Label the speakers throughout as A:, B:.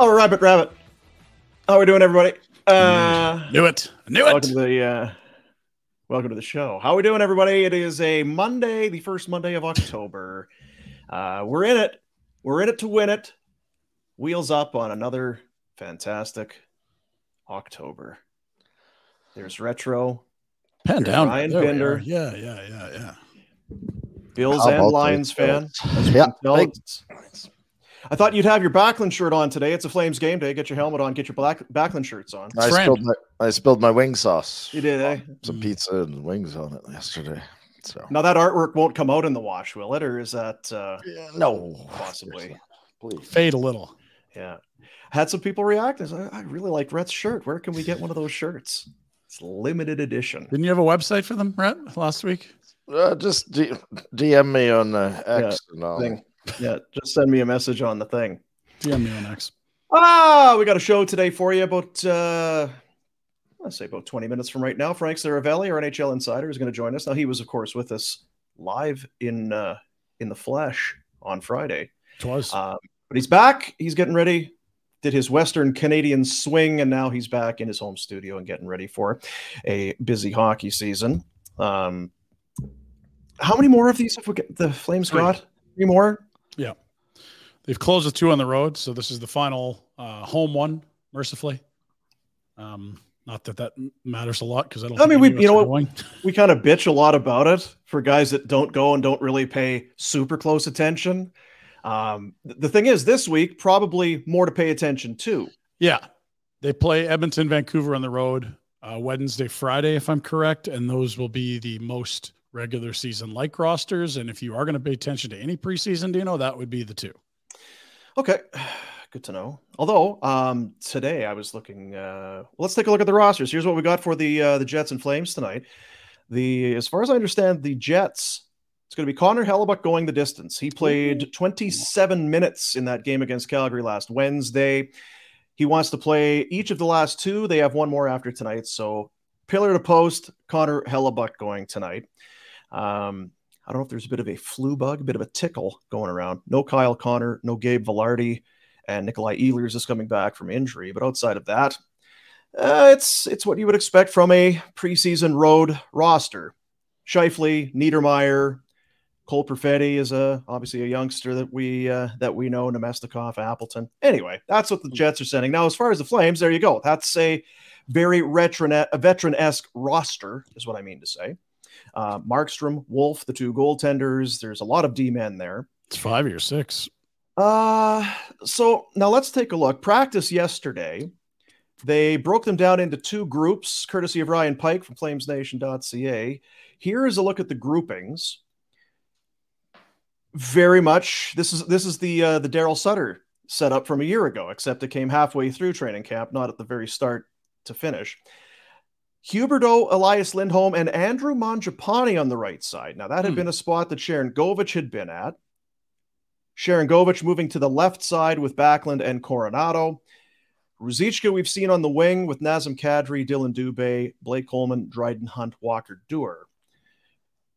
A: Oh, Rabbit Rabbit. How we doing, everybody? Uh,
B: Knew it. Knew
A: welcome
B: it.
A: to the uh, welcome to the show. How we doing, everybody? It is a Monday, the first Monday of October. Uh, we're in it. We're in it to win it. Wheels up on another fantastic October. There's retro.
B: Pen
A: There's
B: down.
A: Ryan
B: There we Yeah, yeah, yeah, yeah.
A: Bills
C: How
A: and Lions fan.
C: Bills?
A: as you
C: Yeah,
A: can
C: big-
A: It's- I thought you'd have your Backlund shirt on today. It's a Flames game day. Get your helmet on. Get your black Backlund shirts on.
C: I
B: Friend.
C: spilled my I spilled my wing sauce.
A: You did, eh?
C: Some pizza and wings on it yesterday. So
A: Now that artwork won't come out in the wash, will it? Or is that uh
C: Yeah, no,
A: Possibly.
C: Please.
B: Fade a little.
A: yeah. Had some people react. I, like, I really like Rhett's shirt. Where can we get one of those shirts? It's limited edition.
B: Didn't you have a website for them, Brett, last week?
C: Uh, just D- DM me on uh, X and all.
A: Thing. Yeah, just send me a message on the thing.
B: DM me on X.
A: Ah, we got a show today for you about uh let's say about 20 minutes from right now. Frank Seravalli, our NHL insider, is going to join us. Now he was, of course, with us live in uh in the flesh on Friday.
B: Twas.
A: Um, but he's back. He's getting ready. Did his Western Canadian swing, and now he's back in his home studio and getting ready for a busy hockey season. Um, how many more of these have we got, the Flames
B: Three.
A: got? Three more?
B: They've closed with two on the road, so this is the final uh, home one, mercifully. Um, not that that matters a lot because I don't.
A: I
B: think
A: mean, we- you know what? We kind of bitch a lot about it for guys that don't go and don't really pay super close attention. Um, th- the thing is, this week probably more to pay attention to.
B: Yeah, they play Edmonton, Vancouver on the road uh, Wednesday, Friday, if I'm correct, and those will be the most regular season like rosters. And if you are going to pay attention to any preseason, Dino, that would be the two.
A: Okay, good to know. Although um, today I was looking. Uh, let's take a look at the rosters. Here's what we got for the uh, the Jets and Flames tonight. The as far as I understand, the Jets. It's going to be Connor Hellebuyck going the distance. He played 27 minutes in that game against Calgary last Wednesday. He wants to play each of the last two. They have one more after tonight. So pillar to post, Connor Hellebuyck going tonight. Um, I don't know if there's a bit of a flu bug, a bit of a tickle going around. No Kyle Connor, no Gabe Vilardi, and Nikolai Ehlers is coming back from injury. But outside of that, Uh, it's it's what you would expect from a preseason road roster. Scheifele, Niederreiter, Cole Perfetti is a obviously a youngster that we uh, that we know, Namestnikov, Appleton. Anyway, that's what the Jets are sending. Now, as far as the Flames, there you go. That's a very veteran a veteran esque roster, is what I mean to say. Uh, Markstrom, Wolf, the two goaltenders. There's a lot of D men there.
B: It's five or six.
A: Uh, so now let's take a look. Practice yesterday. They broke them down into two groups, courtesy of Ryan Pike from FlamesNation.ca. Here is a look at the groupings. Very much. This is this is the uh, the Daryl Sutter setup from a year ago, except it came halfway through training camp, not at the very start to finish. Huberdeau, Elias Lindholm, and Andrew Mangiapane on the right side. Now, that had
B: Hmm.
A: been a spot that Sharangovich had been at. Sharangovich moving to the left side with Backlund and Coronato. Ruzicka, we've seen on the wing with Nazem Kadri, Dylan Dubé, Blake Coleman, Dryden Hunt, Walker Duehr.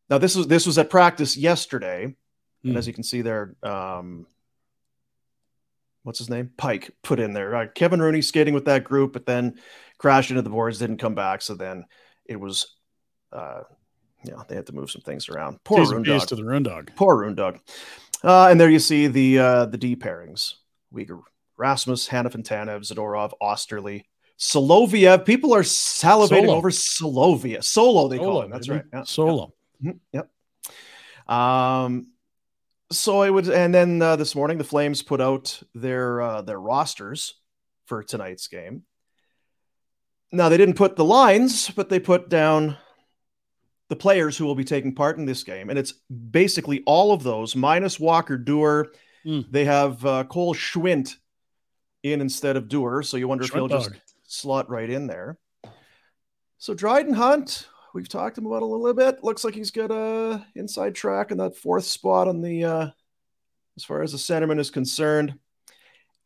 A: Now, this was this was at practice yesterday, and
B: Hmm.
A: as you can see there, um, what's his name? Pike put in there. Uh, Kevin Rooney skating with that group, but then crashed into the boards, didn't come back. So then it was, uh, you know, they had to move some things around. Poor Rune Dog.
B: to the Rune Dog.
A: Poor Rune Dog. Uh, and there you see the uh, the D pairings. Weegar, Rasmus, Hanifin Tanev, Zadorov, Oesterle, Soloviev. People are salivating
B: Solo.
A: over Solovia. Solo, they call
B: Solo,
A: him. That's right. Yeah.
B: Solo.
A: Mhm, Yep. Um, so I would, and then uh, this morning the Flames put out their uh, their rosters for tonight's game. Now they didn't put the lines, but they put down the players who will be taking part in this game, and it's basically all of those minus Walker Duehr.
B: Hmm.
A: They have uh, Cole Schwint in instead of Duehr, so you wonder if he'll just slot right in there. So Dryden Hunt, we've talked him about a little bit. Looks like he's got a inside track in that fourth spot on the uh, as far as the centerman is concerned.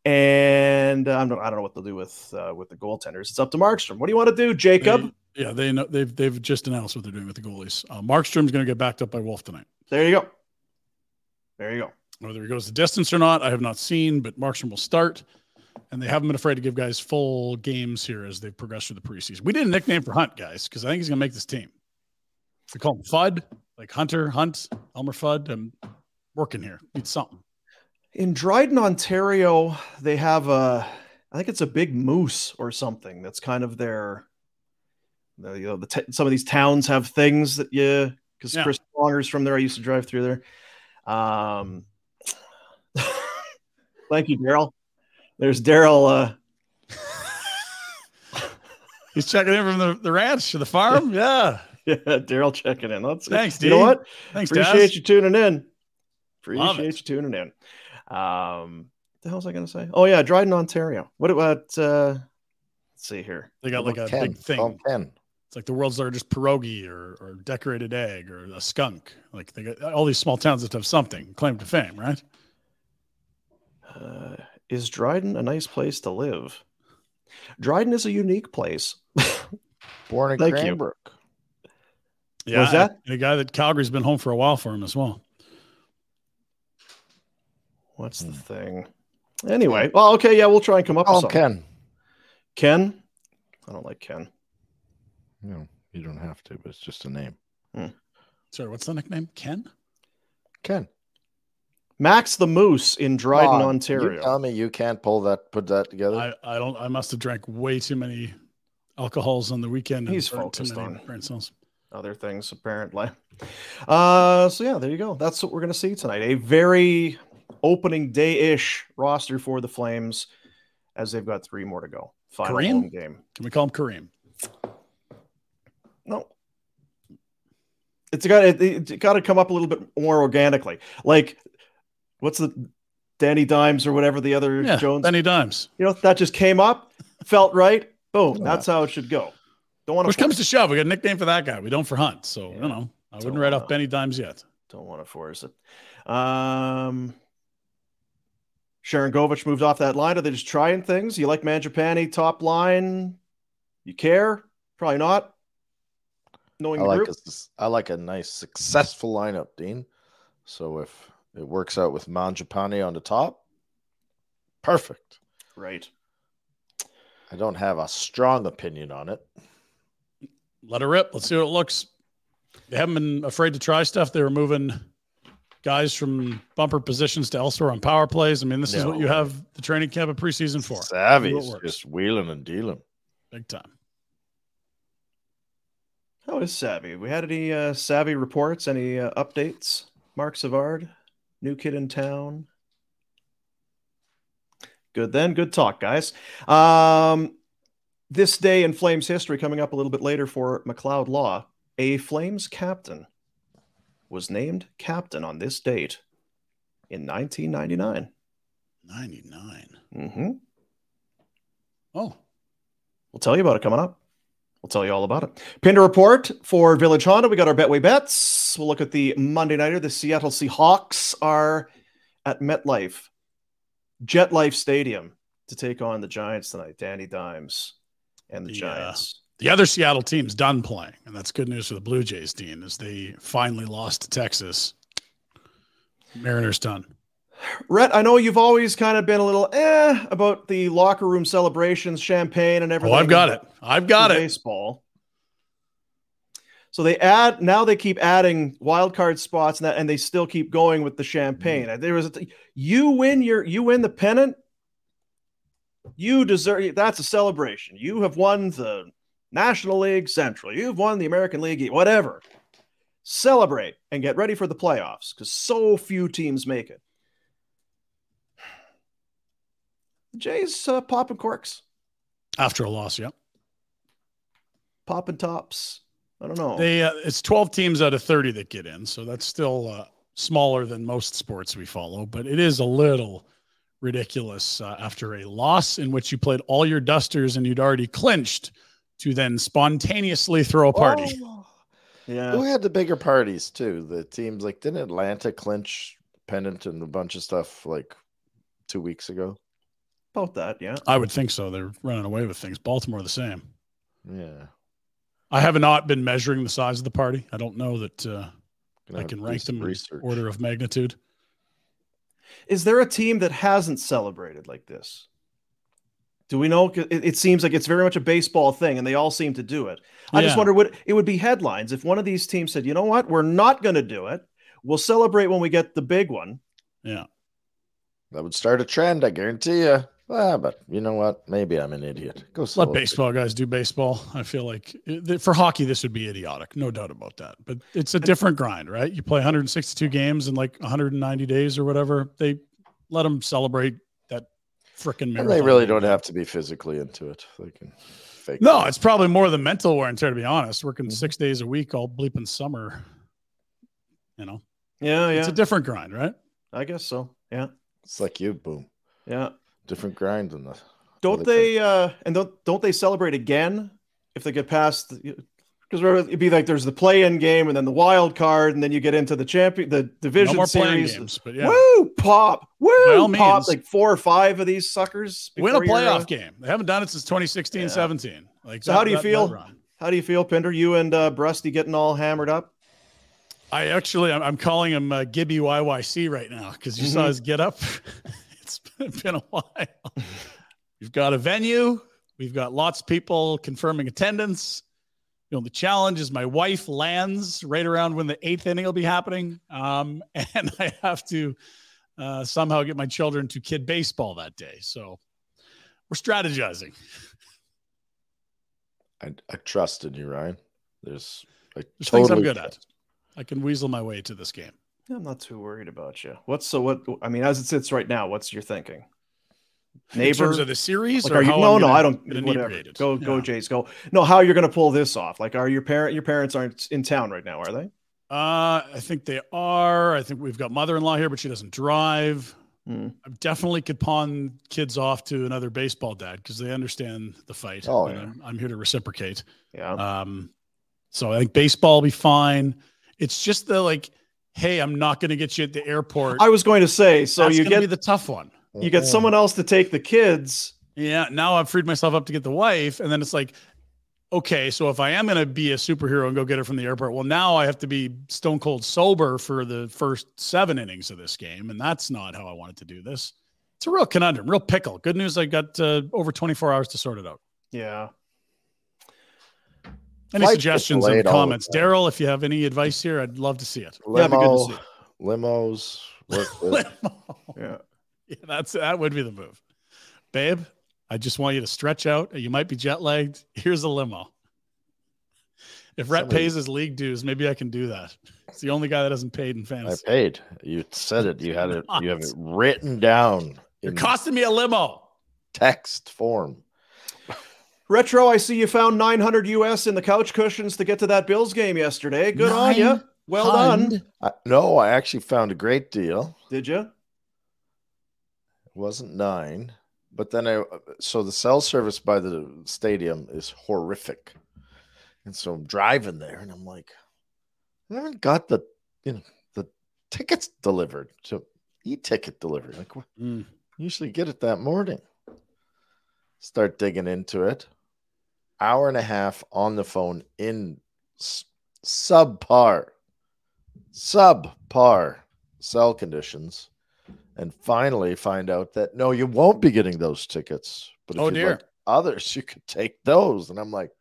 A: And uh, I'm not, I don't know what they'll do with uh, with the goaltenders. It's up to Markstrom. What do you want to do, Jacob?
B: They- yeah, they know they've they've just announced what they're doing with the goalies. Uh, Markstrom's going to get backed up by Wolf tonight.
A: there you go. There you go.
B: Whether he goes the distance or not, I have not seen, but Markstrom will start. And they haven't been afraid to give guys full games here as they've progressed through the preseason. We did a nickname for Hunt, guys, because I think he's going to make this team. We call him Fudd, like Hunter, Hunt, Elmer Fudd. I'm working here. Need something.
A: In Dryden, Ontario, they have a I think it's a big moose or something. That's kind of their you know the t- some of these towns have things that you because
B: Yeah.
A: Chris Pronger's from there. I used to drive through there. Um, thank you, Daryl. There's Daryl. Uh,
B: He's checking in from the, the ranch to the farm. Yeah.
A: yeah, Daryl checking in. That's
B: Thanks, D.
A: You know what?
B: Thanks,
A: Appreciate
B: Daz.
A: you tuning in.
B: Love
A: Appreciate
B: it.
A: you tuning in. Um, the hell was I going to say? Oh yeah, Dryden, Ontario. What about? Uh, let's see here.
B: They got like a
C: Ken.
B: big thing.
C: Call him Ken.
B: It's like the world's largest pierogi or, or decorated egg or a skunk. Like they got all these small towns that have something claim to fame, right?
A: Uh, is Dryden a nice place to live? Dryden is a unique place.
C: Born in
A: Thank you.
C: Cranbrook.
B: Yeah.
A: Was that?
B: and a guy that Calgary's been home for a while for him as well.
A: What's the
C: Hmm.
A: thing? Anyway, well, okay, yeah, we'll try and come up
C: Call
A: with something.
C: Ken.
A: Ken? I don't like Ken.
C: You, know, you don't have to, but it's just a name.
B: Sorry, what's the nickname? Ken?
C: Ken.
A: Max the Moose in Dryden,
C: Come on,
A: Ontario.
C: You tell me you can't pull that, put that together.
B: I, I don't I must have drank way too many alcohols on the weekend. and
A: He's
B: too
A: focused
B: many
A: on-
B: brain
A: other things apparently. Uh, so yeah, there you go. That's what we're gonna see tonight. A very opening day-ish roster for the Flames, as they've got three more to go. Final
B: Kareem?
A: home game.
B: Can we call him Kareem?
A: No, it's got it, it got to come up a little bit more organically. Like, what's the Danny Dimes or whatever the other
B: Yeah,
A: Jones?
B: Danny Dimes.
A: You know, that just came up, felt right. Boom.
C: Yeah.
A: That's how it should go. Don't want
B: Which
A: to
B: comes to shove, we got a nickname for that guy. We don't for Hunt. So
A: Yeah.
B: you know, I wouldn't
A: Don't
B: write off Benny Dimes yet.
A: Don't want to force it. Um, Sharangovich moved off that line. Are they just trying things? You like Mangiapane top line? You care? Probably not. Knowing
C: I like
A: group.
C: a, s- I like a nice successful lineup, Dean. So if it works out with Mangiapane on the top, perfect.
A: Right.
C: I don't have a strong opinion on it.
B: Let her rip. Let's see what it looks. They haven't been afraid to try stuff. They were moving guys from bumper positions to elsewhere on power plays. I mean, this is what you have the training camp and preseason for.
C: Savvy's
B: works.
C: just wheeling and dealing.
B: Big time.
A: How is Savvy? We had any uh, Savvy reports? Any uh, updates? Marc Savard, new kid in town. Good then. Good talk, guys. Um, this day in Flames history coming up a little bit later for McLeod Law. A Flames captain was named captain on this date in 1999.
B: 99.
A: Mm-hmm.
B: Oh,
A: We'll tell you about it coming up. We'll tell you all about it. Pinder report for Village Honda. We got our Betway bets. We'll look at the Monday nighter. The Seattle Seahawks are at MetLife, Jet Life Stadium to take on the Giants tonight. Danny Dimes and the
B: uh,
A: Giants.
B: the other Seattle team's done playing, and that's good news for the Blue Jays team as they finally lost to Texas. Mariners done.
A: Rhett, I know you've always kind of been a little eh about the locker room celebrations, champagne, and everything. Oh.
B: I've got it. I've got it.
A: Baseball. So they add now they keep adding wild card spots and that, and they still keep going with the champagne.
B: Mm-hmm.
A: There was a t- you win your you win the pennant. You deserve that's a celebration. You have won the National League Central. You've won the American League, whatever. Celebrate and get ready for the playoffs because so few teams make it. The Jays uh, popping corks,
B: After a loss, yeah.
A: popping tops. I don't know.
B: They uh, it's 12 teams out of 30 that get in, so that's still uh, smaller than most sports we follow, but it is a little ridiculous uh, after a loss in which you played all your dusters and you'd already clinched to then spontaneously throw a party.
C: Oh,
A: yeah.
C: Who had the bigger parties too? The teams like didn't Atlanta clinch pennant and a bunch of stuff like two weeks ago?
A: About that, yeah.
B: I would think so. They're running away with things. Baltimore the same.
C: Yeah.
B: I have not been measuring the size of the party. I don't know that uh,
C: Gonna
B: I can rank
C: some
B: them in
C: research.
B: order of magnitude.
A: Is there a team that hasn't celebrated like this? Do we know? It, it seems like it's very much a baseball thing, and they all seem to do it. I just wonder what it would be headlines if one of these teams said, "You know what? We're not going to do it. We'll celebrate when we get the big one."
B: Yeah.
C: That would start a trend, I guarantee you. Ah, but you know what? Maybe I'm an idiot. Go
B: Let
C: celebrate.
B: baseball guys do baseball. I feel like for hockey, this would be idiotic. No doubt about that. But it's a different grind, right? You play 162 games in like 190 days or whatever. They let them celebrate that freaking
C: And they really don't have to be physically into it. They can fake.
B: No,
C: it.
B: it's probably more the mental wear and tear, to be honest. Working
C: Mhm.
B: six days a week all bleeping summer. You know,
A: Yeah, yeah.
B: it's a different grind, right?
A: I guess so. Yeah,
C: It's like you, boom.
A: yeah.
C: Different grind than the.
A: Don't
C: Other
A: they? uh And don't don't they celebrate again if they get past? Because it'd be like there's the play-in game and then the wild card, and then you get into the champion, the division
B: more playing
A: series.
B: games, but yeah,
A: Woo! Pop! Woo!
B: By
A: pop!
B: means.
A: Like four or five of these suckers.
B: win a
A: before you're, uh,
B: playoff game. They haven't done it since 2016,
A: Yeah.
B: 17. Like,
A: So how do you
B: that- that
A: feel?
B: run.
A: How do you feel, Pinder? You and uh, Brusty getting all hammered up?
B: I actually, I'm, I'm calling him uh, Gibby YYC right now because you saw
A: Mhm.
B: his get up. it's been a while. We've got a venue. We've got lots of people confirming attendance. You know, the challenge is my wife lands right around when the eighth inning will be happening. Um, and I have to uh, somehow get my children to kid baseball that day. So we're strategizing.
C: I, I trust in you, Ryan. There's. I
B: There's things I'm good at. I can weasel my way to this game.
A: I'm not too worried about you. What's so what? I mean, as it sits right now, what's your thinking?
B: In
A: Neighbor?
B: terms of the series,
A: Like,
B: or
A: are you? No,
B: I'm
A: no,
B: gonna
A: I don't. Whatever. Go, go,
B: Yeah.
A: Jays, go. No, how you're going to pull this off? Like, are your parent, your parents aren't in town right now, are they?
B: Uh, I think they are. I think we've got mother-in-law here, but she doesn't drive.
A: Hmm.
B: I definitely could pawn kids off to another baseball dad because they understand the fight.
C: Oh, yeah.
B: I'm, I'm here to reciprocate.
A: Yeah.
B: Um, so I think baseball will be fine. It's just the like, hey, I'm not going to get you at the airport.
A: I was going to say. So
B: That's
A: you get
B: be the tough one.
A: you get someone else to take the kids.
B: Yeah. Now I've freed myself up to get the wife, and then it's like, okay, so if I am going to be a superhero and go get her from the airport, well, now I have to be stone cold sober for the first seven innings of this game, and that's not how I wanted to do this. It's a real conundrum, real pickle. Good news, I got uh, over 24 hours to sort it out.
A: Yeah.
B: Any
C: Flights
B: suggestions in the
C: delayed all the
B: comments? Daryl, if you have any advice here, I'd love to see it.
A: Yeah, it'd be good to
C: Limo,
A: see.
C: limos. Work with.
A: Yeah.
B: Yeah, that's that would be the move. Babe, I just want you to stretch out. You might be jet lagged. Here's a limo. If Rhett
C: Somebody-
B: pays his league dues, maybe I can do that. It's the only guy that hasn't paid in
C: I
B: fantasy.
C: paid. You said it. You had it. You have it written down
B: You're costing me a limo.
C: text form.
A: Retro, I see you found 900 US in the couch cushions to get to that Bills game yesterday. Good on you. Well done.
C: I, no, I actually found a great deal.
A: Did you?
C: It wasn't nine, but then I so the cell service by the stadium is horrific, and so I'm driving there, and I'm like, I haven't got the you know the tickets delivered, so e-ticket delivered. Like, what?
B: Mm.
C: usually get it that morning. Start digging into it. Hour and a half on the phone in s- subpar, subpar cell conditions, and finally find out that no, you won't be getting those tickets. But if
B: Oh,
C: you'd
B: dear.
C: like others, you could take those. And I'm like,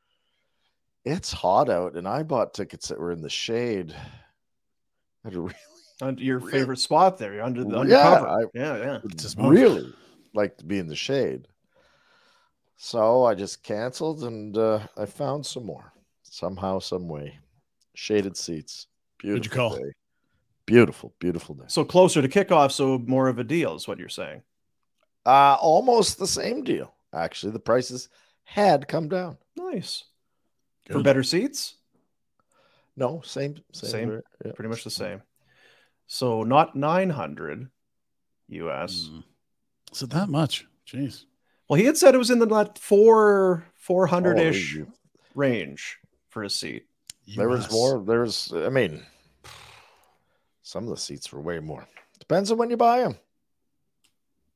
C: it's hot out, and I bought tickets that were in the shade. At a really
A: On your
C: Really?
A: favorite spot there. You're under the under
C: Yeah,
A: cover.
C: I-
A: yeah, yeah.
B: Just
C: really like to be in the shade. So I just canceled and uh, I found some more somehow, some way. Shaded seats. Beautiful
B: Who'd you call?
C: day. Beautiful, beautiful day.
A: So closer to kickoff, so more of a deal is what you're saying.
C: Uh, almost the same deal. Actually, the prices had come down.
A: Nice. For better seats?
C: No, same, same,
A: Same,
C: yeah.
A: Pretty much the same. So not 900 US.
B: Mm. Is it that much? Jeez.
A: Well, he had said it was in the like, four 400 ish range for a seat.
C: There was more. There was, I mean, some of the seats were way more. Depends on when you buy them.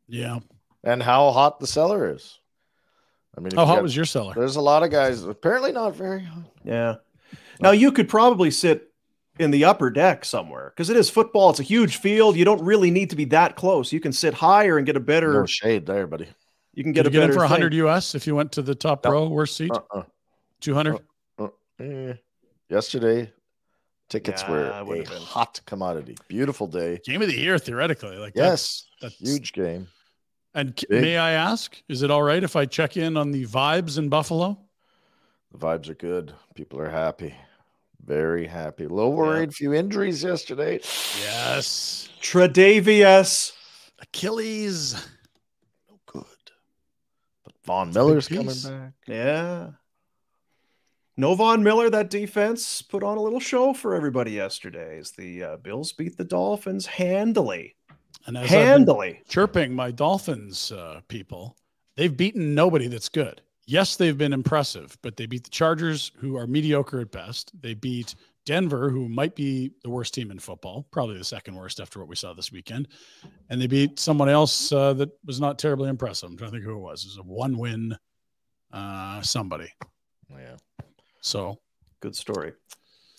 B: Yeah.
C: and how hot the seller is. I mean, if
B: How hot
C: got-
B: was your seller?
C: There's a lot of guys. Apparently, not very hot.
A: Yeah. Now you could probably sit in the upper deck somewhere because it is football. It's a huge field. You don't really need to be that close. You can sit higher and get a better.
C: No shade there, buddy.
A: You can
B: Did
A: get
B: you get in
A: better
B: for 100
A: thing.
B: US if you went to the top
C: No.
B: row, worst seat?
C: Uh-uh.
B: 200?
C: Uh, eh. Yesterday, tickets
A: Yeah,
C: were a
A: been.
C: hot commodity. Beautiful day.
B: Game of the year, theoretically. Like
C: Yes,
B: that's, that's
C: huge game.
B: And c-
C: Big.
B: may I ask, is it all right if I check in on the vibes in Buffalo?
C: The vibes are good. People are happy. Very happy. A little worried. Few injuries yesterday.
B: Yes.
A: Tre'Davious.
B: Achilles.
C: Von Miller's coming back.
A: Yeah. No Von Miller, that defense put on a little show for everybody yesterday as the uh, Bills beat the Dolphins handily.
B: And as
A: Handily.
B: chirping my Dolphins uh, people, they've beaten nobody that's good. Yes, they've been impressive, but they beat the Chargers, who are mediocre at best. They beat Denver, who might be the worst team in football, probably the second worst after what we saw this weekend. And they beat someone else uh, that was not terribly impressive. I'm trying to think who it was. It was a one win uh, somebody.
C: Yeah.
B: So
A: Good story.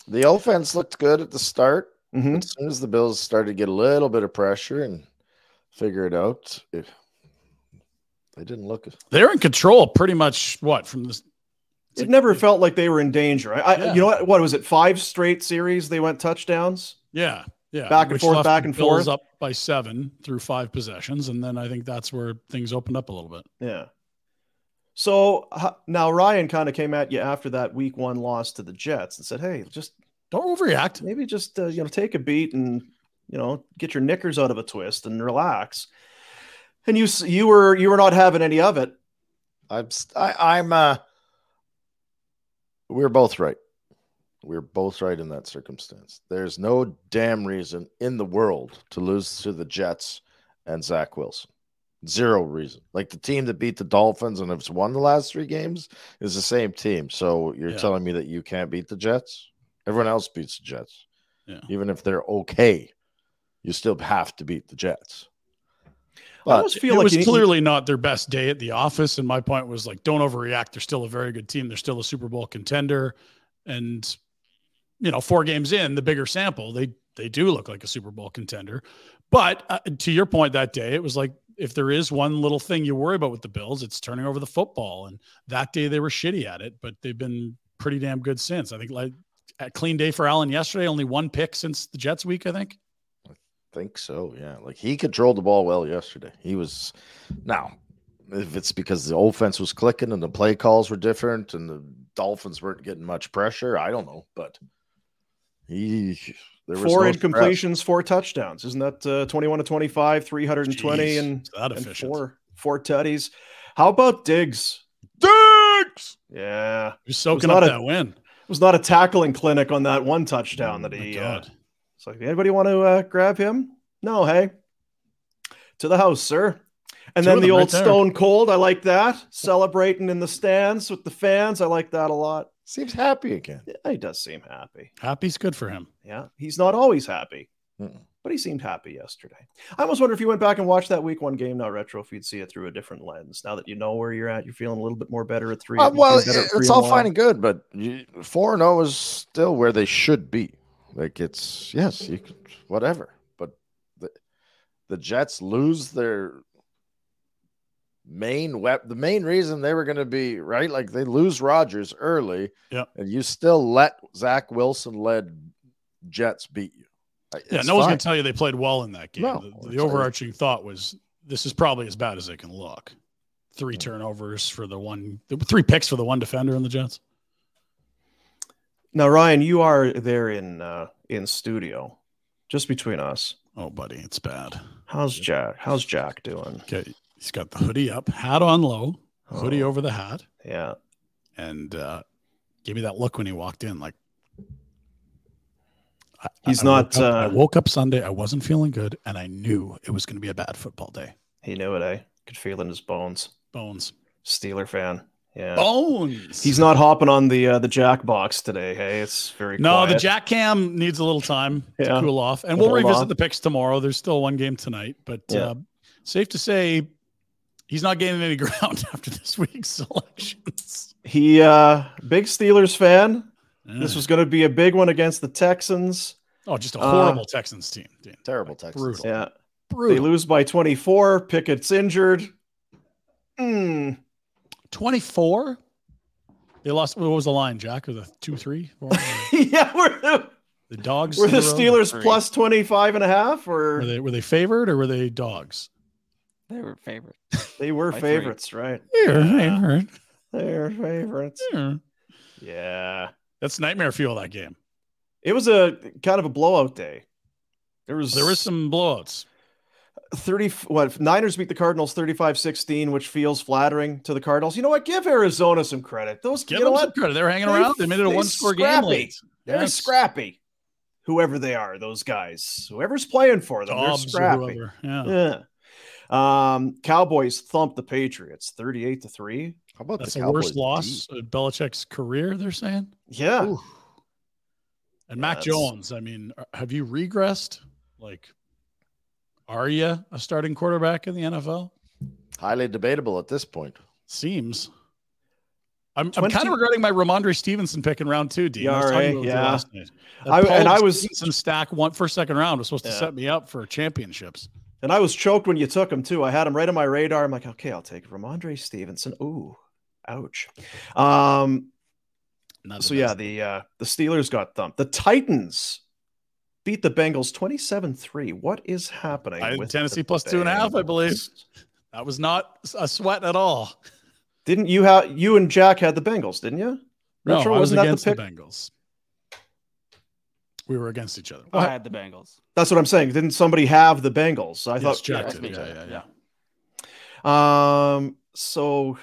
C: The offense looked good at the start.
A: Mhm.
C: As soon as the Bills started to get a little bit of pressure and figure it out, it, they didn't look.
B: they're in control pretty much what from this.
A: It never felt like they were in danger. I, I you know what? What was it? Five straight series they went touchdowns.
B: Yeah. Yeah.
A: Back and
B: which
A: forth, back and
B: Bills
A: forth.
B: up by seven through five possessions. And then I think that's where things opened up a little bit.
A: Yeah. So now Ryan kind of came at you after that week one loss to the Jets and said, "Hey, just
B: Don't overreact.
A: maybe just uh, you know take a beat and you know get your knickers out of a twist and relax." And you you were you were not having any of it.
C: I'm. st- I, I'm. Uh, we're both right. We're both right in that circumstance. There's no damn reason in the world to lose to the Jets and Zach Wilson. Zero reason. Like the team that beat the Dolphins and has won the last three games is the same team. So you're
B: Yeah.
C: telling me that you can't beat the Jets? Everyone else beats the Jets.
B: Yeah.
C: Even if they're okay, you still have to beat the Jets.
A: I
C: But
A: almost feel
B: it
A: like
B: was clearly not their best day at the office. And my point was like, don't overreact. They're still a very good team. They're still a Super Bowl contender. And, you know, four games in, the bigger sample, they they do look like a Super Bowl contender. But uh, to your point that day, it was like if there is one little thing you worry about with the Bills, it's turning over the football. And that day they were shitty at it, but they've been pretty damn good since. I think like a clean day for Allen yesterday, only one pick since the Jets week, I think.
C: I think so, yeah. Like he controlled the ball well yesterday. He was now if it's because the offense was clicking and the play calls were different and the Dolphins weren't getting much pressure, I don't know, but he
A: there was four no incompletions, stress. four touchdowns. Isn't that uh, 21 to 25, 320 Jeez, and, and four four tutties. How about Diggs?
C: Diggs!
A: Yeah.
B: He's soaking up a, that win.
A: It was not a tackling clinic on that one touchdown oh, that he uh, it's like anybody want to uh, grab him? No, hey. To the house, sir. And Two then the old right Stone Cold, I like that. Celebrating in the stands with the fans. I like that a lot.
C: Seems happy again.
A: Yeah, he does seem happy.
B: Happy's good for him.
A: Yeah, he's not always happy, Mm-mm. but he seemed happy yesterday. I almost wonder if you went back and watched that week one game now retro, if you'd see it through a different lens. Now that you know where you're at, you're feeling a little bit more better at three.
C: Uh, well, it's all fine and good, but four and zero oh is still where they should be. Like it's yes, you could whatever, but the the Jets lose their main wep the main reason they were going to be right? Like they lose Rodgers early
B: yeah.
C: and you still let Zach Wilson led Jets beat you.
B: It's yeah no fine. one's going to tell you they played well in that game. No, the, the overarching thought was this is probably as bad as they can look. Three turnovers for the one three picks for the one defender in the Jets
A: now Ryan you are there in uh in studio just between us
B: oh buddy it's bad
A: how's Jack how's Jack doing
B: okay He's got the hoodie up, hat on low, hoodie oh, over the hat.
A: Yeah.
B: And uh, gave me that look when he walked in. Like,
A: he's I, not.
B: I woke,
A: up, uh,
B: I woke up Sunday. I wasn't feeling good, and I knew it was going to be a bad football day.
A: He knew it, eh? Could feel it in his bones.
B: Bones.
A: Steeler fan. Yeah.
B: Bones.
A: He's not hopping on the uh, the jack box today. Hey, it's very
B: no.
A: Quiet.
B: The jack cam needs a little time yeah. to cool off, and we'll revisit on. the picks tomorrow. There's still one game tonight, but yeah. uh, safe to say he's not gaining any ground after this week's selections.
A: He uh big Steelers fan. Yeah. This was going to be a big one against the Texans.
B: Oh, just a horrible uh, Texans team. Dude.
C: Terrible Texans.
A: Brutal. Yeah. Brutal. They lose by 24. Pickett's injured.
B: Hmm. 24? They lost. What was the line, Jack? Was it two, three? Four,
A: yeah, we're the,
B: the dogs.
A: Were the, the Steelers plus 25 and a half? Or
B: were they, were they favored or were they dogs?
D: They were favorites.
A: They were favorites, three. right?
B: They were yeah.
A: They were favorites. Yeah. yeah.
B: That's nightmare fuel that game.
A: It was a kind of a blowout day. There was
B: there was some blowouts.
A: 30 what Niners beat the Cardinals 35-16, which feels flattering to the Cardinals. You know what? Give Arizona some credit. Those
B: Give
A: you know
B: what? credit. They're hanging they, around. They made it a one-score game late.
A: They're yes. scrappy. Whoever they are, those guys. Whoever's playing for them, Dobbs they're scrappy.
B: Yeah.
A: yeah. Um, Cowboys thumped the Patriots 38 to 3.
B: How about That's the, the worst loss of Belichick's career, they're saying?
A: Yeah. Ooh.
B: And yeah, Mac Jones, I mean, uh, have you regressed? Like, are you a starting quarterback in the NFL?
C: Highly debatable at this point.
B: Seems. I'm, I'm kind of regretting my Rhamondre Stevenson pick in round two, Dean.
A: I yeah. I, and I was
B: some stack one first second round was supposed yeah. to set me up for championships.
A: And I was choked when you took him too. I had him right on my radar. I'm like, okay, I'll take Rhamondre Stevenson. Ooh, ouch. Um, so yeah, the uh, the Steelers got thumped. The Titans beat the Bengals 27-3. What is happening?
B: I, with Tennessee plus Bengals? two and a half, I believe. That was not a sweat at all.
A: Didn't you have you and Jack had the Bengals, didn't you?
B: No, Retro, I was against the, the Bengals. We were against each other.
D: I had the Bengals.
A: That's what I'm saying. Didn't somebody have the Bengals? I
B: yes,
A: thought
B: Jack did. Yeah, yeah,
A: yeah. Um. So.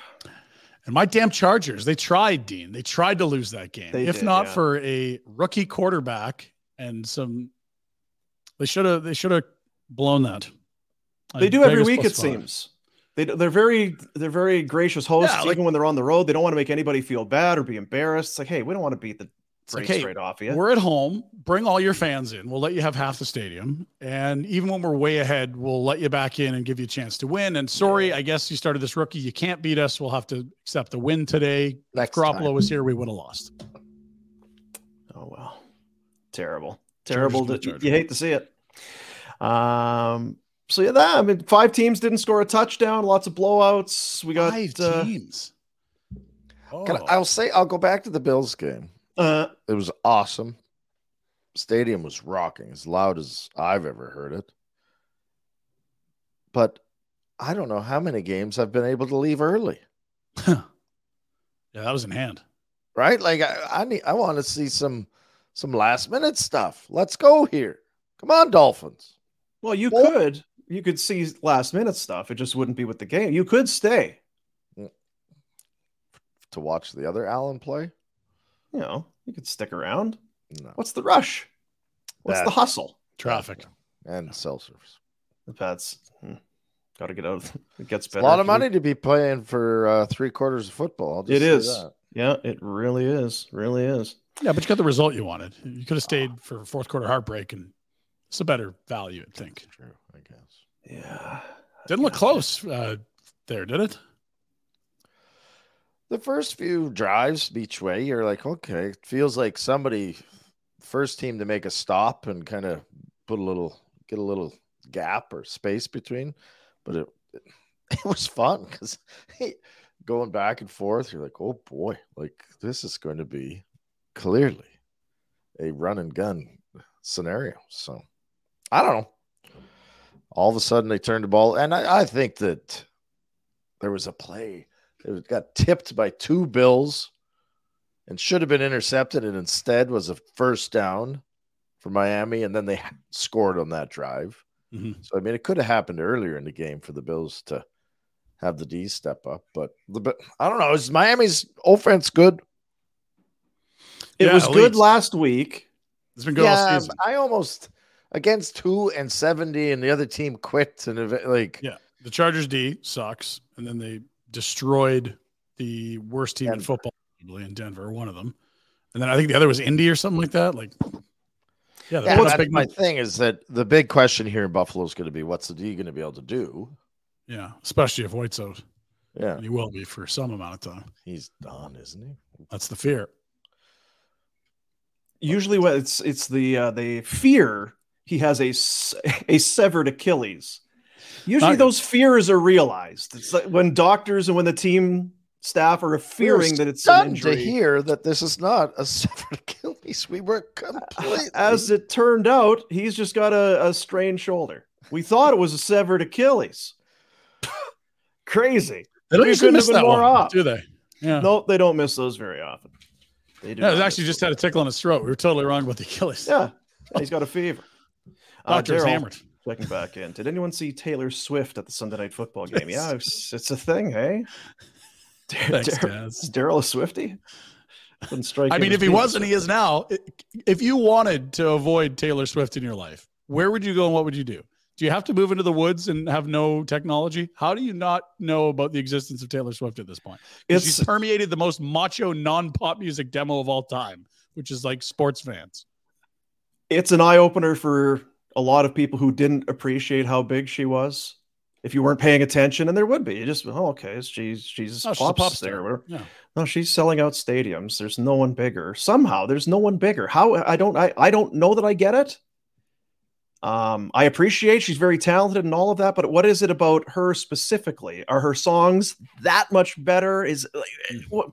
B: And my damn Chargers, they tried, Dean. They tried to lose that game. They if did, not yeah. for a rookie quarterback and some, they should have. They should have blown that.
A: They do every week, it five. seems. They, they're very they're very gracious hosts yeah, like, even when they're on the road. They don't want to make anybody feel bad or be embarrassed. It's like, hey, we don't want to beat the it's like, hey, straight off you.
B: We're at home. Bring all your fans in. We'll let you have half the stadium. And even when we're way ahead, we'll let you back in and give you a chance to win. And sorry, I guess you started this rookie. You can't beat us. We'll have to accept the win today. Next if Garoppolo was here, we would have lost.
A: Oh well. Terrible. Terrible. To, you hate to see it. Um so yeah, that I mean, five teams didn't score a touchdown. Lots of blowouts. We got
B: Five
A: uh,
B: teams.
C: I,
B: Oh.
C: I'll say I'll go back to the Bills game.
A: uh,
C: It was awesome. Stadium was rocking, as loud as I've ever heard it. But I don't know how many games I've been able to leave early.
B: yeah, that was in hand.
C: Right? Like I, I need I want to see some some last minute stuff. Let's go here. Come on, Dolphins.
A: well, you
C: Well-
A: could you could see last minute stuff. It just wouldn't be with the game. You could stay.
C: To watch the other Allen play?
A: You know, you could stick around.
C: No.
A: What's the rush? What's
C: That-
A: the hustle?
B: Traffic.
C: And cell service.
A: That's got to get out. Of, it gets
C: It's a lot of money to be playing for uh, three quarters of football. I'll just
A: It
C: that.
A: Yeah, it really is. Really is.
B: Yeah, but you got the result you wanted. You could have stayed for fourth quarter heartbreak, and it's a better value, I think.
C: True, I guess.
A: Yeah.
B: Didn't look close uh, there, did it?
C: The first few drives each way, you're like, okay, it feels like somebody, first team to make a stop and kind of put a little, get a little gap or space between. But it, it, it was fun because going back and forth, you're like, oh boy, like this is going to be clearly a run and gun scenario. So I don't know. All of a sudden, they turned the ball, and I, I think that there was a play. It got tipped by two Bills and should have been intercepted, and instead was a first down for Miami, and then they scored on that drive.
B: Mhm.
C: So I mean, it could have happened earlier in the game for the Bills to have the D step up, but the but I don't know. Is Miami's offense good?
A: It
B: Yeah,
A: was good
B: elite.
A: last week.
B: It's been good all
C: yeah,
B: season.
C: I almost against two and seventy, and the other team quit, and like
B: Yeah. The Chargers D sucks, and then they destroyed the worst team in football probably in Denver, one of them. And then I think the other was Indy or something like that. Like, yeah,
C: Yeah,
B: that's
C: that's
B: big.
C: my thing is that the big question here in Buffalo is going to be what's the D going to be able to do?
B: Yeah, especially if White's out,
C: Yeah,
B: and he will be for some amount of time.
C: he's done, isn't he?
B: That's the fear.
A: Usually, when it's it's the uh, they fear he has a a severed Achilles. Usually,
B: Not-
A: those fears are realized. It's like when doctors and when the team staff are fearing that it's an injury.
C: to hear that this is not a severed Achilles. We were completely
A: As it turned out, he's just got a, a strained shoulder. We thought it was a severed Achilles. Crazy.
B: They don't
A: We
B: usually miss that one,
A: off.
B: do they? Yeah.
A: No, they don't miss those very often. They do.
B: Yeah,
A: not
B: it actually just had a tickle on his throat. We were totally wrong about the Achilles.
A: Yeah, yeah, he's got a fever. Uh,
B: Doctor was
A: Daryl,
B: hammered.
A: Checking back in. Did anyone see Taylor Swift at the Sunday night football game? Yeah, it's, it's a thing, hey?
B: Thanks,
A: Dar- Is Daryl a Swifty?
B: I mean, if he wasn't, he is now. If you wanted to avoid Taylor Swift in your life, where would you go and what would you do? Do you have to move into the woods and have no technology? How do you not know about the existence of Taylor Swift at this point?
A: It's-
B: She's permeated the most macho non-pop music demo of all time, which is like sports fans.
A: It's an eye opener for a lot of people who didn't appreciate how big she was. If you weren't paying attention, and there would be, you just oh okay, she's she's
B: Oh, she's a
A: pop star.
B: Yeah.
A: No, she's selling out stadiums. There's no one bigger. Somehow, there's no one bigger. How I don't I, I don't know that I get it. Um, I appreciate she's very talented and all of that, but what is it about her specifically? Are her songs that much better? Is like, what?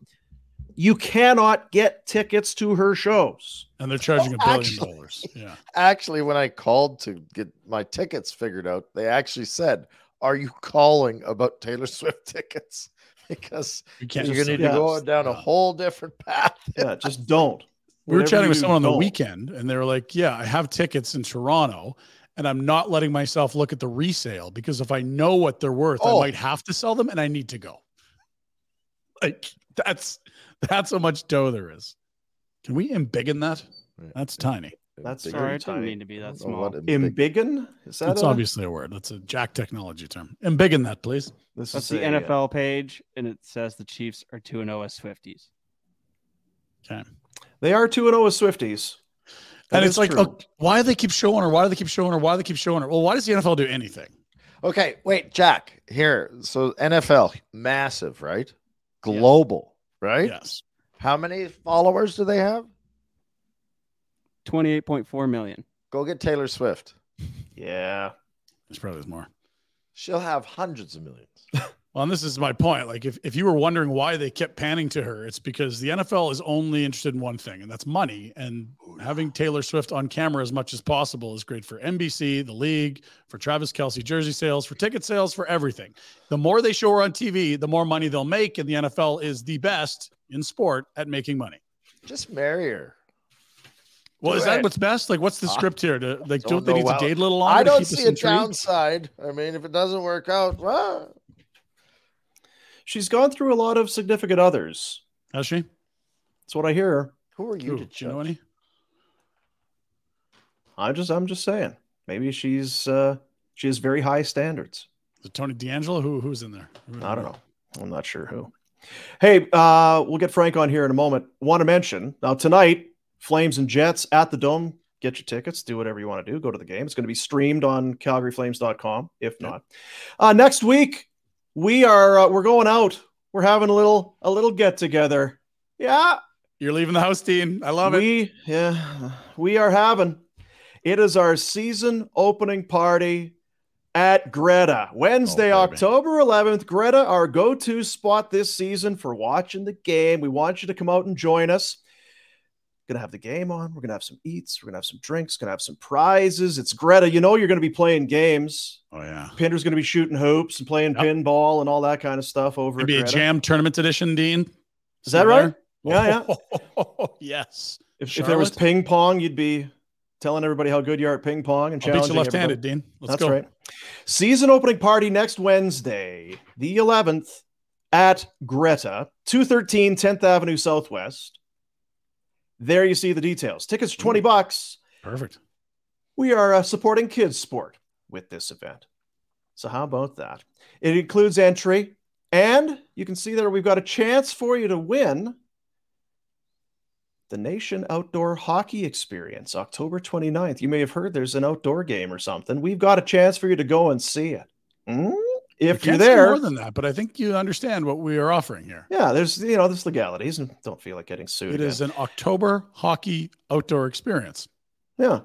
A: You cannot get tickets to her shows.
B: And they're charging a billion
C: actually.
B: dollars. Yeah.
C: actually when I called to get my tickets figured out, they actually said, "Are you calling about Taylor Swift tickets?" Because
B: You can't
C: you're going to
B: say
C: need to go down a whole different path.
A: Yeah, just don't.
B: We were chatting with someone on the weekend, and they were like, "Yeah, I have tickets in Toronto, and I'm not letting myself look at the resale because if I know what they're worth,
C: Oh.
B: I might have to sell them, and I need to go." Like that's that's how much dough there is. Can we embiggen that? That's tiny.
A: That's
C: Bigger.
D: Sorry,
A: very
D: it didn't
A: tiny.
D: mean to be that small.
C: what a
A: Embiggen? Is that
B: It's
A: a-
B: obviously a word. That's a Jack technology term. Embiggen that, please.
A: This
D: That's
A: is
D: the
A: a, uh,
D: NFL page, and it says the Chiefs are 2 0 as Swifties.
B: Okay.
A: They are two and oh zero as Swifties. That
B: and it's like, oh, why do they keep showing her? Why do they keep showing her? Why do they keep showing her? Well, why does the NFL do anything?
C: Okay, wait, Jack. Here, so NFL, massive, right? Global, right?
B: Yes.
C: How many followers do they have?
D: 28.4 million.
C: Go get Taylor Swift.
A: yeah,
B: It's probably more.
C: She'll have hundreds of millions.
B: Well, and this is my point. Like, if, if you were wondering why they kept panning to her, it's because the NFL is only interested in one thing, and that's money. And oh, having Taylor Swift on camera as much as possible is great for NBC, the league, for Travis Kelce jersey sales, for ticket sales, for everything. The more they show her on TV, the more money they'll make. And the NFL is the best in sport at making money.
C: Just marry her.
B: Well,
C: Do
B: is that what's best? Like, what's the
C: I
B: script here? To like,
C: don't
B: don't, they need
C: well.
B: to date a little longer?
C: I don't see a
B: intrigued?
C: downside. I mean, if it doesn't work out, well,
A: She's gone through a lot of significant others.
B: Has she?
A: That's what I hear.
C: who are you
B: Who?
C: to
B: Do you know
C: judge?
B: any?
A: I'm just I'm just saying. Maybe she's uh she has very high standards.
B: Is it Tony D'Angelo? Who who's in there?
A: I don't know. I'm not sure who. Hey, uh, we'll get Frank on here in a moment. Want to mention now tonight, Flames and Jets at the Dome. Get your tickets. Do whatever you want to do. Go to the game. It's going to be streamed on CalgaryFlames.com. If
B: Yep.
A: not, uh, next week we are uh, we're going out. We're having a little a little get together. Yeah,
B: You're leaving the house, Dean. I love it.
A: we yeah we are having. It is our season opening party at Greta. Wednesday,
B: Oh.
A: October 11th. Greta, our go to spot this season for watching the game. We want you to come out and join us. Gonna have the game on. We're gonna have some eats. We're gonna have some drinks. Gonna have some prizes. It's Greta. You know you're gonna be playing games.
B: Oh yeah.
A: Pinder's gonna be shooting hoops and playing
B: Yep.
A: pinball and all that kind of stuff over at
B: a
A: Greta.
B: jam tournament edition, Dean.
A: Is that right? Yeah,
B: yeah. yes.
A: If, if there was ping pong, you'd be telling everybody how good you are at ping pong and
B: I'll
A: challenging
B: you left-handed,
A: everybody.
B: Dean. Let's
A: That's
B: go.
A: right. Season opening party next Wednesday, the 11th at Greta, 213 10th Avenue Southwest. There you see the details. Tickets are 20 bucks.
B: Perfect.
A: We are uh, supporting kids sport with this event. So how about that? It includes entry and you can see there we've got a chance for you to win the Nation Outdoor Hockey Experience, October 29th. You may have heard there's an outdoor game or something. We've got a chance for you to go and see it. Hmm? If you're there,
B: more than that, but I think you understand what we are offering here.
A: yeah, there's you know there's legalities and don't feel like getting sued.
B: It
A: again.
B: is an October hockey outdoor experience.
A: Yeah.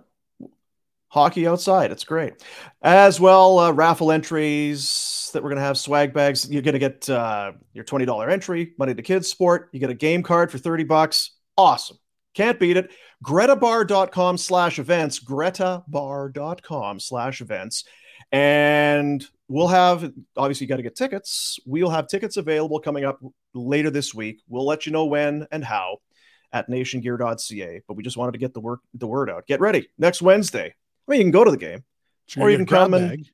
A: Hockey outside. It's great. As well, uh, raffle entries that we're going to have swag bags. You're going to get uh, your $20 entry, money to kids sport. You get a game card for 30 bucks. Awesome. Can't beat it. GretaBar.com slash events. GretaBar.com slash events. And we'll have, obviously, you got to get tickets. We'll have tickets available coming up later this week. We'll let you know when and how at nationgear.ca. But we just wanted to get the work the word out. Get ready next Wednesday. I mean, you can go to the game, Or you can come and-
B: bag.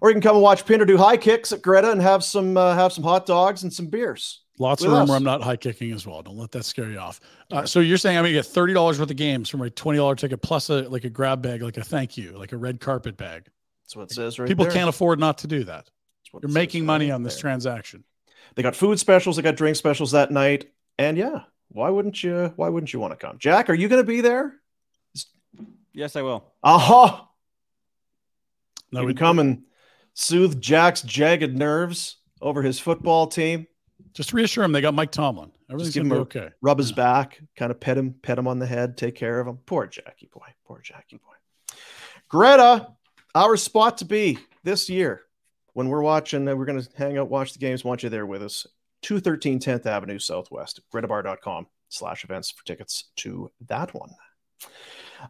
A: or you can come and watch Pinder do high kicks at Greta and have some uh, have some hot dogs and some beers.
B: Lots of room
A: us.
B: where I'm not high kicking as well. Don't let that scare you off. Uh, so you're saying I'm gonna get thirty dollars worth of games from a twenty dollar ticket plus a like a grab bag, like a thank you, like a red carpet bag.
A: That's what it says right
B: People
A: there.
B: can't afford not to do that.
A: That's what
B: You're making money
A: right
B: on this
A: there.
B: transaction.
A: They got food specials. They got drink specials that night. And yeah, why wouldn't you? Why wouldn't you want to come? Jack, are you going to be there?
D: Yes, I will.
A: Aha!
B: No,
A: you
B: we
A: can come and soothe Jack's jagged nerves over his football team.
B: just reassure him they got Mike Tomlin. Everything's
A: give
B: gonna be
A: him
B: okay.
A: Rub his back, kind of pet him, pet him on the head, take care of him. Poor Jackie boy. Poor Jackie boy. Greta, our spot to be this year when we're watching, uh, we're going to hang out, watch the games. Want you there with us. 213 10th Avenue Southwest. GretaBar.com slash events for tickets to that one.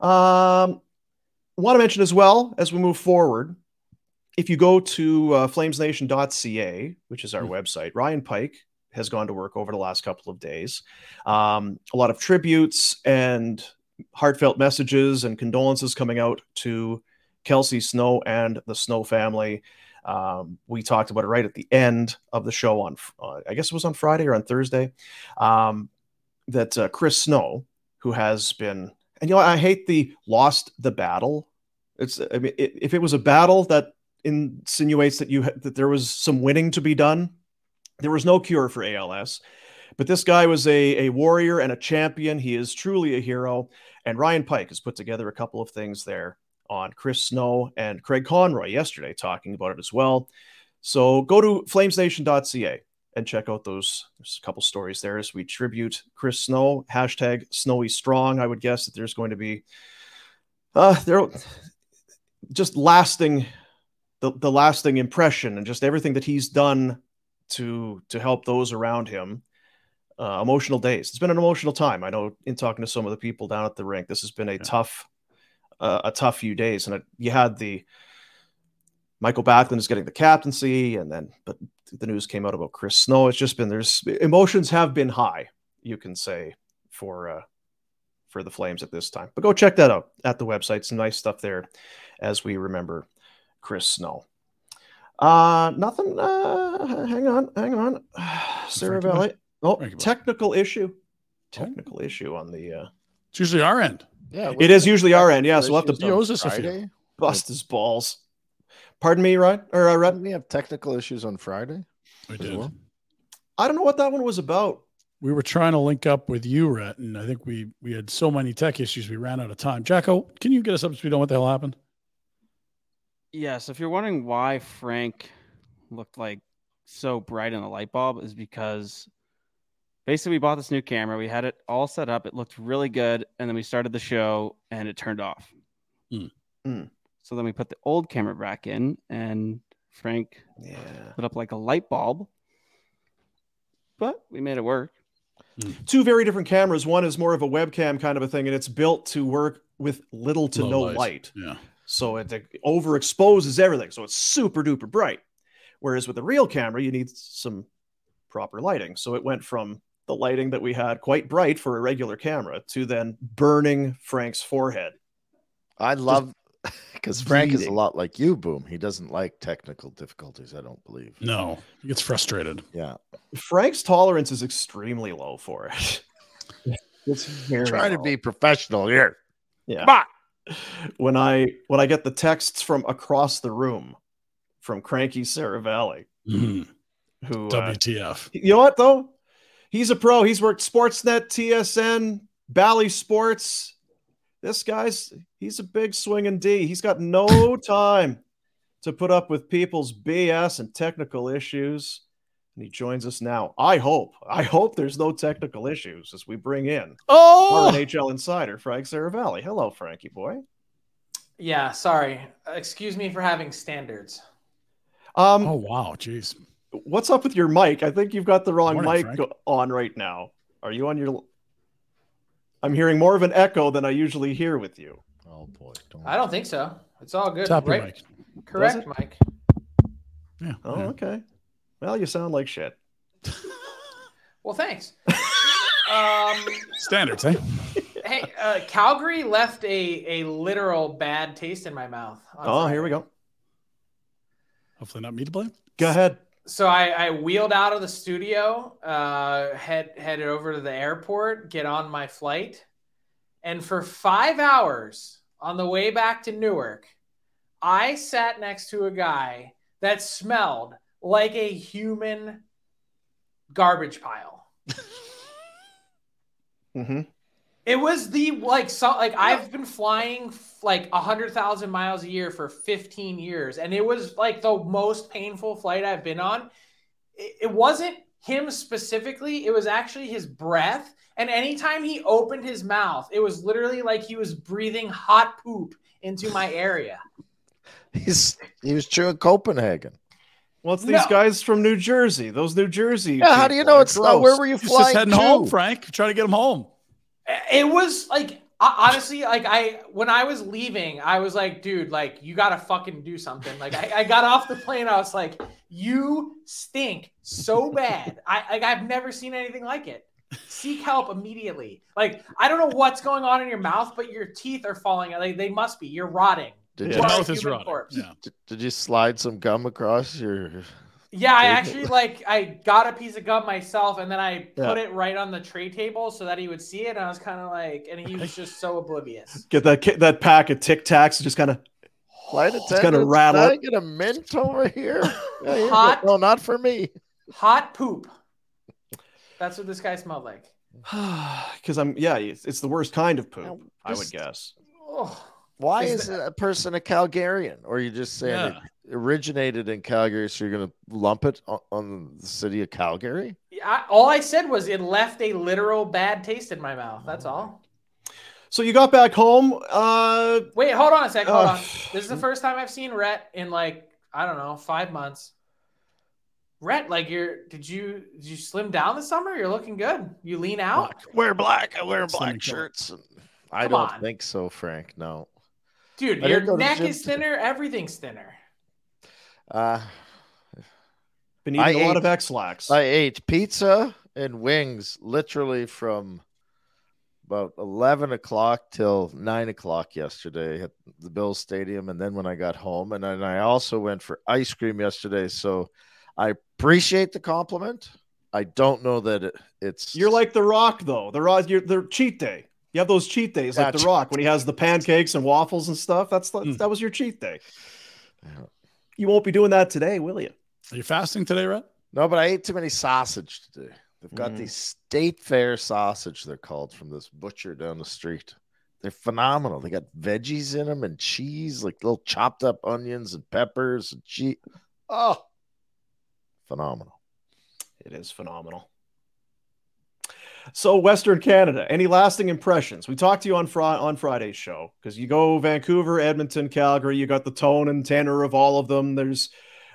A: Um, want to mention as well as we move forward, if you go to uh, flamesnation.ca, which is our
B: Hmm.
A: website, Ryan Pike has gone to work over the last couple of days. Um, a lot of tributes and heartfelt messages and condolences coming out to Kelsey Snow and the Snow family. Um, we talked about it right at the end of the show on, uh, I guess it was on Friday or on Thursday, um, that uh, Chris Snow, who has been, and you know, I hate the lost the battle. It's, I mean, i if it was a battle that insinuates that you that there was some winning to be done, there was no cure for ALS. But this guy was a, a warrior and a champion. He is truly a hero. And Ryan Pike has put together a couple of things there on Chris Snow and Craig Conroy yesterday talking about it as well. So go to flamesnation.ca and check out those. There's a couple stories there as we tribute Chris Snow. Hashtag Snowy Strong. I would guess that there's going to be uh there just lasting the the lasting impression and just everything that he's done to to help those around him. Uh, emotional days. It's been an emotional time. I know in talking to some of the people down at the rink, this has been a tough uh, a tough few days. And it, you had the Mikael Backlund is getting the captaincy, and then but the news came out about Chris Snow. It's just been there's emotions have been high, you can say, for uh, for the Flames at this time. But go check that out at the website. Some nice stuff there as we remember Chris Snow. Uh nothing. Uh, hang on, hang on. Seravalli. Oh, technical issue. Technical issue on the uh
B: It's usually our end.
C: Yeah,
A: It is usually our end, yeah, so we'll have to-
C: issues
B: He owes us a few.
A: Bust his balls. Pardon me, right? Or uh, Red?
C: We have technical issues on Friday?
B: We did.
C: well?
A: I don't know what that one was about.
B: We were trying to link up with you, Rhett, and I think we we had so many tech issues we ran out of time. Jacko, can you get us up to speed on what the hell happened?
D: Yes, if you're wondering why Frank looked like so bright in the light bulb, is because basically we bought this new camera. We had it all set up. It looked really good, and then we started the show, and it turned off.
B: Hmm.
A: Hmm.
D: So then we put the old camera back in, and Frank
A: Yeah.
D: lit up like a light bulb. But we made it work.
A: Two very different cameras. One is more of a webcam kind of a thing, and it's built to work with little to
B: Low
A: no
B: light.
A: light.
B: Yeah.
A: So it uh, overexposes everything. So it's super duper bright. Whereas with a real camera, you need some proper lighting. So it went from the lighting that we had quite bright for a regular camera to then burning Frank's forehead.
C: I love because Frank is a lot like you, Boom. He doesn't like technical difficulties. I don't believe.
B: No, he gets frustrated.
C: Yeah,
A: Frank's tolerance is extremely low for it. it's very
C: trying to be professional here.
A: Yeah.
C: But.
A: When I when I get the texts from across the room from Cranky Seravalli,
B: Mhm.
A: who uh,
B: WTF?
A: you know what though? He's a pro. He's worked Sportsnet, TSN, Bally Sports. This guy's he's a big swinging D. He's got no time to put up with people's BS and technical issues. And he joins us now. I hope. I hope there's no technical issues as we bring in our
B: Oh,
A: NHL insider, Frank Seravalli. Hello, Frankie boy.
E: Yeah, sorry. Excuse me for having standards.
A: Um,
B: oh wow, jeez.
A: What's up with your mic? I think you've got the wrong
B: Morning,
A: mic
B: Frank.
A: on right now. Are you on your? I'm hearing more of an echo than I usually hear with you.
C: Oh boy, don't.
E: I don't think so. It's all good.
B: Tap your
E: right?
B: mic.
E: Correct,
A: it?
E: Mike.
B: Yeah.
A: Oh,
B: yeah.
A: okay. Well, you sound like shit.
E: Well, thanks. um,
B: Standards, eh?
E: hey, uh, Calgary left a, a literal bad taste in my mouth. on
A: Oh, here we go.
B: Hopefully not me to blame.
A: Go ahead.
E: So I, I wheeled out of the studio, uh, head headed over to the airport, get on my flight, and for five hours on the way back to Newark, I sat next to a guy that smelled like a human garbage pile.
A: hmm
E: It was the like so like I've been flying like a hundred thousand miles a year for 15 years, and it was like the most painful flight I've been on. It, it wasn't him specifically, it was actually his breath. And anytime he opened his mouth, it was literally like he was breathing hot poop into my area.
C: He's he was chewing Copenhagen.
A: Well, it's these
E: No.
A: guys from New Jersey. Those New Jersey.
C: Yeah, how do you know
A: are
C: it's not? Where were you
B: He's just
C: flying
B: heading
C: to?
B: home, Frank. Try to get him home.
E: It was like honestly, like I when I was leaving, I was like, dude, like you gotta fucking do something. Like I, I got off the plane, I was like, you stink so bad. I like I've never seen anything like it. Seek help immediately. Like I don't know what's going on in your mouth, but your teeth are falling out. Like they must be. You're rotting.
C: Did
A: Yeah.
B: The
C: you
B: mouth is rotting. Yeah.
C: did, did you slide some gum across your?
E: Yeah, I actually like I got a piece of gum myself and then I
A: Yeah.
E: put it right on the tray table so that he would see it. And I was kind of like, and he was just so oblivious.
A: Get that that pack of Tic Tacs and just kind of.
C: Flight
A: gonna
C: attendant,
A: rattle
C: Can I get a mint over here? Yeah, here you go.
E: Hot.
C: No, not for me.
E: Hot poop. That's what this guy smelled like.
A: Because I'm yeah, it's, it's the worst kind of poop.
C: Now,
A: I would guess.
E: Oh,
C: Why
E: Is
C: is a person a Calgarian? Or are you just saying
B: Yeah.
C: it originated in Calgary, so you're going to lump it on, on the city of Calgary?
E: I, all I said was it left a literal bad taste in my mouth. That's all.
A: So you got back home. Uh,
E: Wait, hold on a second. Hold
A: Uh,
E: on. This is the first time I've seen Rhett in like I don't know, five months. Rhett, like you're did you did you slim down this summer? You're looking good. You lean out.
C: Black. Wear black. I wear black
B: killer.
C: shirts. I don't
E: on.
C: think so, Frank. No.
E: Dude,
C: I didn't go
E: your
C: to the
E: neck
C: gym
E: is
C: today.
E: thinner, everything's thinner.
C: Uh,
A: Been
C: I
A: eating a lot of X-Lax.
C: I ate pizza and wings literally from about 11 o'clock till 9 o'clock yesterday at the Bills Stadium. And then when I got home, and then I also went for ice cream yesterday. So I appreciate the compliment. I don't know that it, it's.
A: You're like The Rock, though. The Rock, you're the cheat day. You have those cheat days like The Rock when he has the pancakes and waffles and stuff. That's the,
B: Mm.
A: that was your cheat day.
C: Yeah.
A: You won't be doing that today, will you?
B: Are you fasting today, Rhett?
C: No, but I ate too many sausage today. They've got
A: Mm.
C: these state fair sausage, they're called from this butcher down the street. They're phenomenal. They got veggies in them and cheese, like little chopped up onions and peppers and cheese. Oh, phenomenal.
A: It is phenomenal. So, Western Canada, any lasting impressions? We talked to you on Fri on Friday's show because you go Vancouver, Edmonton, Calgary. You got the tone and tenor of all of them. There's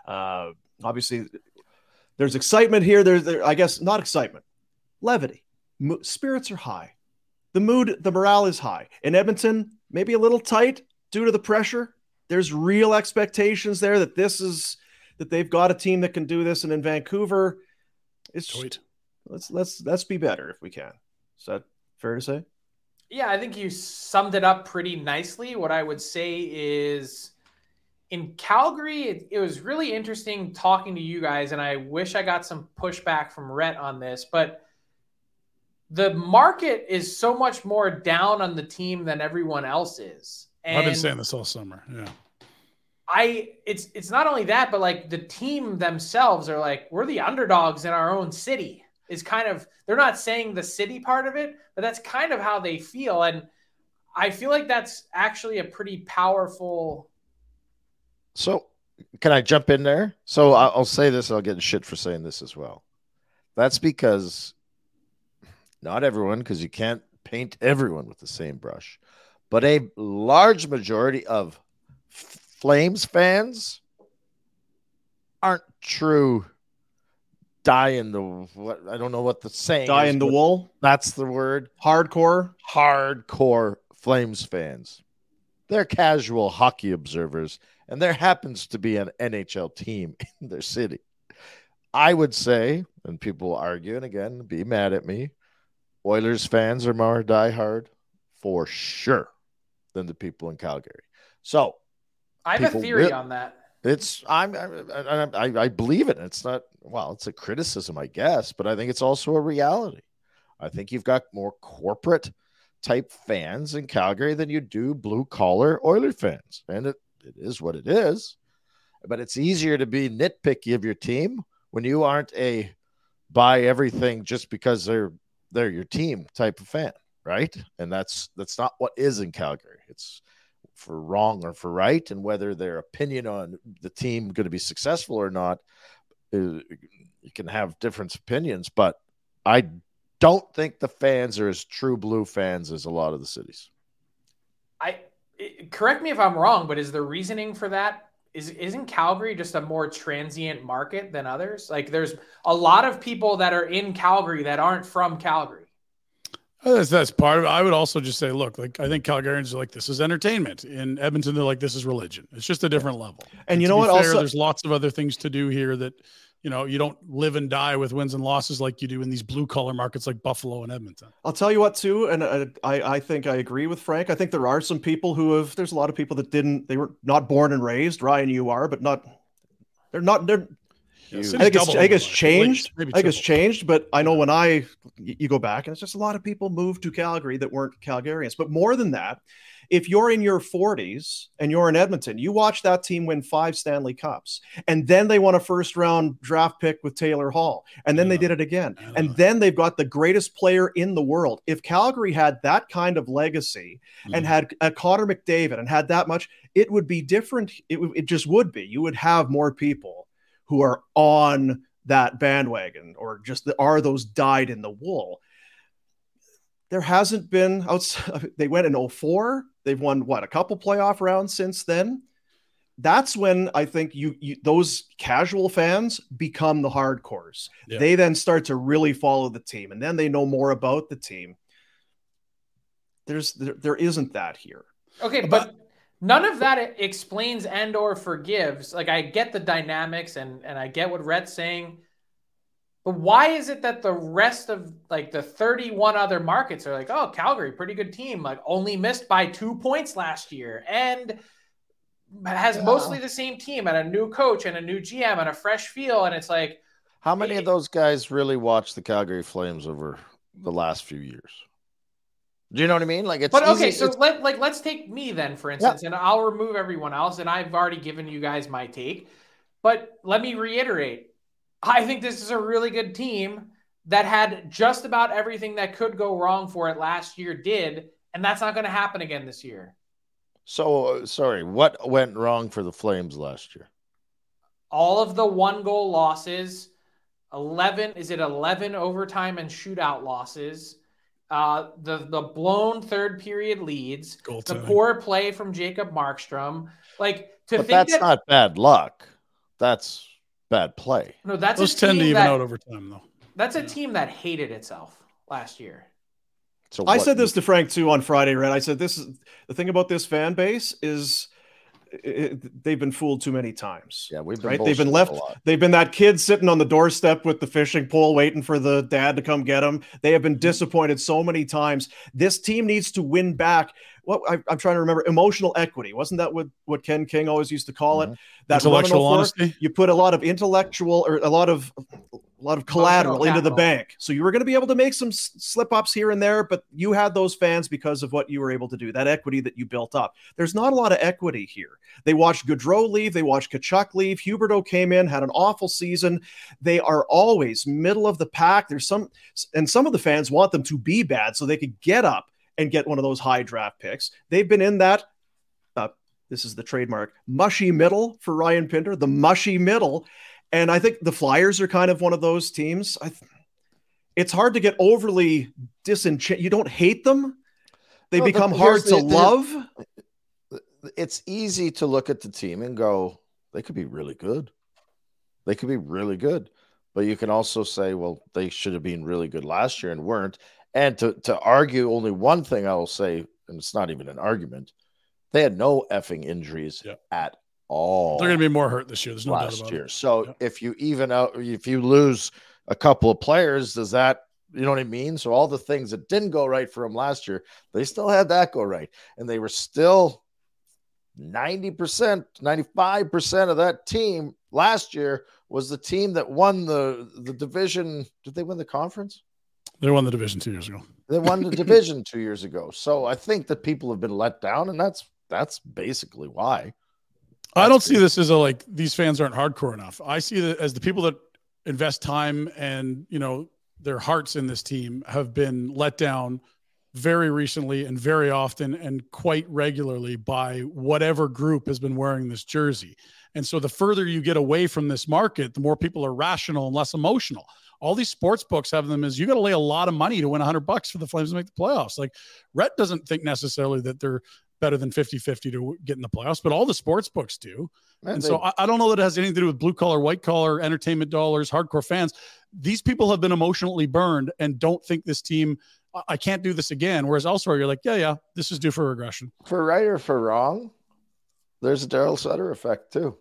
A: uh, obviously there's excitement here. There's, there, I guess, not excitement, levity. Mo- spirits are high. The mood, the morale is high. In Edmonton, maybe a little tight due to the pressure. There's real expectations there that this is that they've got a team that can do this. And in Vancouver, it's
B: Sweet.
A: Let's let's let's be better if we can. Is that fair to say?
E: Yeah, I think you summed it up pretty nicely. What I would say is in Calgary, it, it was really interesting talking to you guys, and I wish I got some pushback from Rhett on this, but the market is so much more down on the team than everyone else is. And
B: I've been saying this all summer. Yeah.
E: I it's it's not only that, but like the team themselves are like, we're the underdogs in our own city. Is kind of they're not saying the city part of it, but that's kind of how they feel. And I feel like that's actually a pretty powerful
C: So, can I jump in there? So, I'll say this, I'll get shit for saying this as well. That's because not everyone, because you can't paint everyone with the same brush, but a large majority of Flames fans aren't true die in the what I don't know what the saying
A: Die
C: is,
A: in the wool,
C: That's the word
A: hardcore.
C: hardcore Flames fans. They're casual hockey observers, and there happens to be an NHL team in their city. I would say, and people will argue, and again, be mad at me, Oilers fans are more diehard for sure than the people in Calgary. So
E: I have a theory
C: will-
E: on that.
C: It's I'm I, I, I believe it. It's not well, it's a criticism, I guess, but I think it's also a reality. I think you've got more corporate type fans in Calgary than you do blue collar Oiler fans, and it, it is what it is. But it's easier to be nitpicky of your team when you aren't a buy everything just because they're they're your team type of fan, right? And that's that's not what is in Calgary. It's for wrong or for right, and whether their opinion on the team going to be successful or not, uh, you can have different opinions. But I don't think the fans are as true blue fans as a lot of the cities.
E: I correct me if I'm wrong, but is the reasoning for that is isn't Calgary just a more transient market than others? Like there's a lot of people that are in Calgary that aren't from Calgary.
B: That's that's part of it. I would also just say, look, like I think Calgarians are like this is entertainment. In Edmonton, they're like this is religion. It's just a different level.
A: And you know what?
B: fair,
A: Also,
B: there's lots of other things to do here that you know you don't live and die with wins and losses like you do in these blue collar markets like Buffalo and Edmonton.
A: I'll tell you what too, and I I think I agree with Frank. I think there are some people who have. There's a lot of people that didn't. They were not born and raised. Ryan, you are, but not. They're not. They're.
B: Yeah,
C: Huge.
A: I think it's. I think it's changed.
B: maybe
A: I think it's changed. But I know when I you go back, and it's just a lot of people moved to Calgary that weren't Calgarians. But more than that, if you're in your 40s and you're in Edmonton, you watch that team win five Stanley Cups, and then they won a first round draft pick with Taylor Hall, and then they did it again,
B: Yeah.
A: and then they've got the greatest player in the world. If Calgary had that kind of legacy and
B: Mhm.
A: had a Connor McDavid and had that much, it would be different. It, would- it just would be. You would have more people who are on that bandwagon or just the, are those dyed in the wool. There hasn't been outside, they went in 04. They've won what a couple playoff rounds since then. that's when I think you, you those casual fans become the hardcores.
B: Yeah.
A: They then start to really follow the team, and then they know more about the team. There's there, there isn't that here.
E: Okay, but none of that explains and or forgives. Like I get the dynamics and and I get what Rhett's saying. But why is it that the rest of like the 31 other markets are like, oh, Calgary, pretty good team, like only missed by two points last year and has
C: Yeah.
E: mostly the same team and a new coach and a new GM and a fresh feel. And it's like,
C: How many
E: Eh.
C: of those guys really watched the Calgary Flames over the last few years? Do you know what I mean? Like it's
E: but okay,
C: easy-
E: so
C: it's-
E: let like let's take me then, for instance, and I'll remove everyone else, and I've already given you guys my take. But let me reiterate. I think this is a really good team that had just about everything that could go wrong for it last year did, and that's not going to happen again this year.
C: so uh, sorry. What went wrong for the Flames last year?
E: All of the one goal losses, 11 is it 11 overtime and shootout losses, uh the the blown third period leads, the
B: Goaltending.
E: poor play from Jacob Markstrom. Like to
C: But
E: think
C: that's
E: that
C: not bad luck. That's bad play.
E: no, that's
B: Those
E: a
B: tend to even
E: that,
B: out over time, though.
E: That's a team that hated itself last year.
C: So
A: I said this to Frank too on Friday, right? I said this is the thing about this fan base is it, they've been fooled too many times.
C: Yeah, we've been
A: right. They've been left. They've been that kid sitting on the doorstep with the fishing pole, waiting for the dad to come get him. They have been mm-hmm. disappointed so many times. This team needs to win back. What I, I'm trying to remember, emotional equity. Wasn't that what what Ken King always used to call it? Mm-hmm. That
B: Intellectual
A: oh
B: honesty.
A: You put a lot of intellectual or a lot of a lot of collateral into the bank. So you were going to be able to make some slip ups here and there, but you had those fans because of what you were able to do, that equity that you built up. There's not a lot of equity here. They watched Gaudreau leave, they watched Tkachuk leave. Huberdeau came in, had an awful season. They are always middle of the pack. There's some, and some of the fans want them to be bad so they could get up and get one of those high draft picks. They've been in that. Uh, this is the trademark mushy middle for Ryan Pinder, the mushy middle. And I think the Flyers are kind of one of those teams. I th- it's hard to get overly disenchanted. You don't hate them. They
C: No,
A: become
C: here's
A: hard
C: the-
A: to
C: here's-
A: love.
C: It's easy to look at the team and go, they could be really good. They could be really good. But you can also say, well, they should have been really good last year and weren't. And to, to argue only one thing I will say, and it's not even an argument, they had no effing injuries
B: Yep.
C: at all.
B: They're going to be more hurt this year. There's no doubt
C: last
B: about
C: year.
B: it.
C: So
B: Yeah.
C: if you even out, if you lose a couple of players, does that you know what I mean? So all the things that didn't go right for them last year, they still had that go right, and they were still ninety percent, ninety five percent of that team last year was the team that won the the division. Did they win the conference?
B: They won the division two years ago.
C: They won the division two years ago. So I think that people have been let down, and that's that's basically why.
B: I don't see this as a like these fans aren't hardcore enough. I see that as the people that invest time and you know their hearts in this team have been let down very recently and very often and quite regularly by whatever group has been wearing this jersey. And so the further you get away from this market, the more people are rational and less emotional. All these sports books have them as you got to lay a lot of money to win 100 bucks for the Flames to make the playoffs. Like Rhett doesn't think necessarily that they're better than 50 50 to get in the playoffs, but all the sports books do.
C: Man,
B: And
C: they-
B: so I, I don't know that it has anything to do with blue collar, white collar, entertainment dollars, hardcore fans. These people have been emotionally burned and don't think this team, I, I can't do this again. Whereas elsewhere, you're like, yeah, yeah, this is due for regression.
C: for right or for wrong, there's a Daryl Sutter effect too.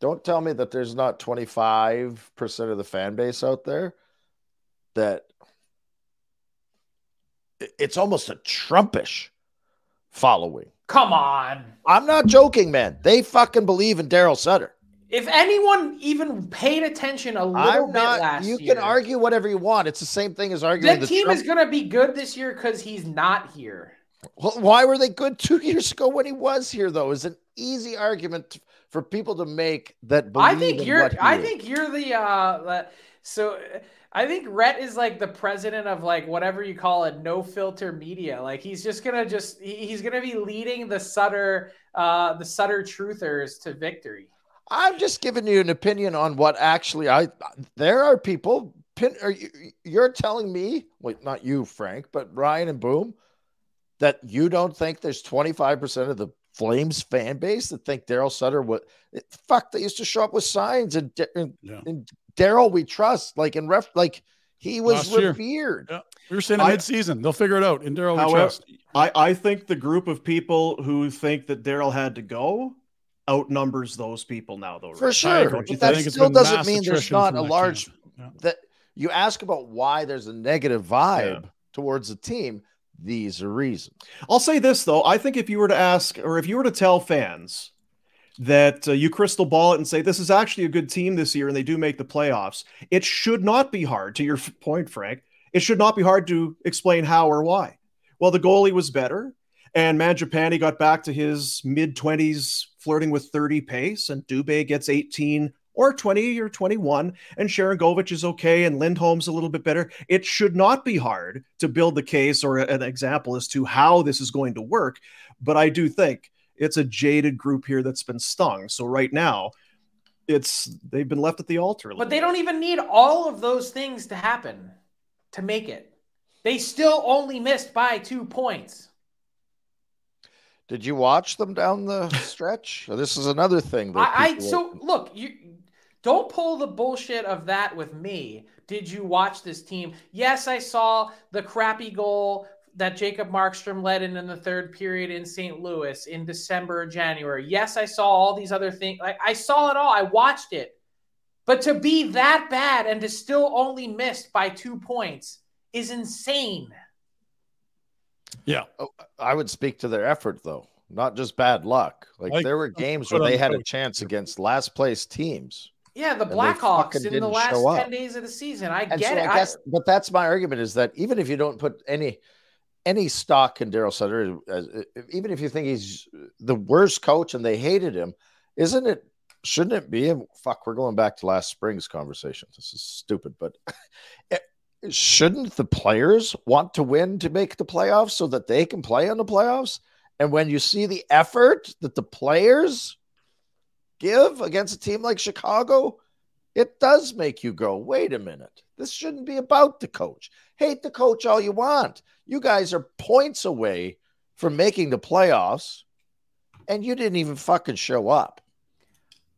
C: Don't tell me that there's not 25% of the fan base out there that it's almost a Trumpish following.
E: Come on.
C: I'm not joking, man. They fucking believe in Daryl Sutter.
E: If anyone even paid attention a little
C: I'm
E: bit
C: not.
E: last
C: You
E: year,
C: can argue whatever you want. It's the same thing as arguing the
E: team
C: Trump-
E: is going to be good this year because he's not here.
C: Well, why were they good two years ago when he was here? Though is an easy argument for people to make that. Believe
E: I think
C: in
E: you're. I think you're the. uh the, So I think Rhett is like the president of like whatever you call it, no filter media. Like he's just gonna just he's gonna be leading the Sutter uh the Sutter truthers to victory.
C: I'm just giving you an opinion on what actually I. There are people. Pin, are you, you're telling me, wait, not you, Frank, but Ryan and Boom, that you don't think there's 25 percent of the Flames fan base that think Daryl Sutter would fuck. They used to show up with signs and, and,
B: Yeah.
C: and Daryl we trust, like in ref, like he was
B: Last
C: revered.
B: Yeah. We were saying in
A: I-
B: mid-season, they'll figure it out. In Daryl, we trust.
A: I, I think the group of people who think that Daryl had to go outnumbers those people now, though.
C: For
A: Rick.
C: sure, but that
B: think
C: still doesn't mean there's not a large.
B: Yeah.
C: that you ask about why there's a negative vibe towards the team. These are reasons.
A: I'll say this though. I think if you were to ask, or if you were to tell fans that uh, you crystal ball it and say this is actually a good team this year and they do make the playoffs, it should not be hard. To your point, Frank, it should not be hard to explain how or why. Well, the goalie was better, and Mangiapane got back to his mid twenties, flirting with thirty pace, and Dubé gets eighteen or 20 or 21, and Sharangovich is okay, and Lindholm's a little bit better. It should not be hard to build the case or an example as to how this is going to work. But I do think it's a jaded group here that's been stung. So right now, it's they've been left at the altar.
E: But they don't even need all of those things to happen to make it. They still only missed by two points.
C: Did you watch them down the stretch? this is another thing. That
E: I, I
C: people-
E: so look, you don't pull the bullshit of that with me. Did you watch this team? Yes, I saw the crappy goal that Jacob Markstrom led in in the third period in St. Louis in December or January. Yes, I saw all these other things. Like I saw it all. I watched it. But to be that bad and to still only miss by two points is insane.
B: Yeah.
C: Oh, I would speak to their effort though, not just bad luck. Like,
B: Like,
C: there were games where they had a chance against last place teams.
E: Yeah, the Blackhawks in the last 10 days of the season. I
C: And
E: get
C: so
E: it.
C: I guess, but that's my argument is that even if you don't put any any stock in Daryl Sutter, even if you think he's the worst coach and they hated him, isn't it? Shouldn't it be? Fuck, we're going back to last spring's conversation. This is stupid, but eh, shouldn't the players want to win to make the playoffs so that they can play in the playoffs? And when you see the effort that the players give against a team like Chicago, it does make you go, wait a minute. This shouldn't be about the coach. Hate the coach all you want. You guys are points away from making the playoffs, and you didn't even fucking show up.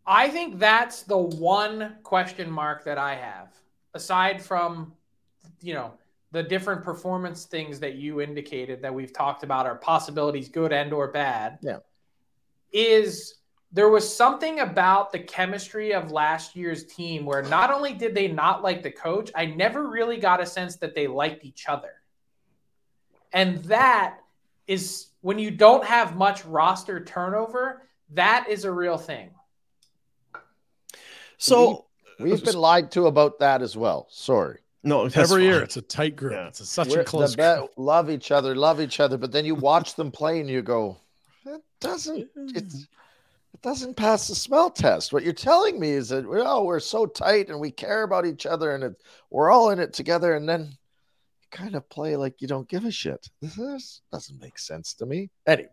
E: I think that's the one question mark that I have, aside from, you know, the different performance things that you indicated that we've talked about are possibilities, good and or bad.
C: Yeah.
E: Is there was something about the chemistry of last year's team where not only did they not like the coach, I never really got a sense that they liked each other. And that is when you don't have much roster turnover, that is a real thing.
A: So
C: We've been lied to about that as well. Sorry.
A: no, that's
B: Every year, it's a tight group.
A: Yeah.
B: It's a, such
C: We're-
B: a close
C: the bet-
B: group.
C: love each other, love each other, but then you watch them play and you go, it doesn't it's it doesn't pass the smell test. What you're telling me is that oh, we're so tight and we care about each other and it, we're all in it together, and then you kind of play like you don't give a shit. This doesn't make sense to me. Anyway,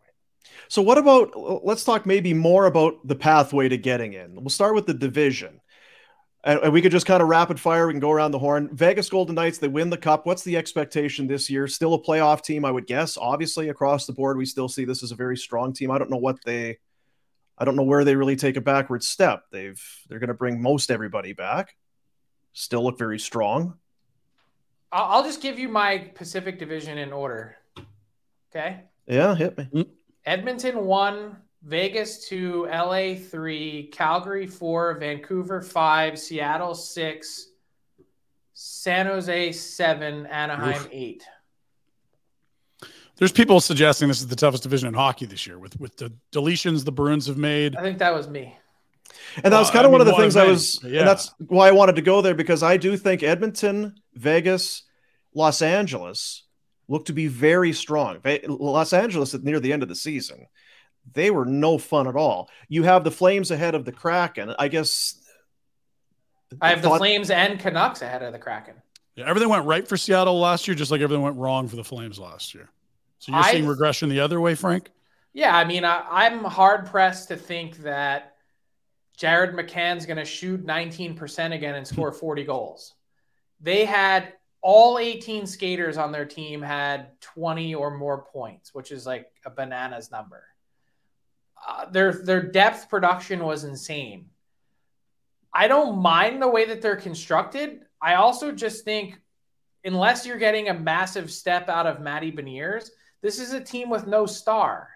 A: So what about let's talk maybe more about the pathway to getting in. We'll start with the division. And, we could just kind of rapid fire. We can go around the horn. Vegas Golden Knights, they win the cup. What's the expectation this year? Still a playoff team, I would guess. Obviously, across the board, we still see this as a very strong team. I don't know what they I don't know where they really take a backward step. They've they're gonna bring most everybody back. Still look very strong.
E: I'll, I'll just give you my Pacific Division in order. Okay.
A: Yeah, hit me. Mm.
E: Edmonton one, Vegas two, LA three, Calgary four, Vancouver five, Seattle six, San Jose seven, Anaheim eight.
B: There's people suggesting this is the toughest division in hockey this year with with the deletions the Bruins have made.
E: I think that was me.
A: And that was
B: Well,
A: kind
B: I
A: of one of the things I was,
B: yeah.
A: and that's why I wanted to go there because I do think Edmonton, Vegas, Los Angeles look to be very strong. Los Angeles at near the end of the season, they were no fun at all. You have the Flames ahead of the Kraken. I guess
E: I have the Flames and Canucks ahead of the Kraken.
B: Yeah, everything went right for Seattle last year, just like everything went wrong for the Flames last year. So you're
E: I-
B: seeing regression the other way, Frank?
E: Yeah, I mean, I, I'm hard pressed to think that Jared McCann's going to shoot 19% again and score 40 goals. They had all 18 skaters on their team had 20 or more points, which is like a bananas number. uh, their their depth production was insane. I don't mind the way that they're constructed. I also just think unless you're getting a massive step out of Matty Beniers, this is a team with no star.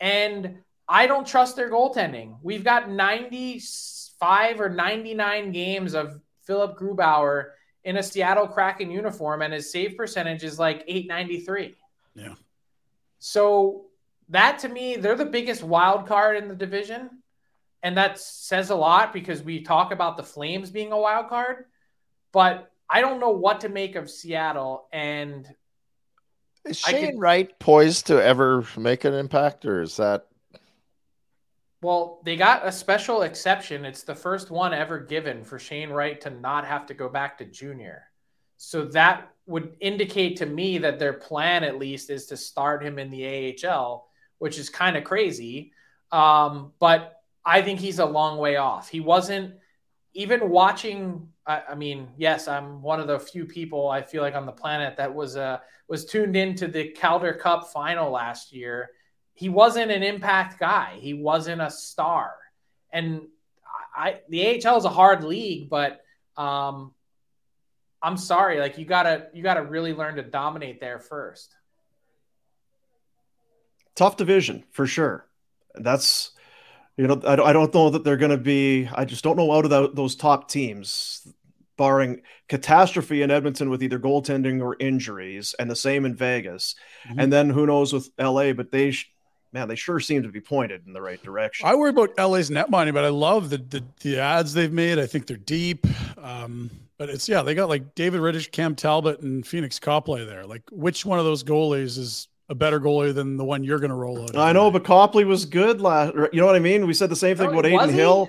E: And I don't trust their goaltending. We've got 95 or 99 games of Philip Grubauer in a Seattle Kraken uniform, and his save percentage is like 893.
B: Yeah.
E: So that to me, they're the biggest wild card in the division. And that says a lot because we talk about the Flames being a wild card. But I don't know what to make of Seattle. And
C: Is Shane
E: could-
C: Wright poised to ever make an impact, or is that
E: well, they got a special exception. It's the first one ever given for Shane Wright to not have to go back to junior. So that would indicate to me that their plan, at least, is to start him in the AHL, which is kind of crazy. Um, but I think he's a long way off. He wasn't even watching. I, I mean, yes, I'm one of the few people I feel like on the planet that was uh, was tuned into the Calder Cup final last year he wasn't an impact guy. He wasn't a star. And I, the AHL is a hard league, but um, I'm sorry, like you gotta you gotta really learn to dominate there first.
A: tough division for sure. That's you know I don't, I don't know that they're going to be. I just don't know out of the, those top teams, barring catastrophe in Edmonton with either goaltending or injuries, and the same in Vegas,
B: Mhm.
A: and then who knows with LA. But they, sh- man, they sure seem to be pointed in the right direction.
B: I worry about LA's net money, but I love the the, the adds they've made. I think they're deep. Um, but it's yeah, they got like David Rittich, Cam Talbot, and Pheonix Copley there. Like, which one of those goalies is a better goalie than the one you're going to roll out?
A: I know, but Copley was good last. You know what I mean? We said the same thing
E: No,
A: about
E: was
A: Adin
E: he?
A: Hill.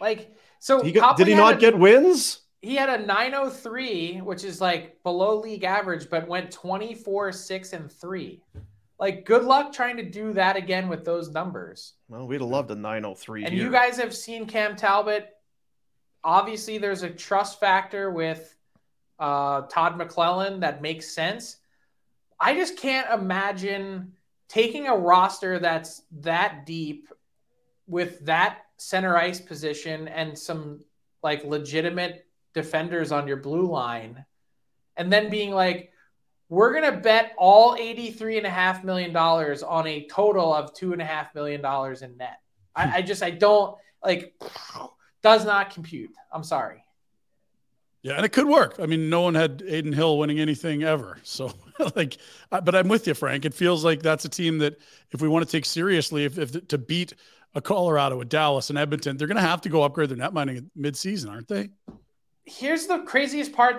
E: Like so,
A: He got, did he not
E: a-
A: get wins?
E: He had a 903, which is like below league average, but went 24, 6, and 3. Like, good luck trying to do that again with those numbers.
A: Well, we'd have loved a 903.
E: And
A: here.
E: you guys have seen Cam Talbot. Obviously, there's a trust factor with uh, Todd McLellan that makes sense. I just can't imagine taking a roster that's that deep with that center ice position and some like legitimate defenders on your blue line and then being like we're going to bet all $83.5 million on a total of $2.5 million in net. I, I just, I don't like, does not compute. I'm sorry.
B: Yeah, and it could work. I mean, no one had Adin Hill winning anything ever. So, like, but I'm with you, Frank. It feels like that's a team that, if we want to take seriously, if, if to beat a Colorado, a Dallas, and Edmonton, they're going to have to go upgrade their netminding mid-season, aren't they?
E: Here's the craziest part.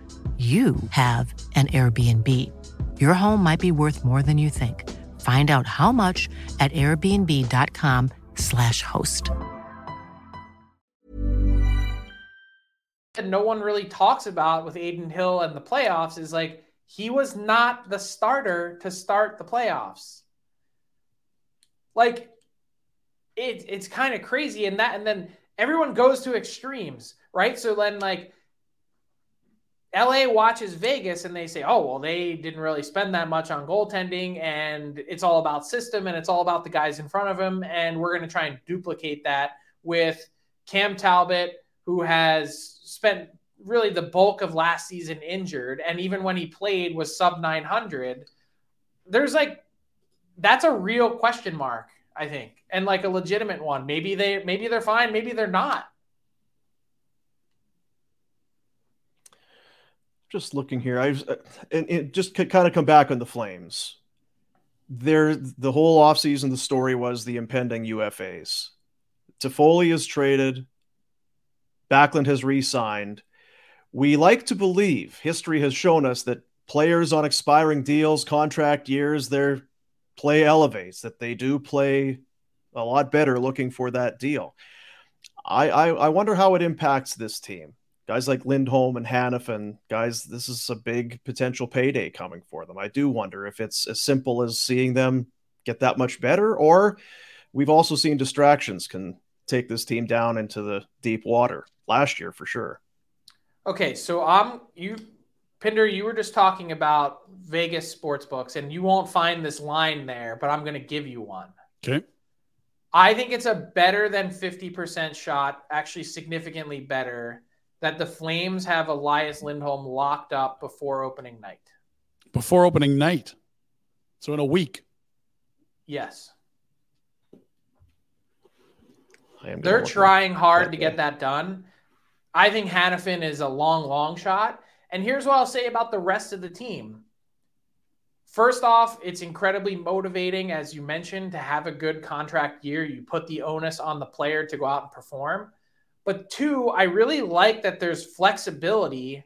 F: you have an Airbnb. Your home might be worth more than you think. Find out how much at airbnb.com/slash host.
E: that no one really talks about with Adin Hill and the playoffs is like he was not the starter to start the playoffs. Like it, it's kind of crazy and that and then everyone goes to extremes, right? So then like LA watches Vegas and they say, "Oh, well, they didn't really spend that much on goaltending, and it's all about system and it's all about the guys in front of him, and we're going to try and duplicate that with Cam Talbot, who has spent really the bulk of last season injured, and even when he played was sub 900. There's like that's a real question mark, I think, and like a legitimate one. Maybe they maybe they're fine, maybe they're not.
A: Just looking here, I was, uh, and, and just to kind of come back on the Flames. There, the whole offseason, the story was the impending UFAs. Toffoli is traded. Backlund has re-signed. We like to believe history has shown us that players on expiring deals, contract years, their play elevates. That they do play a lot better looking for that deal. I, I, I wonder how it impacts this team guys like Lindholm and Hanifin, guys, this is a big potential payday coming for them. I do wonder if it's as simple as seeing them get that much better, or we've also seen distractions can take this team down into the deep water last year for sure.
E: Okay, so I'm um, you Pinder, you were just talking about Vegas sports books, and you won't find this line there, but I'm going to give you one.
B: Okay.
E: I think it's a better than 50% shot, actually significantly better that the Flames have Elias Lindholm locked up before opening night.
B: Before opening night. So in a week.
E: Yes. They're trying hard to get that done. I think Hanifin is a long, long shot. And here's what I'll say about the rest of the team. First off, it's incredibly motivating, as you mentioned, to have a good contract year. You put the onus on the player to go out and perform. But two, I really like that there's flexibility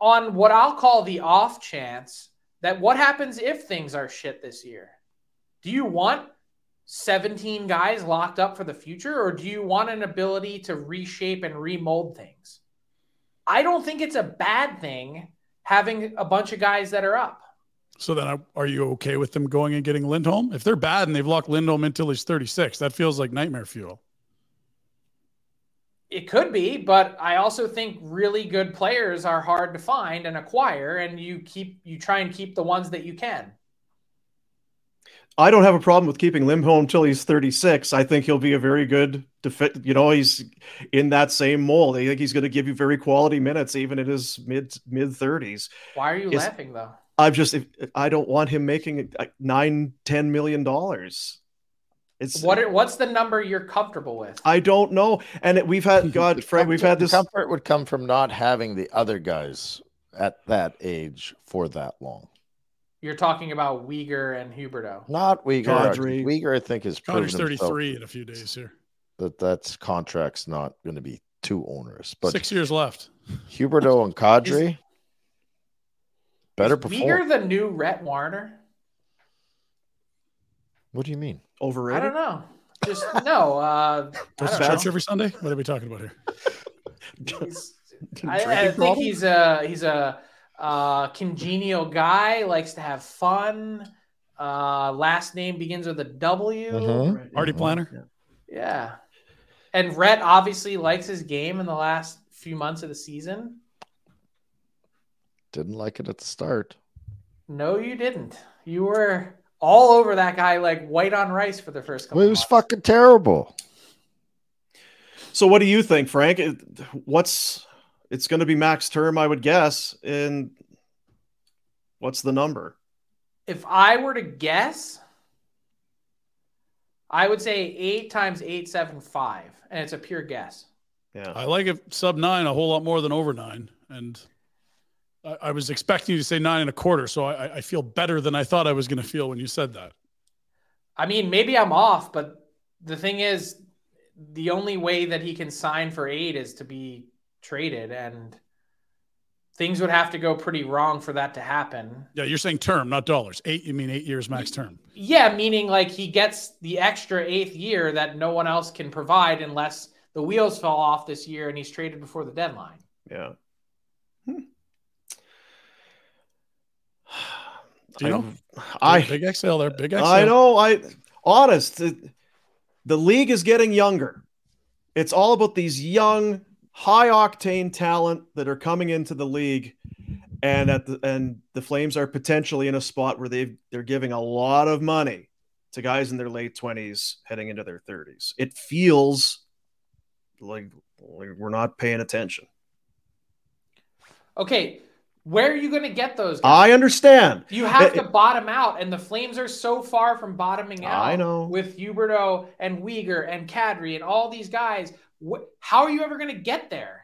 E: on what I'll call the off chance that what happens if things are shit this year? Do you want 17 guys locked up for the future, or do you want an ability to reshape and remold things? I don't think it's a bad thing having a bunch of guys that are up.
B: So then, are you okay with them going and getting Lindholm? If they're bad and they've locked Lindholm until he's 36, that feels like nightmare fuel.
E: It could be, but I also think really good players are hard to find and acquire, and you keep you try and keep the ones that you can.
A: I don't have a problem with keeping Lindholm until he's 36. I think he'll be a very good defense. You know, he's in that same mold. I think he's going to give you very quality minutes, even in his mid mid 30s.
E: Why are you it's, laughing though?
A: I've just I don't want him making uh, nine, ten million dollars.
E: It's what what's the number you're comfortable with?
A: I don't know. And it, we've had God, Frank, we've had this
C: comfort would come from not having the other guys at that age for that long.
E: You're talking about Weegar and Huberdeau.
C: Not Weegar. Kadri. Weegar, I think, is
B: Kadri's 33 in a few days here.
C: That that's contract's not going to be too onerous. But
B: six years left.
C: Huberdeau and Kadri. Is, better
E: is Weegar the new Rhett Warrener?
C: What do you mean?
A: Overrated?
E: I don't know. Just no. Uh,
B: Goes to church every Sunday. What are we talking about here?
E: I, I think he's a he's a uh, congenial guy. Likes to have fun. Uh, last name begins with a W.
B: Mm-hmm. Party planner.
E: Yeah. And Rhett obviously likes his game in the last few months of the season.
C: Didn't like it at the start.
E: No, you didn't. You were all over that guy like white on rice for the first couple.
C: It was months. fucking terrible.
A: So, what do you think, Frank? What's it's going to be max term, I would guess. And what's the number?
E: If I were to guess, I would say eight times eight seven five, and it's a pure guess.
B: Yeah, I like it sub nine a whole lot more than over nine, and I, I was expecting you to say nine and a quarter, so I, I feel better than I thought I was going to feel when you said that.
E: I mean, maybe I'm off, but the thing is, the only way that he can sign for eight is to be traded, and things would have to go pretty wrong for that to happen.
B: Yeah, you're saying term, not dollars. Eight, you mean eight years max term?
E: Yeah, meaning like he gets the extra eighth year that no one else can provide unless the wheels fall off this year and he's traded before the deadline.
A: Yeah.
B: Do you know?
A: I
B: big XL there, big XL.
A: I know. I honest, the, the league is getting younger. It's all about these young, high octane talent that are coming into the league, and at the and the Flames are potentially in a spot where they they're giving a lot of money to guys in their late twenties heading into their thirties. It feels like, like we're not paying attention.
E: Okay, where are you going to get those? Guys?
A: I understand.
E: You have
A: It-
E: to bottom out, and the Flames are so far from bottoming out.
A: I know.
E: With Huberdeau and Weegar and Kadri and all these guys, wh- how are you ever going to get there?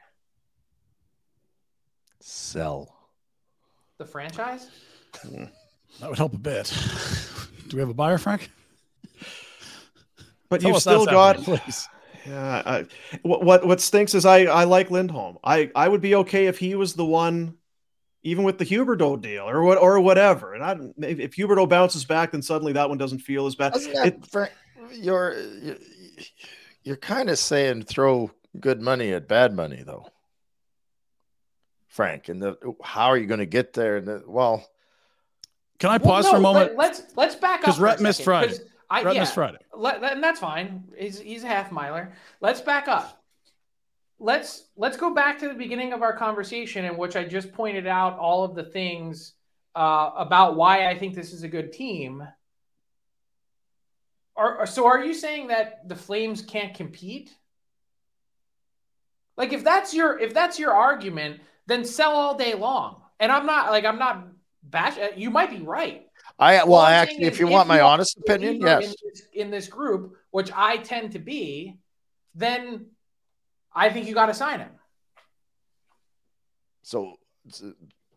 C: Sell.
E: The franchise?
B: That would help a bit. Do we have a buyer, Frank?
A: But
B: Tell
A: you've still got
B: happening, please.
A: Yeah, I, what what what stinks is I I like Lindholm. I I would be okay if he was the one, even with the Huberdeau deal or what or whatever. And I if if Huberdeau bounces back, then suddenly that one doesn't feel as bad.
C: Doesn't that,
A: It-
C: Frank, you're you're, you're kind of saying throw good money at bad money, though, Frank. And the, how are you going to get there? And the, well,
B: Can I
E: Well,
B: pause
E: no,
B: for a moment?
E: Let, us let's back up
B: 'Cause
E: for a
B: Rhett missed
E: second,
B: Friday.
E: 'cause I,
B: Rhett
E: yeah,
B: missed Friday.
E: Let, and that's fine. He's he's a half miler. Let's back up. Let's let's go back to the beginning of our conversation in which I just pointed out all of the things uh, about why I think this is a good team. Are, so are you saying that the Flames can't compete? Like if that's your if that's your argument, then sell all day long. And I'm not like I'm not bash. uh, You might be right.
C: I well, I actually, if you want my honest opinion, yes.
E: In this, in this group, which I tend to be, then I think you got to sign him.
C: So,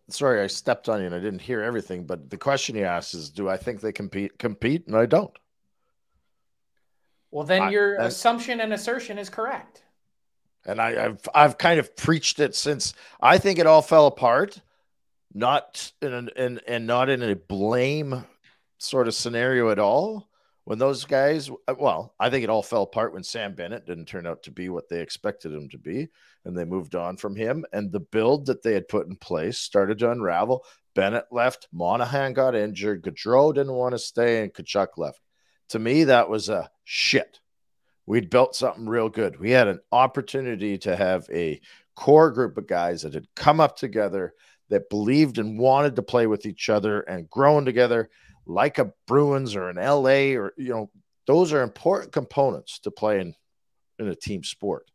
C: sorry, I stepped on you and I didn't hear everything. But the question he asked is, do I think they compete? Compete? And I don't.
E: Well, then
C: I-
E: your assumption and assertion is correct.
C: And I, I've I've kind of preached it since I think it all fell apart, not in an in and not in a blame sort of scenario at all. When those guys, uh, well, I think it all fell apart when Sam Bennett didn't turn out to be what they expected him to be, and they moved on from him. And the build that they had put in place started to unravel. Bennett left, Monahan got injured, Gaudreau didn't want to stay, and Tkachuk left. To me, that was a shit. We'd built something real good. We had an opportunity to have a core group of guys that had come up together that believed and wanted to play with each other and grown together like a Bruins or an LA or you know those are important components to playing in a team sport.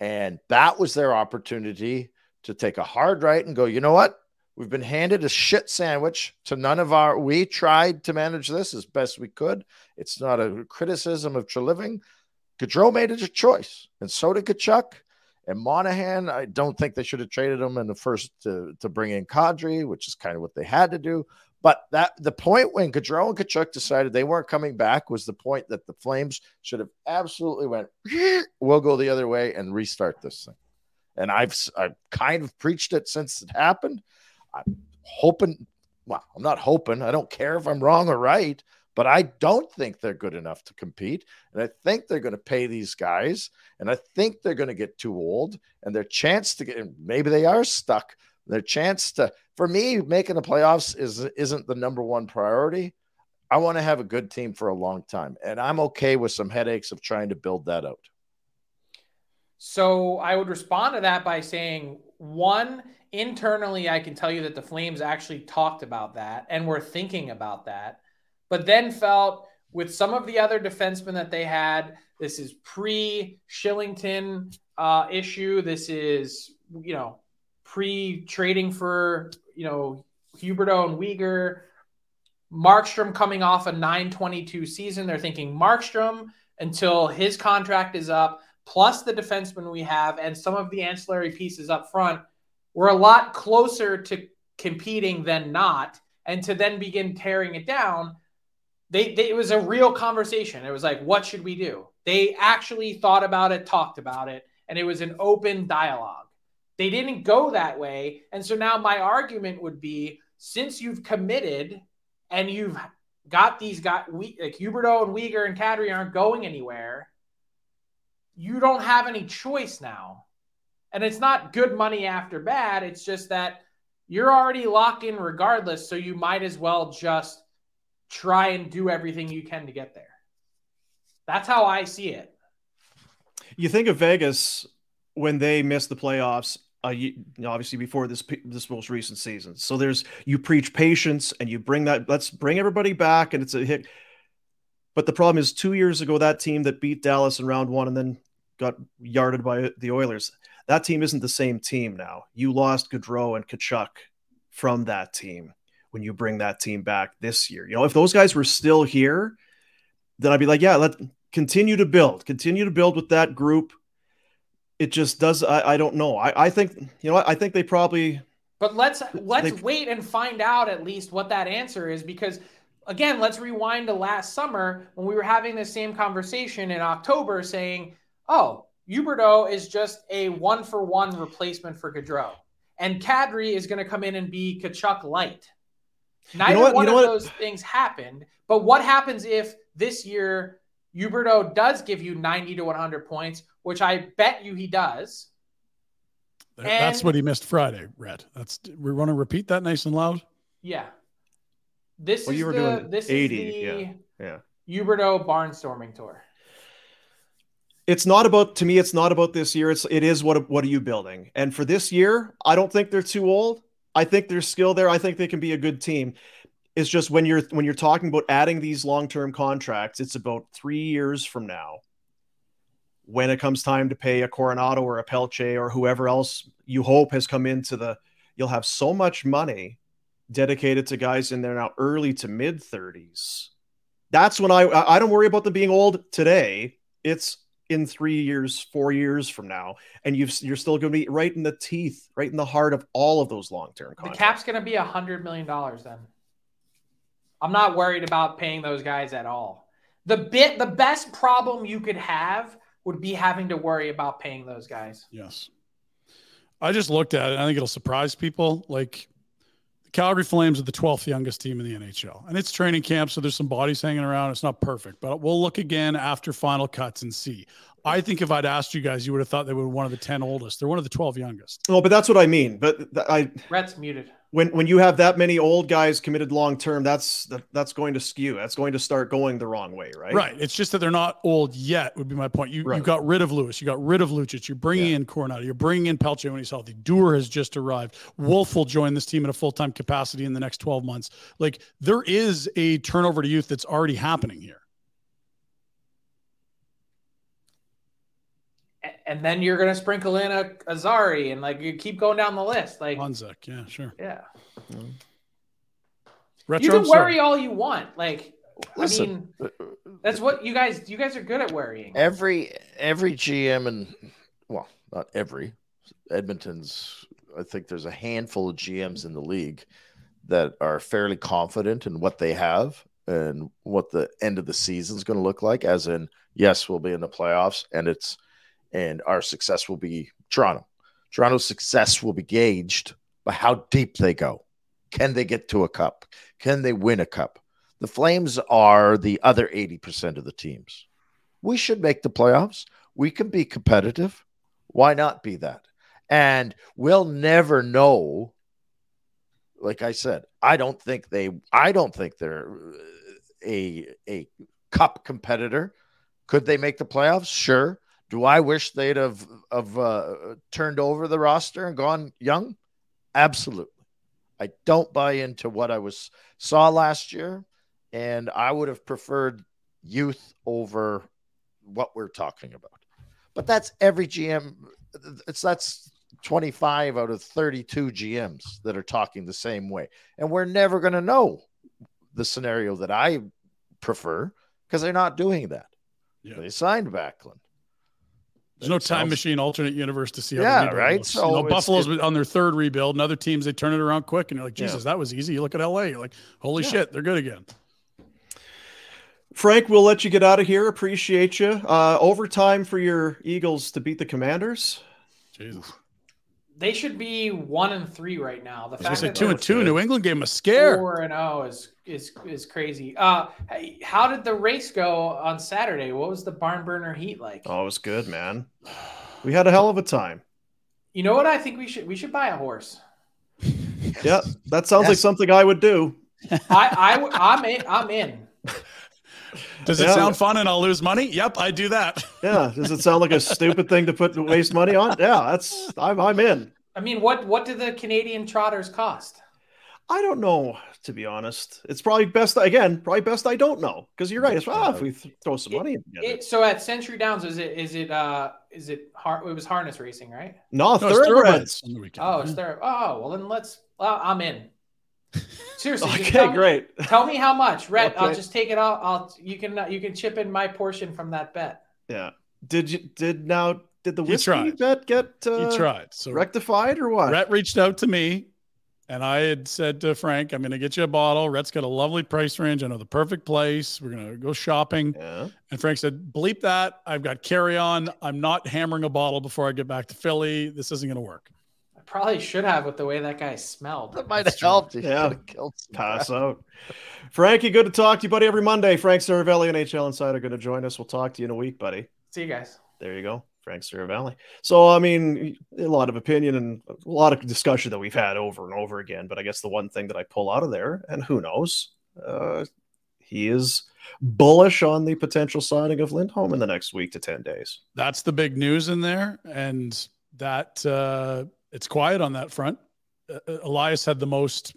C: And that was their opportunity to take a hard right and go, you know what? We've been handed a shit sandwich to none of our. We tried to manage this as best we could. It's not a criticism of Treliving. Gaudreau made it a choice, and so did Tkachuk. And Monahan, I don't think they should have traded him in the first to, to bring in Kadri, which is kind of what they had to do. But that the point when Gaudreau and Tkachuk decided they weren't coming back was the point that the Flames should have absolutely went, we'll go the other way and restart this thing. And I've I've kind of preached it since it happened. I'm hoping, well, I'm not hoping. I don't care if I'm wrong or right, but I don't think they're good enough to compete. And I think they're going to pay these guys. And I think they're going to get too old. And their chance to get, maybe they are stuck. Their chance to, for me, making the playoffs is, isn't the number one priority. I want to have a good team for a long time. And I'm okay with some headaches of trying to build that out.
E: So I would respond to that by saying, one, internally, I can tell you that the Flames actually talked about that and were thinking about that, but then felt with some of the other defensemen that they had, this is pre Shillington uh, issue. This is, you know, pre trading for, you know, Huberdeau and Weegar. Markstrom coming off a 922 season. They're thinking Markstrom until his contract is up, plus the defenseman we have and some of the ancillary pieces up front. We're a lot closer to competing than not. And to then begin tearing it down, they, they it was a real conversation. It was like, what should we do? They actually thought about it, talked about it, and it was an open dialogue. They didn't go that way. And so now my argument would be since you've committed and you've got these guys, like Huberdeau and Weegar and Kadri aren't going anywhere, you don't have any choice now. And it's not good money after bad. It's just that you're already locked in regardless. So you might as well just try and do everything you can to get there. That's how I see it.
A: You think of Vegas when they missed the playoffs, uh, you, obviously before this this most recent season. So there's you preach patience and you bring that. Let's bring everybody back, and it's a hit. But the problem is, two years ago, that team that beat Dallas in round one and then got yarded by the Oilers, that team isn't the same team now. You lost Gaudreau and Tkachuk from that team when you bring that team back this year. You know, if those guys were still here, then I'd be like, yeah, let continue to build, continue to build with that group. It just does. I, I don't know. I, I think you know. I think they probably.
E: But let's let's they, wait and find out at least what that answer is because again, let's rewind to last summer when we were having the same conversation in October, saying, "Oh, Huberdeau is just a one for one replacement for Gaudreau, and Kadri is going to come in and be Tkachuk light." Neither you know one you know of what? those things happened. But what happens if this year Huberdeau does give you 90 to 100 points, which I bet you he does?
B: That's and, what he missed Friday, Red. That's we want to repeat that nice and loud.
E: Yeah. This well, is you were the, doing this 80, is the
A: yeah.
E: yeah. Huberdeau barnstorming tour.
A: It's not about to me. It's not about this year. It's it is what what are you building? And for this year, I don't think they're too old. I think there's skill there. I think they can be a good team. It's just when you're when you're talking about adding these long-term contracts, it's about three years from now. When it comes time to pay a Coronato or a Pelche or whoever else you hope has come into the, you'll have so much money dedicated to guys in there now early to mid 30s. That's when I I don't worry about them being old today. It's in three years, four years from now, and you've you're still going to be right in the teeth, right in the heart of all of those long term
E: contracts. The cap's going to be a hundred million dollars then. I'm not worried about paying those guys at all. The bit, the best problem you could have would be having to worry about paying those guys.
B: Yes. I just looked at it. I think it'll surprise people. Like the Calgary Flames are the 12th youngest team in the NHL, and it's training camp, so there's some bodies hanging around. It's not perfect, but we'll look again after final cuts and see. I think if I'd asked you guys, you would have thought they were one of the 10 oldest. They're one of the 12 youngest.
A: Oh, but that's what I mean. But I
E: Rhett's muted.
A: When when you have that many old guys committed long term, that's that's going to skew. That's going to start going the wrong way, right?
B: Right. It's just that they're not old yet. Would be my point. You right. you got rid of Lewis. You got rid of Lucic. You're bringing yeah. in Coronato. You're bringing in Pelche when he's healthy. Duehr has just arrived. Wolf will join this team in a full time capacity in the next 12 months. Like there is a turnover to youth that's already happening here.
E: And then you're gonna sprinkle in a, a Zary and like you keep going down the list. Like
B: Honzek, yeah, sure.
E: Yeah. Mm-hmm.
B: Retro,
E: you can worry all you want. Like Listen, I mean that's what you guys you guys are good at worrying.
C: Every every GM and well, not every Edmonton's I think there's a handful of GMs in the league that are fairly confident in what they have and what the end of the season is going to look like as in yes we'll be in the playoffs and it's and our success will be Toronto. Toronto's success will be gauged by how deep they go. Can they get to a cup? Can they win a cup? The Flames are the other 80% of the teams. We should make the playoffs. We can be competitive. Why not be that? And we'll never know. Like I said, I don't think they I don't think they're uh, a a cup competitor. Could they make the playoffs? Sure. Do I wish they'd have, have uh, turned over the roster and gone young? Absolutely. I don't buy into what I was saw last year, and I would have preferred youth over what we're talking about. But that's every GM. It's that's 25 out of 32 GMs that are talking the same way, and we're never going to know the scenario that I prefer because they're not doing that. Yeah. They signed Backlund.
B: There's no time machine alternate universe to see.
C: How yeah, right.
B: So you know, Buffalo's on their third rebuild, and other teams they turn it around quick, and you're like, Jesus, yeah. that was easy. You look at LA, you're like, holy yeah. shit, they're good again.
A: Frank, we'll let you get out of here. Appreciate you. Uh, overtime for your Eagles to beat the Commanders.
B: Jesus
E: they should be one and three right now.
B: The fact that two and two, New England gave them a scare.
E: Four and zero oh is is is crazy. Uh, how did the race go on Saturday? What was the barn burner heat like?
A: Oh, it was good, man. We had a hell of a time.
E: You know what? I think we should we should buy a horse.
A: yeah, that sounds yes. like something I would do.
E: I I I'm in. I'm in.
B: Does it
A: Yeah.
B: sound fun and I'll lose money? Yep, I do that.
A: Yeah. Does it sound like a stupid thing to put waste money on? Yeah, that's I'm I'm in.
E: I mean, what what do the Canadian trotters cost?
A: I don't know, to be honest. It's probably best again, probably best I don't know. Because you're right. It's ah, if we th- throw some money in it.
E: It, so at Century Downs, is it is it uh is it har- it was harness racing, right?
A: No,
B: No, it's
A: thoroughbreds.
B: thoroughbreds on the weekend.
E: Oh, it's there. Oh, well then let's. Well, I'm in. Seriously.
A: Okay,
E: tell me-
A: great.
E: Tell me how much, Rhett. I'll just take it out. I'll you can you can chip in my portion from that bet.
A: Yeah. Did you did now did the
B: He
A: whiskey bet get uh,
B: he tried. So
A: rectified or what?
B: Rhett reached out to me and I had said to Frank, I'm going to get you a bottle. Rhett's got a lovely price range. I know the perfect place. We're going to go shopping.
A: Yeah.
B: And Frank said, bleep that. I've got carry on. I'm not hammering a bottle before I get back to Philly. This isn't going to work.
E: I probably should have with the way that guy smelled.
C: That might have helped.
A: Yeah.
C: killed some
A: Pass out. Frankie, good to talk to you, buddy. Every Monday, Frank Seravalli, HL Insider, are going to join us. We'll talk to you in a week, buddy.
E: See you guys.
A: There you go, Frank Seravalli. So, I mean, a lot of opinion and a lot of discussion that we've had over and over again. But I guess the one thing that I pull out of there, and who knows, uh, he is bullish on the potential signing of Lindholm in the next week to 10 days.
B: That's the big news in there. And that uh, it's quiet on that front. Uh, Elias had the most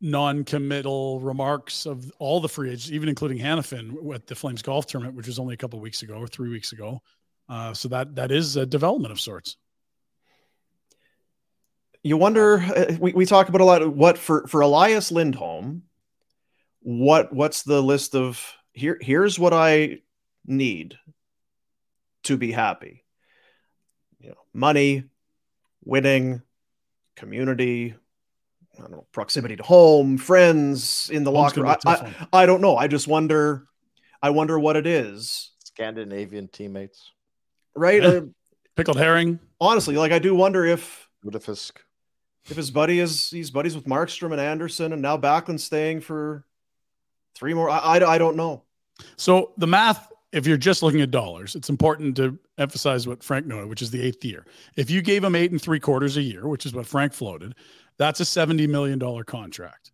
B: non-committal remarks of all the free agents, even including Hanifin at the Flames golf tournament, which was only a couple weeks ago or three weeks ago. Uh, so that that is a development of sorts.
A: you wonder uh, we, we talk about a lot of what for for elias lindholm what what's the list of here here's what i need to be happy you know money winning community I don't know, proximity to home, friends in the
B: Home's
A: locker.
B: gonna
A: I,
B: be a tough
A: I. I don't know. I just wonder. I wonder what it is,
C: Scandinavian teammates.
A: right?
B: Yeah.
A: Uh,
B: Pickled herring.
A: honestly, like I do wonder if
C: lutefisk.
A: if his buddy is he's buddies with Markstrom and Andersson, and now Backlund staying for three more. I, I, I don't know.
B: So the math, if you're just looking at dollars, it's important to emphasize what Frank noted, which is the eighth year. If you gave him eight and three quarters a year, which is what Frank floated, that's a $70 million contract.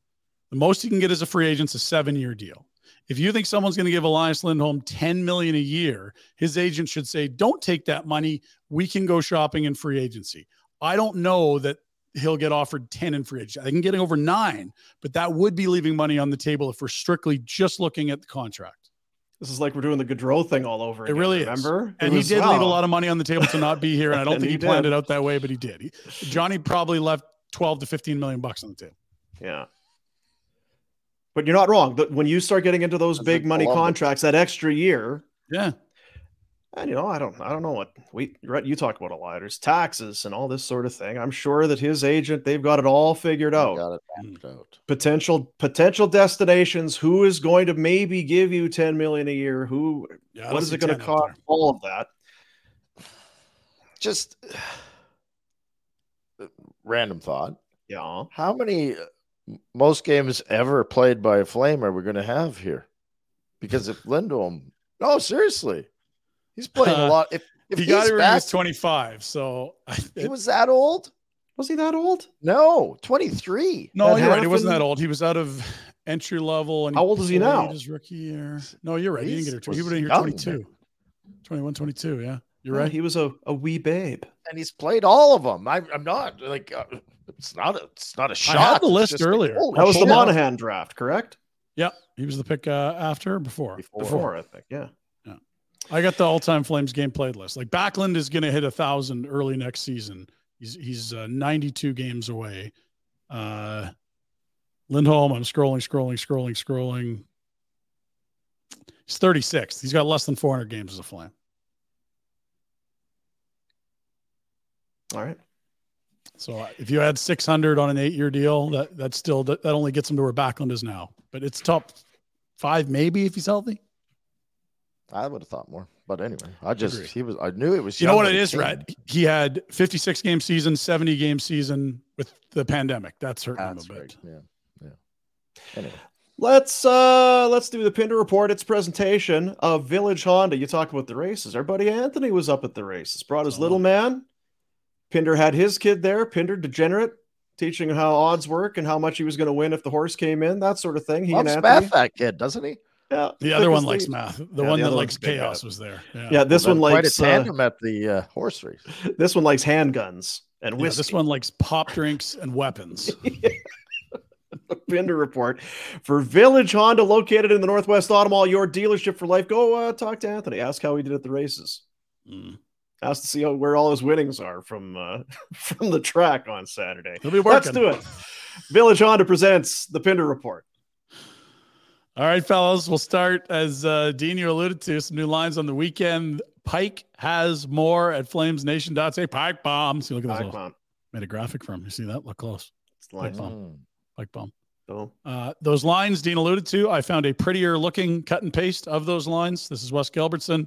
B: The most you can get as a free agent is a seven year deal. If you think someone's going to give Elias Lindholm 10 million a year, his agent should say, don't take that money. We can go shopping in free agency. I don't know that he'll get offered 10 in free agency. I can get him over nine, but that would be leaving money on the table if we're strictly just looking at the contract.
A: This is like we're doing the Gaudreau thing all over.
B: It
A: again,
B: really is.
A: remember?
B: And
A: It
B: he
A: was-
B: did leave a lot of money on the table to not be here. And I don't
A: And
B: think he,
A: he
B: planned it out that way, but he did. He, Johnny probably left 12 to 15 million bucks on the table.
A: Yeah. But you're not wrong. But when you start getting into those
C: That's
A: big money
C: Columbus.
A: contracts, that extra year,
B: Yeah.
A: And you know, I don't, I don't know what we. you're right, You talk about a lot. There's taxes and all this sort of thing. I'm sure that his agent, they've got it all figured out.
C: Got it mapped out.
A: Potential, potential destinations. Who is going to maybe give you 10 million a year? Who?
B: Yeah. I
A: what
B: don't
A: is
B: see
A: it going to
B: 10 out
A: cost? All of that.
C: Just random thought.
A: Yeah.
C: How many uh, most games ever played by a flame are we going to have here? Because if Lindholm, no, seriously, he's playing a
B: Uh,
C: lot. If if
B: He got it when he was 25. So I,
C: he was that old.
A: Was he that old?
C: No, twenty three.
B: no,
A: that
B: you're right. He wasn't that old. He was out of entry level. And
A: How old is he now?
B: His rookie year. No, you're right. He didn't
C: He's-
B: get here. He
C: was
B: would have here
C: young,
B: 22. 21, 22. Yeah. You're
A: Yeah,
B: right.
A: He was a, a wee babe.
C: and he's played all of them. I, I'm not like uh, it's not a it's not a shot.
B: had the list
C: just like,
B: earlier.
C: holy
A: That was the. Monahan draft, correct?
B: Yeah. He was the pick uh, after before?
C: Before.
A: Before, I think. Yeah.
B: I got the all-time Flames game played list. Like Backlund is going to hit a thousand early next season. He's he's uh, 92 games away. Uh, Lindholm, I'm scrolling, scrolling, scrolling, scrolling. He's 36. He's got less than 400 games as a Flame.
A: All right.
B: So uh, if you add 600 on an eight-year deal, that that still that, that only gets him to where Backlund is now. But it's top five, maybe if he's healthy.
C: I would have thought more, but anyway, I just
B: Agree.
C: he was. I knew it was.
B: You know what
C: when
B: it
C: he
B: is,
C: came.
B: Red? He had 56 game season, 70 game season with the pandemic. That's hurting
C: That's
B: him a
C: right.
B: bit.
C: Yeah, yeah. Anyway,
A: Let's uh let's do the Pinder report. Its presentation of Village Honda. You talk about the races. Our buddy Anthony was up at the races. Brought his
B: Oh.
A: little man. Pinder had his kid there. Pinder degenerate, teaching him how odds work and how much he was going to win if the horse came in. That sort of thing. He
C: loves
A: and
C: Beth,
A: Anthony.
C: that kid, doesn't he?
A: Yeah,
B: The other one likes math. The
A: Yeah,
B: one
A: the
B: that likes chaos
A: at
B: was there. Yeah.
A: Yeah, this
C: Well,
A: one
C: then quite
A: likes
C: a
A: uh,
C: at the uh, horse race.
A: this one likes handguns and
B: Yeah, this one likes pop drinks and weapons.
A: Pinder report for Village Honda, located in the Northwest Auto Mall, your dealership for life. Go uh, talk to Anthony. Ask how he did at the races.
B: Mm.
A: Ask to see how, where all his winnings are from uh, from the track on Saturday.
B: He'll be working.
A: Let's do it. Village Honda presents the Pinder report.
B: All right, fellas, we'll start as uh, Dean, you alluded to some new lines on the weekend. Pike has more at flamesnation.ca. Pike bomb. See, look at this.
A: Pike
B: little-
A: bomb.
B: Made a graphic from. You see that? Look close.
A: It's the line.
B: Pike bomb.
C: Mm.
B: Pike bomb.
A: Boom.
B: Uh, those lines Dean alluded to, I found a prettier looking cut and paste of those lines. This is Wes Gilbertson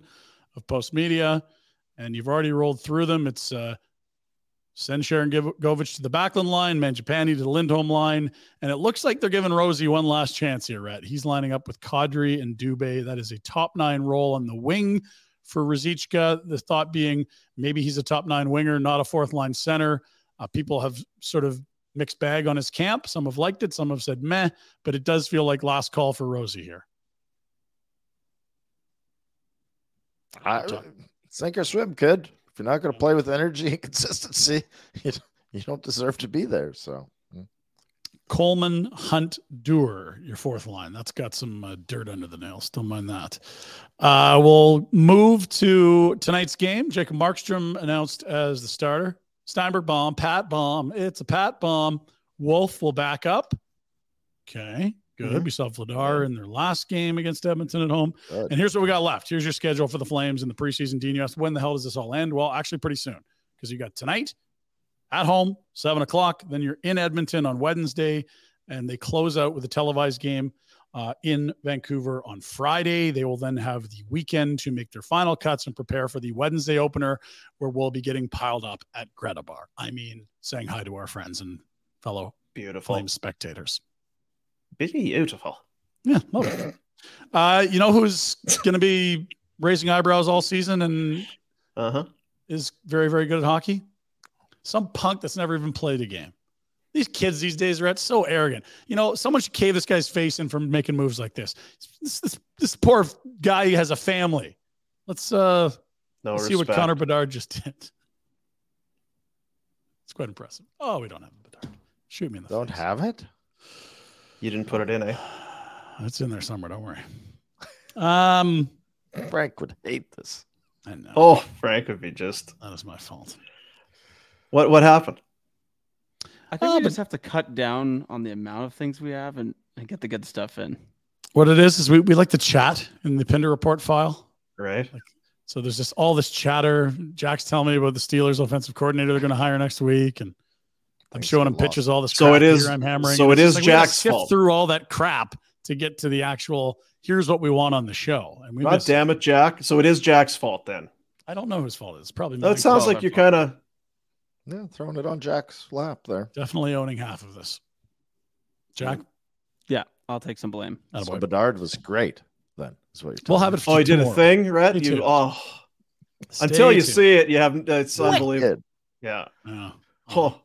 B: of Post Media, and you've already rolled through them. It's uh, send Sharon Giv- Govich to the Backlund line, Mangiapane to the Lindholm line, and it looks like they're giving Rosie one last chance here, Rhett. He's lining up with Kadri and Dubé. That is a top nine role on the wing for Ruzicka. The thought being maybe he's a top nine winger, not a fourth line center. Uh, people have sort of mixed bag on his camp. Some have liked it, some have said meh, but it does feel like last call for Rosie here.
C: I, sink or swim, kid. If you're not going to play with energy and consistency, you, don't deserve to be there. So
B: Coleman, Hunt, Duehr, your fourth line. That's got some uh, dirt under the nails. Don't mind that. Uh, we'll move to tonight's game. Jacob Markstrom announced as the starter. Steinberg bomb, Pat bomb. It's a Pat bomb. Wolf will back up. Okay, good.
C: Mhm.
B: We saw Vladar in their last game against Edmonton at home.
C: Good.
B: And here's what we got left. Here's your schedule for the Flames in the preseason. Dean, you asked when the hell does this all end? Well, actually, pretty soon because you got tonight at home, seven o'clock. Then you're in Edmonton on Wednesday, and they close out with a televised game uh, in Vancouver on Friday. They will then have the weekend to make their final cuts and prepare for the Wednesday opener, where we'll be getting piled up at Greta Bar. I mean, saying hi to our friends and fellow
A: Beautiful.
B: Flames spectators.
A: Beautiful.
B: Yeah, love it. Uh, you know who's going to be raising eyebrows all season and
A: Uh huh.
B: is very, very good at hockey? Some punk that's never even played a game. These kids these days are at so arrogant. You know, someone should cave this guy's face in from making moves like this. This, this, this poor guy has a family. Let's uh
A: No
B: let's see what. Connor Bedard just did. It's quite impressive. Oh, we don't have a Bedard. Shoot me in the
C: don't
B: face.
C: have it.
A: You didn't put it in, eh?
B: It's in there somewhere. Don't worry. Um,
C: Frank would hate this.
B: I know.
A: Oh, Frank would be just.
B: That is my fault.
A: What what happened?
D: I think
B: Oh,
D: we
B: but-
D: just have to cut down on the amount of things we have and, and get the good stuff in.
B: What it is is we, we like to chat in the Pinder report file.
A: Right.
B: So there's just all this chatter. Jack's telling me about the Steelers offensive coordinator they're going to hire next week, and I'm showing him pictures of all this.
A: So
B: crap
A: it is-
B: here I'm hammering.
A: so
B: it's
A: is
B: just
A: Jack's
B: sift
A: fault.
B: through all that crap to get to the actual. Here's what we want on the show, and we.
A: God
B: Missed,
A: damn it, Jack. So it is Jack's fault then.
B: I don't know whose fault it is. Probably.
A: No,
B: mine.
A: it sounds like you're kind of.
C: Yeah, throwing it on Jack's lap there.
B: definitely owning half of this. Jack,
D: Yeah, I'll take some blame.
B: attaboy.
C: So Bedard was great. Then is what you're.
B: we'll
C: telling
B: have
C: me.
B: it. For
A: Oh, he did a thing, right? You oh,
B: Stay
A: until you
B: tuned.
A: see it, you haven't. it's unbelievable. Yeah.
B: Yeah.
A: Oh,
B: Huh.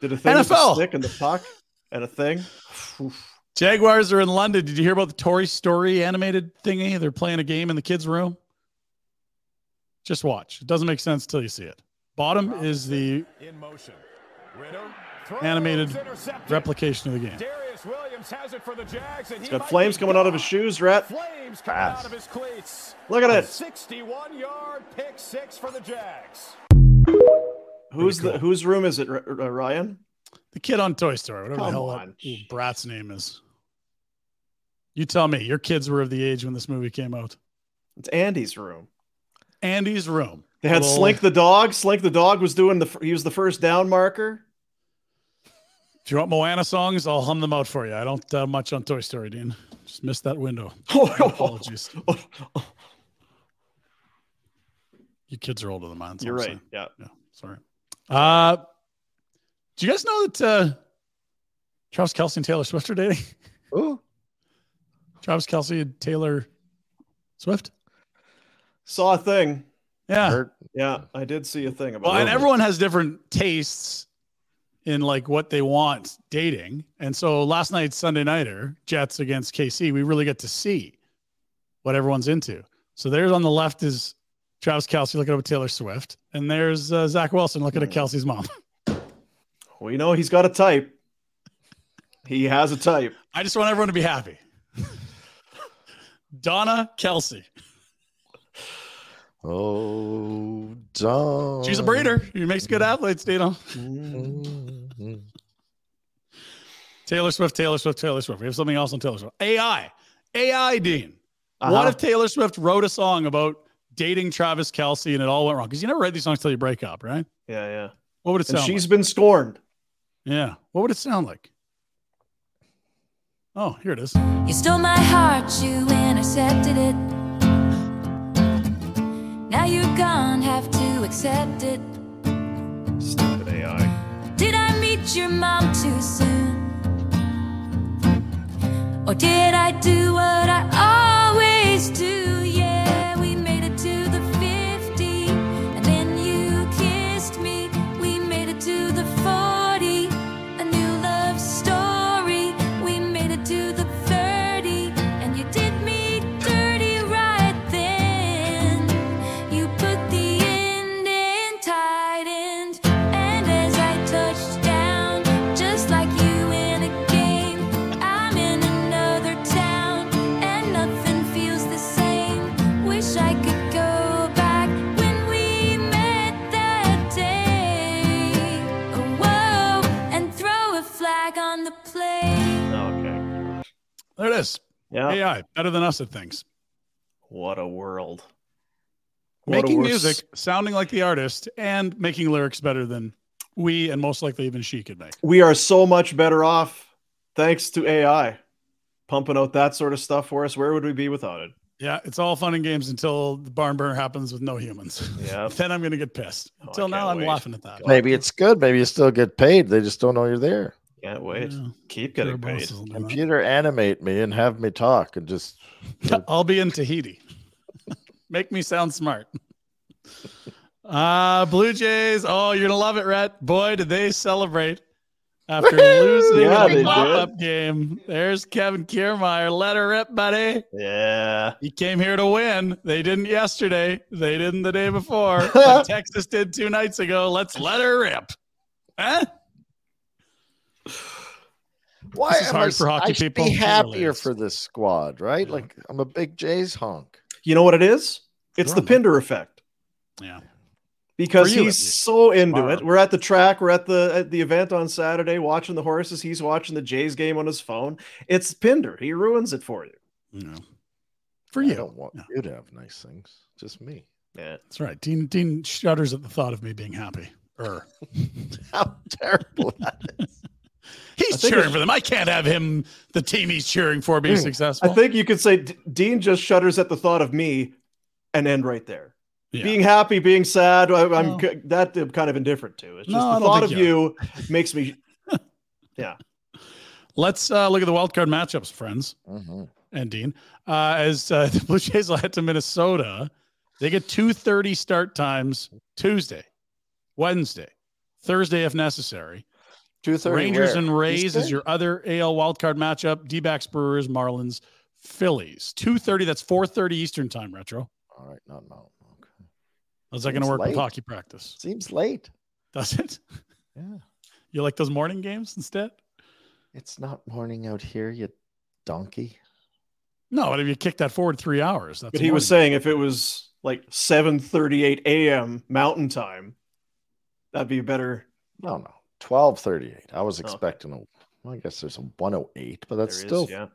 A: Did a thing with the
B: NFL.
A: stick and the puck and a thing. Oof.
B: Jaguars are in London. Did you hear about the Toy Story animated thingy? They're playing a game in the kids' room. Just watch. It doesn't make sense till you see it. Bottom is the
G: In motion. Ritter
B: animated replication of the game.
G: Darious Williams has it for the Jags, and
A: He's
G: he
A: got flames
G: be
A: coming out of his shoes, Rhett.
G: Flames coming
C: Pass.
G: out of his cleats.
A: Look at it.
G: 61-yard pick six for the Jags.
A: Who's
B: Pretty
A: the whose room is it, R- R- Ryan?
B: The kid on Toy Story, whatever the hell
A: on.
B: that brat's name is. You tell me. Your kids were of the age when this movie came out.
A: It's Andy's room.
B: Andy's room.
A: They had
B: Little-
A: Slink the dog. Slink the dog was doing the. He was the first down marker.
B: If you want Moana songs, I'll hum them out for you. I don't uh, much on Toy Story, Dean. Just missed that window. My apologies. You kids are older than mine. that's all
A: You're
B: I'm
A: right.
B: saying.
A: Yeah.
B: Yeah, sorry. Uh, do you guys know that uh, Travis Kelce and Taylor Swift are dating?
C: Ooh,
B: Travis Kelce and Taylor Swift?
A: Saw a thing.
B: Yeah.
C: heard-
A: Yeah, I did see a thing about
B: Well, and everyone has different tastes in like what they want dating. And so last night's Sunday nighter, Jets against KC, we really get to see what everyone's into. So there's on the left is Travis Kelce looking up at Taylor Swift, and there's uh, Zach Wilson looking at Kelce's mom.
A: We know he's got a type. He has a type.
B: I just want everyone to be happy. Donna Kelce.
C: Oh, Donna.
B: She's a breeder. She makes good athletes, Dino. Taylor Swift, Taylor Swift, Taylor Swift. We have something else on Taylor Swift. AI. AI, Dean. What
A: Uh-huh.
B: if Taylor Swift wrote a song about dating Travis Kelce and it all went wrong? Because you never write these songs till you break up, right?
A: Yeah, yeah.
B: What would it
A: And
B: sound
A: she's
B: like?
A: been scorned.
B: Yeah. What would it sound like? Oh, here it is.
H: You stole my heart, you intercepted it. Now you're gone, have to accept it.
A: Stupid AI.
H: Did I meet your mom too soon? Or did I do what I
B: There it is.
A: Yeah.
B: AI, better than us at things.
A: What a world. What
B: Making
A: worse-
B: music, sounding like the artist, and making lyrics better than we and most likely even she could make.
A: We are so much better off thanks to AI pumping out that sort of stuff for us. Where would we be without it?
B: Yeah, it's all fun and games until the barn burner happens with no humans.
A: Yeah.
B: then I'm going to get pissed. Oh, until now, I'm
A: wait.
B: laughing at that.
C: Maybe it's good. Maybe you still get paid. They just don't know you're there.
A: Can't wait.
B: Yeah.
A: Keep getting paid.
B: bosses will do that.
C: Computer animate me and have me talk and just
B: I'll be in Tahiti. Make me sound smart. Uh Blue Jays. Oh, you're gonna love it, Rhett. Boy, did they celebrate after losing
A: Yeah,
B: in
A: they
B: a pop-up game. There's Kevin Kiermaier. Let her rip, buddy.
A: Yeah.
B: He came here to win. They didn't yesterday. They didn't the day before. Texas did two nights ago. Let's let her rip. Huh?
C: Why
B: This is
C: am
B: hard
C: I,
B: for hockey
C: I should
B: people.
C: be happier for this squad, right? Like I'm a big Jays honk.
A: You know what it is? It's
B: They're
A: the
B: on
A: Pinder effect
B: Yeah.
A: because
B: you,
A: he's so into
B: Tomorrow.
A: it. We're at the track. We're at the at the event on Saturday, watching the horses. He's watching the Jays game on his phone. It's Pinder. He ruins it for you.
B: No. For
C: I
B: you.
C: don't want
B: No.
C: you to have nice things. Just me.
A: Yeah.
B: That's right. Dean Dean shudders at the thought of me being happy. Er.
C: How terrible that is.
B: He's cheering for them. I can't have him the team he's cheering for be
C: Hmm.
B: successful.
A: I think you could say D- Dean just shudders at the thought of me, and end right there.
B: Yeah.
A: Being happy, being sad, I, I'm
B: No.
A: that I'm kind of indifferent to. It's just
B: No,
A: the thought of
B: think
A: you makes me. Yeah.
B: Let's uh, look at the wild card matchups, friends
C: Mhm.
B: and Dean. Uh, as uh, the Blue Jays will head to Minnesota, they get two thirty start times Tuesday, Wednesday, Thursday if necessary.
C: Two thirty.
B: Rangers and Rays is your other AL wildcard matchup. D-backs, Brewers, Marlins, Phillies. 2.30, that's 4.30 Eastern time, Retro.
C: All right, not Mountain. Okay.
B: How's that going to
C: Seems
B: work with hockey practice?
C: Seems late.
B: Does it?
C: Yeah.
B: You like those morning games instead?
C: It's not morning out here, you donkey.
B: No, but if you kick that forward three hours, that's
A: But he was
B: morning
A: saying if it was like 7:38 a.m. Mountain Time, that'd be better.
C: No, no. Twelve thirty-eight. I was
A: Okay.
C: expecting a. Well, I guess there's a one oh eight, but that's
A: There is,
C: still
A: yeah.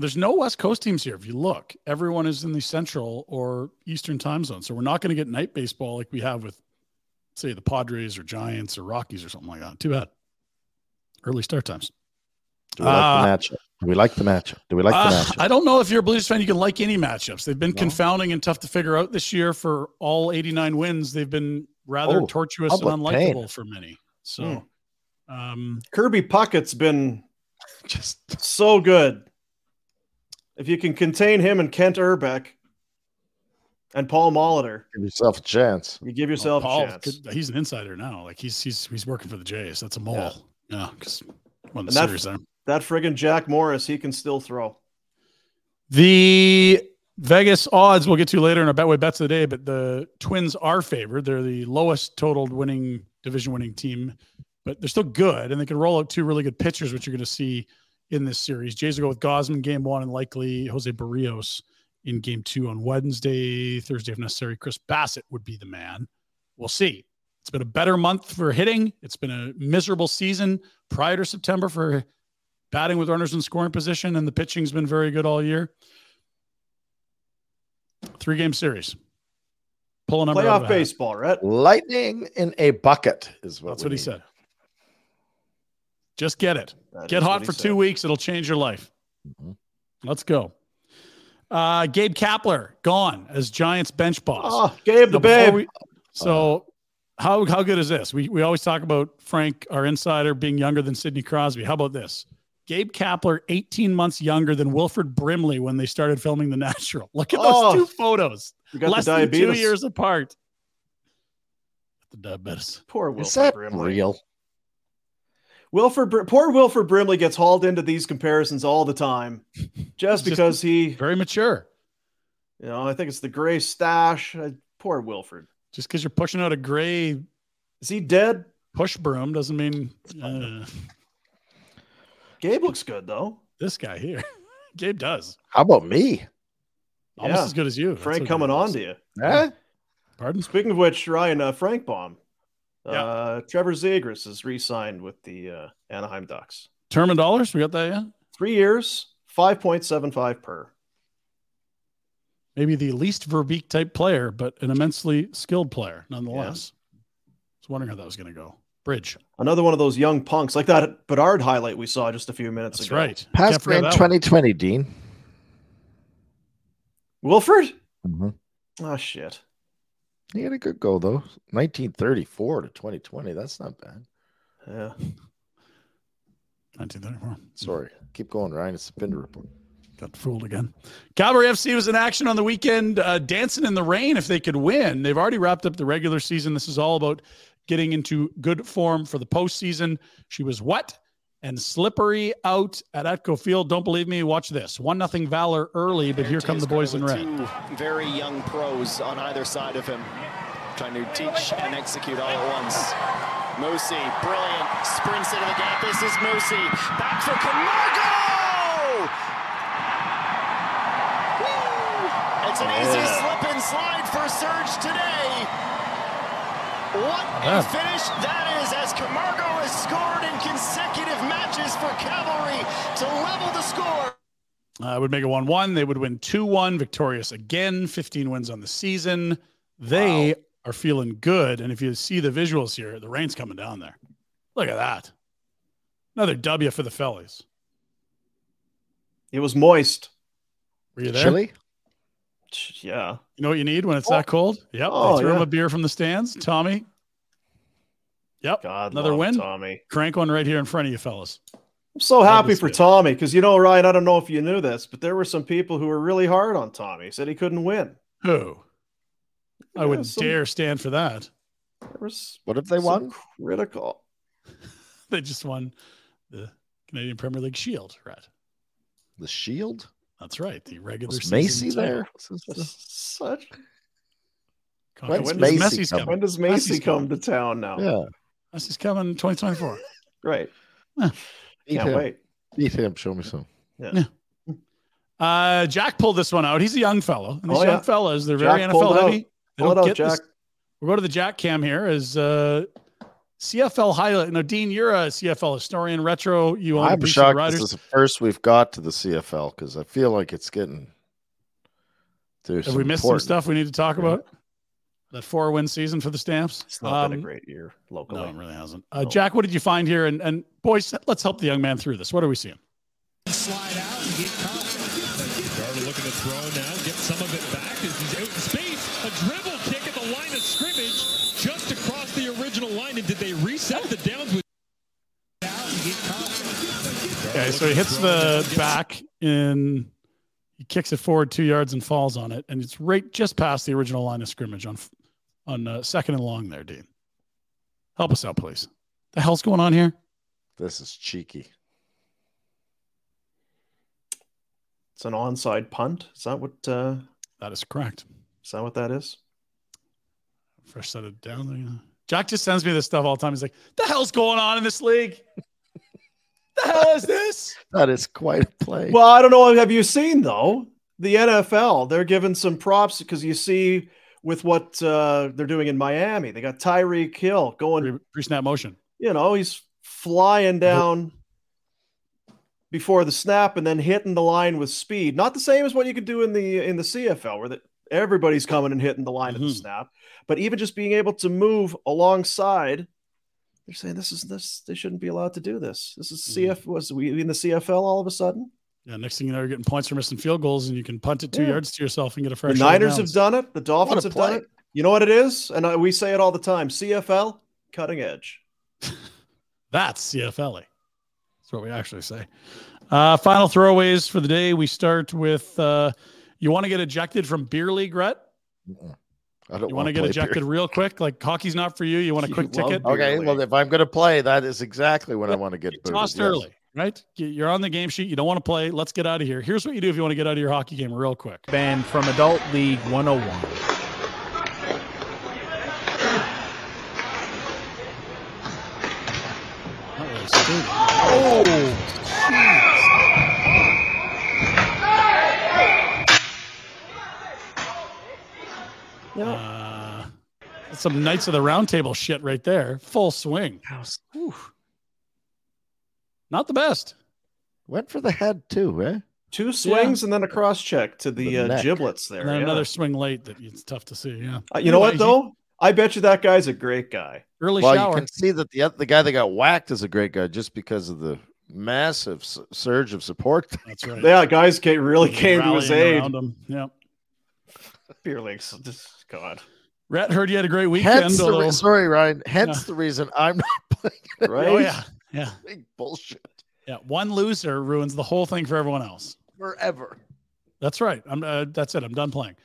B: There's no West Coast teams here. If you look, everyone is in the Central or Eastern time zone. So we're not going to get night baseball like we have with, say, the Padres or Giants or Rockies or something like that. Too bad. Early start times.
C: Do we like
B: Uh,
C: the matchup? Do we like the matchup? Do we like the
B: Uh,
C: matchup?
B: I don't know if you're a Blues fan, you can like any matchups. They've been
C: No.
B: confounding and tough to figure out this year. For all 89 wins, they've been rather
C: Oh,
B: tortuous and unlikable
C: pain.
B: for many. So, um,
A: Kirby Puckett's been
C: Just
A: so good. If you can contain him and Kent Hrbek, and Paul Molitor.
C: Give yourself a chance.
A: You give yourself
B: Paul,
A: a chance.
B: he's an insider now. Like he's he's he's working for the Jays. That's a mole. Yeah, because one of
A: And
B: the
A: that,
B: series there.
A: that friggin' Jack Morris, he can still throw.
B: The Vegas odds we'll get to later in our Betway bets of the day, but the Twins are favored. They're the lowest totaled winning division winning team, but they're still good, and they can roll out two really good pitchers, which you're going to see in this series. Jays will go with Gausman game one, and likely Jose Berrios in game two on Wednesday, Thursday if necessary. Chris Bassitt would be the man. We'll see. It's been a better month for hitting. It's been a miserable season prior to September for batting with runners in scoring position, and the pitching's been very good all year. Three game series. Pull a number out of
A: Playoff
B: hat.
A: baseball, right?
C: Lightning in a bucket is what
B: That's
C: we
B: what he said. Just get it.
A: That
B: get hot for
A: said.
B: two weeks. It'll change your life.
C: Mhm.
B: Let's go. Uh, Gabe Kapler gone as Giants bench boss.
A: Oh, Gabe the
B: Now, before
A: babe.
B: we- so how how good is this? We we always talk about Frank, our insider, being younger than Sidney Crosby. How about this? Gabe Kapler, 18 months younger than Wilford Brimley when they started filming The Natural. Look at those
A: Oh,
B: two photos.
A: We got
B: Less
A: the
B: than two years apart. The diabetes.
A: Poor
C: Is
A: Wilford
C: that
A: Brimley.
C: real?
A: Wilford, Br- poor Wilford Brimley gets hauled into these comparisons all the time, just
B: Just
A: because he,
B: Very mature.
A: you know, I think it's the gray stash. Uh, poor Wilford.
B: Just because you're pushing out a gray
A: Is he dead?
B: push broom doesn't mean uh,
A: Gabe looks good though.
B: this guy here. Gabe does.
C: How about me?
B: Almost
A: Yeah.
B: as good as you.
A: Frank
B: what
A: coming on to you.
C: Eh?
B: Pardon?
A: Speaking of which, Ryan, uh, Frank Baum,
B: Yeah.
A: uh, Trevor Zegras is re-signed with the uh, Anaheim Ducks.
B: Term and dollars. We got that yet?
A: Three years, five point seven five per.
B: Maybe the least Verbeek type player, but an immensely skilled player nonetheless. I was wondering how that was going to go. Bridge.
A: Another one of those young punks, like that Bedard highlight we saw just a few minutes
B: That's
A: ago.
B: right.
C: Past
B: forget
C: in
B: that one.
C: 2020, Dean.
A: Wilford?
C: Mhm.
A: Oh shit.
C: He had a good go though. 1934 to 2020. That's not bad.
A: Yeah.
B: 1934.
C: Sorry. Keep going, Ryan. It's a Pinder report.
B: Got fooled again. Cavalry FC was in action on the weekend, uh, dancing in the rain if they could win. They've already wrapped up the regular season. This is all about getting into good form for the postseason. She was wet and slippery out at Atco Field. Don't believe me? Watch this. One nothing Valour early, but here come the boys in red.
I: Two very young pros on either side of him, trying to teach and execute all at once. Musse, brilliant, sprints into the gap. This is Musse, back for Camargo! Woo! It's an easy
A: Yeah.
I: slip and slide for Surge today. What a finish that is as Camargo has scored in consecutive matches for Cavalry to level the score.
B: Uh, would make it 1 1. They would win 2 1, victorious again, 15 wins on the season. They are feeling good. And if you see the visuals here, the rain's coming down there. Look at that. Another W for the fellies.
A: It was moist.
B: Were you there?
C: Chili?
A: Yeah.
B: You know what you need when it's that oh. cold? Yep.
A: Oh,
B: they threw him a beer from the stands. Tommy. Yep.
A: God,
B: Another win.
A: Tommy.
B: Crank one right here in front of you, fellas.
A: I'm so happy for
B: kid.
A: Tommy because you know, Ryan. I don't know if you knew this, but there were some people who were really hard on Tommy. Said he couldn't win.
B: Who? I wouldn't
A: some-
B: dare stand for that.
A: There was
C: What if they won?
A: critical.
B: They just won the Canadian Premier League Shield, right?
C: The Shield?
B: That's right. The regular
C: Was
B: season
C: Macy
B: title.
C: there?
A: Such.
C: When's
B: when does
C: Macy
B: Messi's
C: come?
B: coming?
A: When does Macy
B: Messi's
A: come
B: coming.
A: to town now?
C: Yeah.
B: Messi's coming 2024.
A: Great.
C: Beat
A: Can't
C: him.
A: wait.
C: Beat him. Show me some.
A: Yeah.
B: Uh, Jack pulled this one out. He's a young fellow. And these
A: Oh,
B: young
A: yeah.
B: fellas, they're
A: Jack
B: very
A: pulled
B: NFL
A: it out.
B: heavy. They
A: Pull it
B: don't
A: out,
B: get this-
A: Jack.
B: We'll go to the Jack Cam here as uh, CFL highlight. Now, Dean, you're a CFL historian, retro. You own a
C: I'm
B: piece of
C: shocked
B: Riders.
C: this is the first we've got to the CFL because I feel like it's getting. There's
B: Have we missed some stuff we need to talk about? That four win season for the Stamps.
A: It's not been
B: Um,
A: a great year locally.
B: No, it really hasn't. Uh, Jack, what did you find here? And, and boys, let's help the young man through this. What are we seeing?
J: slide out and get caught. Garver looking to throw now, get some of it back as he's out in space. A dribble kick at the line of scrimmage, just across the line. And did they reset the downs with?
B: Okay, so he hits the back in. He kicks it forward two yards and falls on it, and it's right just past the original line of scrimmage on on uh, second and long there, Dean. Help us out, please. The hell's going on here?
C: This is cheeky.
A: It's an onside punt. Is that what? Uh,
B: That is correct.
A: is that what that is?
B: Fresh set it down there. Jack just sends me this stuff all the time. He's like, "The hell's going on in this league? the hell is this?"
C: That is quite a play.
A: Well, I don't know. Have you seen though the NFL? They're giving some props because you see with what uh, they're doing in Miami. They got Tyreek Hill going
B: pre snap motion.
A: You know, he's flying down before the snap and then hitting the line with speed. Not the same as what you could do in the in the CFL, where the, everybody's coming and hitting the line
B: Mm-hmm.
A: of the snap. But even just being able to move alongside, they're saying this is this. They shouldn't be allowed to do this. This is
B: Mm-hmm.
A: CF. Was we in the CFL all of a sudden?
B: Yeah, next thing you know, you're getting points for missing field goals, and you can punt it two
A: Yeah.
B: yards to yourself and get a
A: The
B: fresh. set of
A: Niners have done it. The Dolphins
B: a
A: have done it. You know what it is, and uh, we say it all the time. CFL cutting edge.
B: That's CFL. That's what we actually say. Uh, final throwaways for the day. We start with uh, you want to get ejected from beer league, Rhett?
C: I don't
B: You want to get ejected
C: beer.
B: real quick? Like hockey's not for you. You want a quick ticket?
C: Okay, well, if I'm going to play, that is exactly when I want to get booted.
B: tossed
C: yes.
B: early, right? You- You're on the game sheet. You don't want to play. Let's get out of here. Here's what you do if you want to get out of your hockey game real quick.
K: Banned from Adult League 101.
B: Not really skating. Oh, Uh, some Knights of the Round Table shit right there. Full swing. Whew. Not the best.
C: Went for the head too, eh?
A: Two swings and then a cross check to the,
C: The
A: uh, giblets there.
B: And then
A: yeah.
B: another swing late that it's tough to see. Yeah.
A: Uh, you know what
B: Anyway,
A: though? I bet you that guy's a great guy.
B: Early
C: well,
B: shower.
C: you can see that the the guy that got whacked is a great guy just because of the massive s- surge of support.
B: That's right.
A: Yeah, guys came, really came to his aid.
B: him. Yeah.
A: Beer leagues, just God.
B: Rhett heard you had a great weekend.
C: Hence the re- sorry, Ryan. Hence
B: Yeah.
C: the reason I'm not playing. it.
A: Right?
B: Oh yeah. Yeah.
C: Big bullshit.
B: Yeah. One loser ruins the whole thing for everyone else.
C: Forever.
B: That's right. I'm. Uh, that's it. I'm done playing.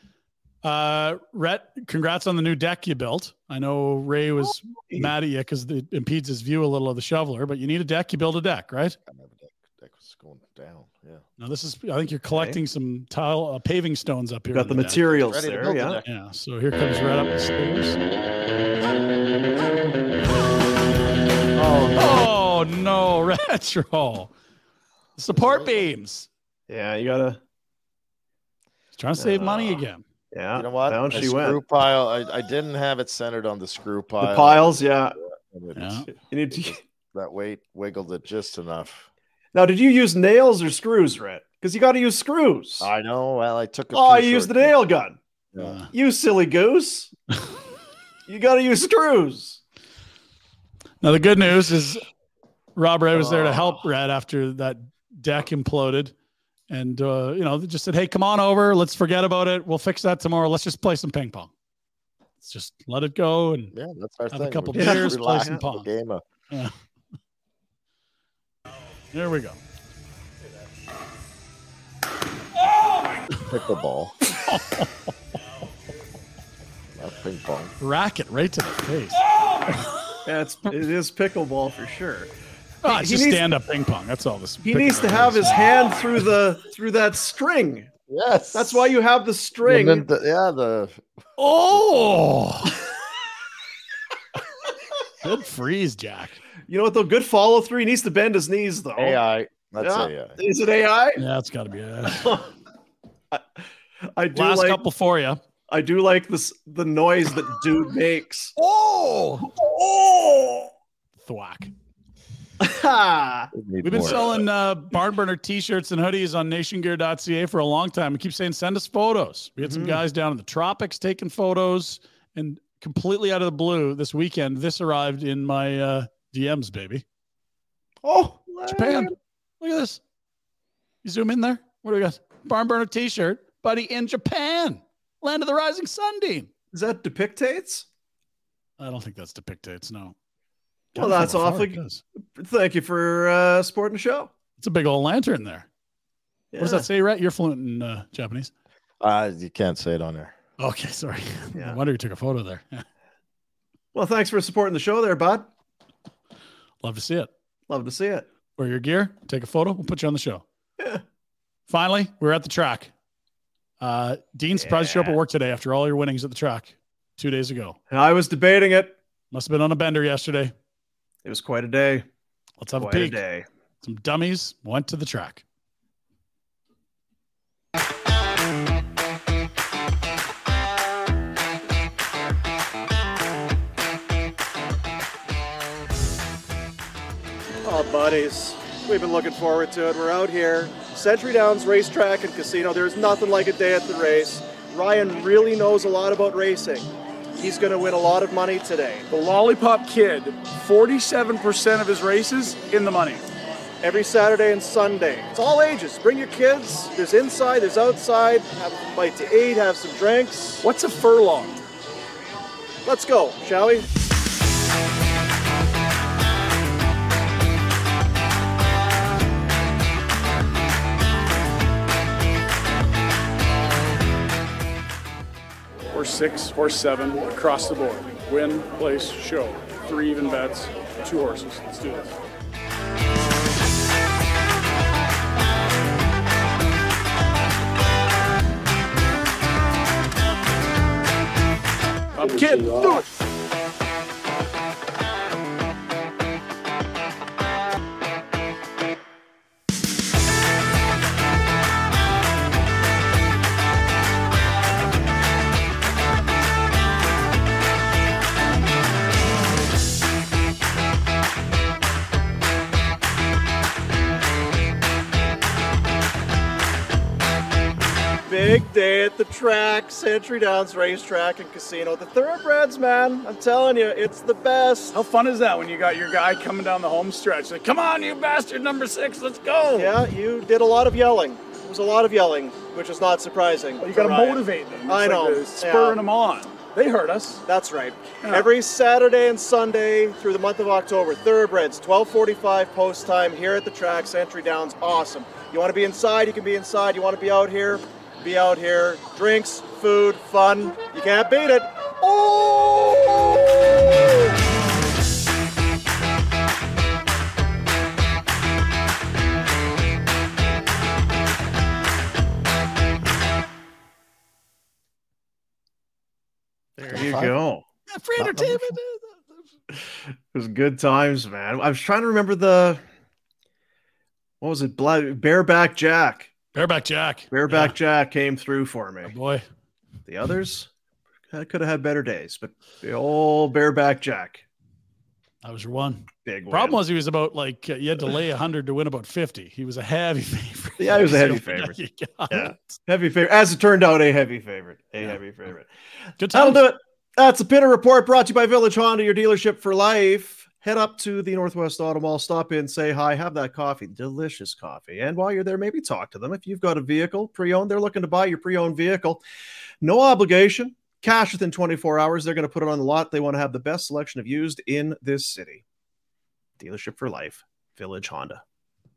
B: Uh, Rhett, congrats on the new deck you built. I know Ray was mad at you because it impedes his view a little of the shoveler, but you need a deck. You build a deck, right?
C: I never deck deck was going down. Yeah.
B: Now this is. I think you're collecting some tile uh, paving stones up here.
A: Got
B: in
A: the materials
C: Ready
A: there,
C: build the
A: yeah.
C: deck.
B: Yeah. So here comes Rhett up the stairs. Oh, oh no, retro. Support beams.
A: Yeah, you gotta.
B: He's trying to save money
A: Uh,
B: again.
A: Yeah,
C: You know what?
A: Down
C: A
A: she
C: screw
A: went.
C: pile. I, I didn't have it centered on the screw pile.
A: The piles, yeah.
B: Yeah.
A: You need to.
C: That weight wiggled it just enough.
A: Now, did you use nails or screws, Rhett? Because you got to use screws.
C: I know. Well, I took a
A: oh,
C: few
A: you used the nail gun.
C: Yeah.
A: You silly goose. you got to use screws.
B: Now the good news is Rob Ray was there to
A: Oh.
B: help Rhett after that deck imploded. And uh, you know, just said, Hey, come on over, let's forget about it. We'll fix that tomorrow. Let's just play some ping pong. Let's just let it go and
C: Yeah, that's our
B: Have a couple
C: We just
B: beers, play
C: relax
B: some pong.
C: Game of
B: yeah. There we go.
C: pickleball. Not ping pong.
B: Racket right to the face.
A: Yeah, it's, it is pickleball for sure.
B: Oh, it's
A: He
B: just
A: needs-
B: stand up ping pong. That's all this.
A: He needs to have his hand through the through that string.
C: Yes.
A: That's why you have the string.
C: And then the, yeah, the
B: Oh good freeze, Jack.
A: You know what though? Good follow through. He needs to bend his knees though.
C: AI. That's
A: Yeah.
C: AI.
A: Is it AI?
B: Yeah, it's gotta be uh,
A: I do
B: last
A: like
B: couple for you.
A: I do like this the noise that dude makes.
B: Oh
A: Oh
B: thwack.
A: ha!
B: We've been selling uh, barn burner t-shirts and hoodies on nationgear.ca for a long time. We keep saying send us photos. We had some
A: Mhm.
B: guys down in the tropics taking photos and completely out of the blue this weekend this arrived in my uh, DMs baby.
A: Oh
B: Japan. Look at this. You zoom in there. What do we got? Barn burner t-shirt, buddy in Japan. Land of the rising sun, Dean.
A: Is that depictates?
B: I don't think that's depictates, no.
A: Well,
B: Kinda
A: that's
B: from
A: awfully
B: it.
A: Thank you for uh, supporting the show.
B: It's a big old lantern there. What does that say, Rhett? You're fluent in uh, Japanese.
C: Uh, you can't say it on there.
B: Okay, sorry.
A: Yeah.
B: I wonder you took a photo there.
A: Well, thanks for supporting the show there, bud.
B: Love to see it.
A: Love to see it.
B: Wear your gear, take a photo, we'll put you on the show. Yeah. Finally, we're at the track. Uh, Dean surprised you up at work today after all your winnings at the track two days ago.
A: And I was debating it.
B: Must have been on a bender yesterday.
A: It was quite a day.
B: Let's have
A: Quite
B: a
A: a day.
B: Some dummies went to the track.
A: Buddies. We've been looking forward to it. We're out here, Century Downs Racetrack and Casino. There's nothing like a day at the race. Ryan really knows a lot about racing. He's going to win a lot of money today.
L: The Lollipop Kid, 47% of his races in the money.
A: Every Saturday and Sunday. It's all ages. Bring your kids. There's inside, there's outside. Have a bite to eat, have some drinks.
L: What's a furlong?
A: Let's go, shall we?
L: Horse six, horse seven, across the board. Win, place, show. Three even bets, two horses. Let's do this. Kid, do it!
A: Big day at the track, Century Downs Racetrack and Casino. The thoroughbreds, man. I'm telling you, it's the best.
L: How fun is that when you got your guy coming down the home stretch? Like, come on, you bastard, number six, let's go!
A: Yeah, you did a lot of yelling. It was a lot of yelling, which is not surprising.
L: Well, you got to motivate them. It's
A: I
L: like
A: know.
L: spurring
A: yeah.
L: them on. They heard us.
A: That's right.
L: Yeah.
A: Every Saturday and Sunday through the month of October, thoroughbreds, 12:45 post time here at the track, Century Downs. Awesome. You want to be inside, you can be inside. You want to be out here, be out here. Drinks, food, fun. You can't beat it. Oh! There you go.
B: Free entertainment.
A: It was good times, man. I was trying to remember the what was it? Black Bareback Jack.
B: Bareback Jack.
A: Bareback Jack came through for me.
B: boy.
A: The others I could have had better days, but the old Bareback Jack.
B: That was your one.
A: Big win.
B: Problem was he was about like uh, you had to lay hundred to win about fifty. He was a heavy favorite.
A: Yeah, he was a heavy favorite. Yeah.
B: it.
A: Heavy favorite. As it turned out, a heavy favorite. A heavy favorite.
B: Good
A: That'll do it. That's a Pinder Report brought to you by Village Honda, your dealership for life. Head up to the Northwest Auto Mall, stop in, say hi, have that coffee, delicious coffee. And while you're there, maybe talk to them. If you've got a vehicle pre owned, they're looking to buy your pre owned vehicle. No obligation, cash within 24 hours. They're going to put it on the lot. They want to have the best selection of used in this city. Dealership for life, Village Honda.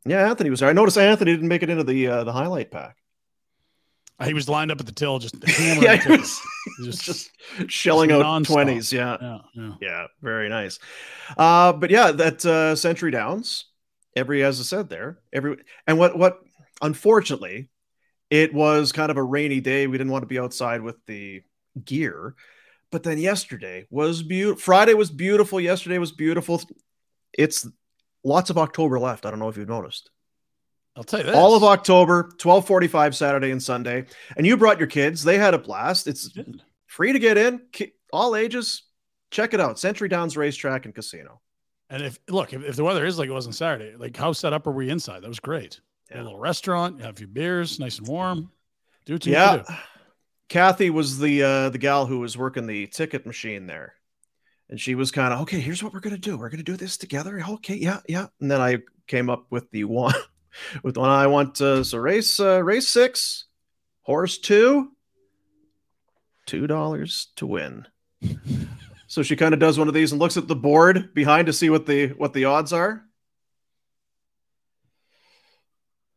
A: Yeah, Anthony was there. I noticed Anthony didn't make it into the uh, the highlight pack.
B: He was lined up at the till, just
A: yeah,
B: the
A: he
B: tills.
A: was just, shelling out
B: nonstop.
A: 20s. Yeah.
B: Yeah, yeah.
A: Yeah, very nice. Uh, but yeah, that uh, Century Downs, every as I said there, every and what what unfortunately, it was kind of a rainy day. We didn't want to be outside with the gear. But then yesterday was beautiful. Friday was beautiful. Yesterday was beautiful. It's lots of October left. I don't know if you've noticed.
B: I'll tell you this.
A: All of October, 1245 Saturday and Sunday. And you brought your kids. They had a blast. It's free to get in, all ages. Check it out. Century Downs Racetrack and Casino.
B: And if look, if, if the weather is like it was on Saturday, like how set up are we inside? That was great. A little restaurant, you have a few beers, nice and warm. Do what you need to
A: Yeah. Kathy was the uh, the gal who was working the ticket machine there. And she was kind of, okay, here's what we're gonna do. We're gonna do this together. Okay, yeah, yeah. And then I came up with the one with one I want uh, so race uh, race six, horse two, two dollars to win. so she kind of does one of these and looks at the board behind to see what the what the odds are.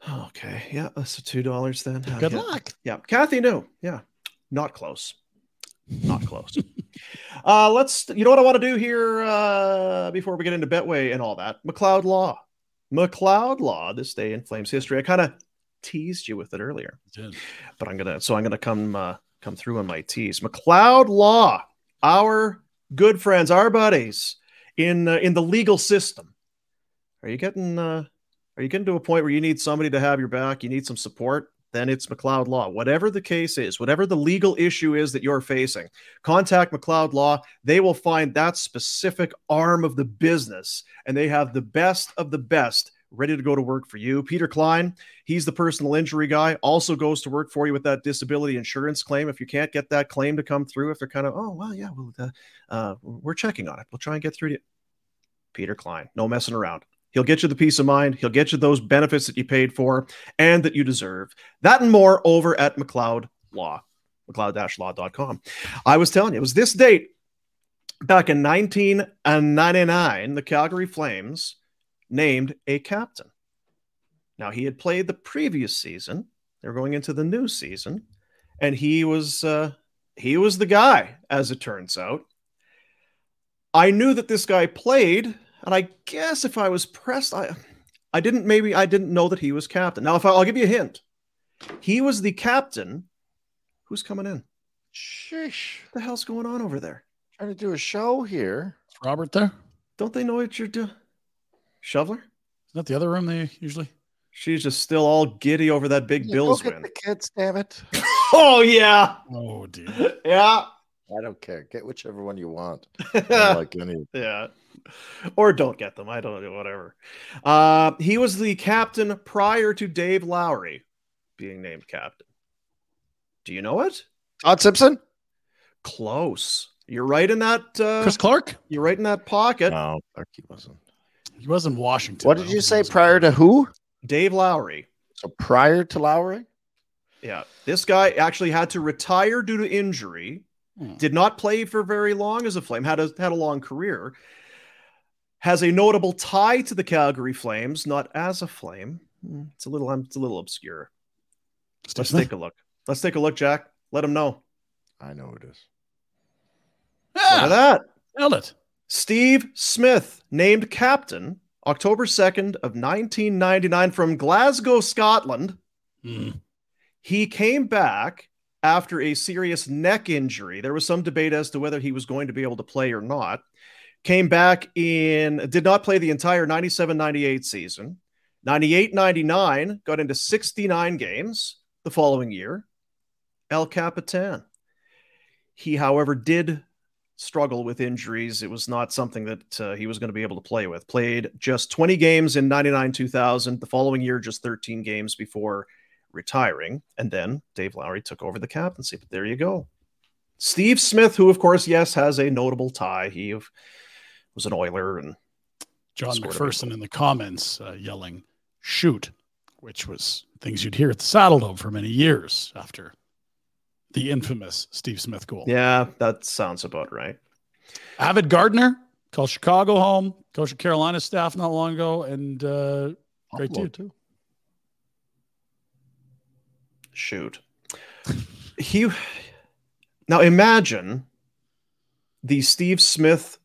A: Okay, yeah, that's two dollars then.
B: Good
A: yeah.
B: luck.
A: Yeah, Kathy, no, yeah, not close, not close. uh, let's. You know what I want to do here uh, before we get into Betway and all that. McLeod Law, McLeod Law. This day in Flames history. I kind of teased you with it earlier, but I'm gonna. So I'm gonna come uh, come through on my tease. McLeod Law, our good friends, our buddies in uh, in the legal system. Are you getting? Uh, are you getting to a point where you need somebody to have your back? You need some support? Then it's McLeod Law. Whatever the case is, whatever the legal issue is that you're facing, contact McLeod Law. They will find that specific arm of the business, and they have the best of the best ready to go to work for you. Peter Klein, he's the personal injury guy, also goes to work for you with that disability insurance claim. If you can't get that claim to come through, if they're kind of, oh, well, yeah, well, uh, uh, we're checking on it. We'll try and get through to you. Peter Klein, no messing around. He'll get you the peace of mind. He'll get you those benefits that you paid for and that you deserve. That and more over at McLeod Law, McLeod-law.com. I was telling you, it was this date back in 1999, the Calgary Flames named a captain. Now, he had played the previous season. They're going into the new season, and he was uh, he was the guy, as it turns out. I knew that this guy played, and I guess if I was pressed, I I didn't maybe I didn't know that he was captain. Now, if I, I'll give you a hint, he was the captain. Who's coming in?
C: Sheesh.
A: What the hell's going on over there?
C: Trying to do a show here.
B: Is Robert there?
A: Don't they know what you're doing? Shoveler?
B: Is that the other room they usually?
A: She's just still all giddy over that big
C: Yeah,
A: Bills
C: go get
A: win.
C: the kids, damn it.
A: Oh yeah,
B: Oh dear.
A: yeah,
C: I don't care. Get whichever one you want. I don't like any.
A: yeah. Or don't get them. I don't know. Whatever. Uh, he was the captain prior to Dave Lowry being named captain. Do you know it?
C: Todd Simpson?
A: Close. You're right in that. Uh,
B: Chris Clark?
A: You're right in that pocket.
C: No, fuck, he wasn't.
B: He was in Washington.
C: What did you say prior to who?
A: Dave Lowry.
C: So prior to Lowry?
A: Yeah, this guy actually had to retire due to injury.
B: Hmm.
A: Did not play for very long as a Flame. Had a had a long career. Has a notable tie to the Calgary Flames, not as a Flame. Hmm, It's a little it's a little obscure.
B: Steve
A: Let's take a look. Let's take a look, Jack. Let him know.
C: I know it is.
A: Look at that.
B: Nailed it.
A: Steve Smith named captain October 2nd of 1999 from Glasgow, Scotland.
B: Hmm.
A: He came back after a serious neck injury. There was some debate as to whether he was going to be able to play or not. Came back in, did not play the entire 97 98 season. 98 99, got into 69 games the following year. El Capitan. He, however, did struggle with injuries. It was not something that uh, he was going to be able to play with. Played just 20 games in 99 2000. The following year, just 13 games before retiring. And then Dave Lowry took over the captaincy. But there you go. Steve Smith, who, of course, yes, has a notable tie. He was an Oiler and
B: John
A: Scored a big
B: McPherson in the comments uh, yelling, shoot, which was things you'd hear at the Saddle Dome for many years after the infamous Steve Smith goal.
A: yeah, that sounds about right.
B: Avid Gardner called Chicago home, coach of Carolina staff not long ago, and uh, great
C: Buffalo,
B: dude.
C: too.
A: Shoot. He now imagine the Steve Smith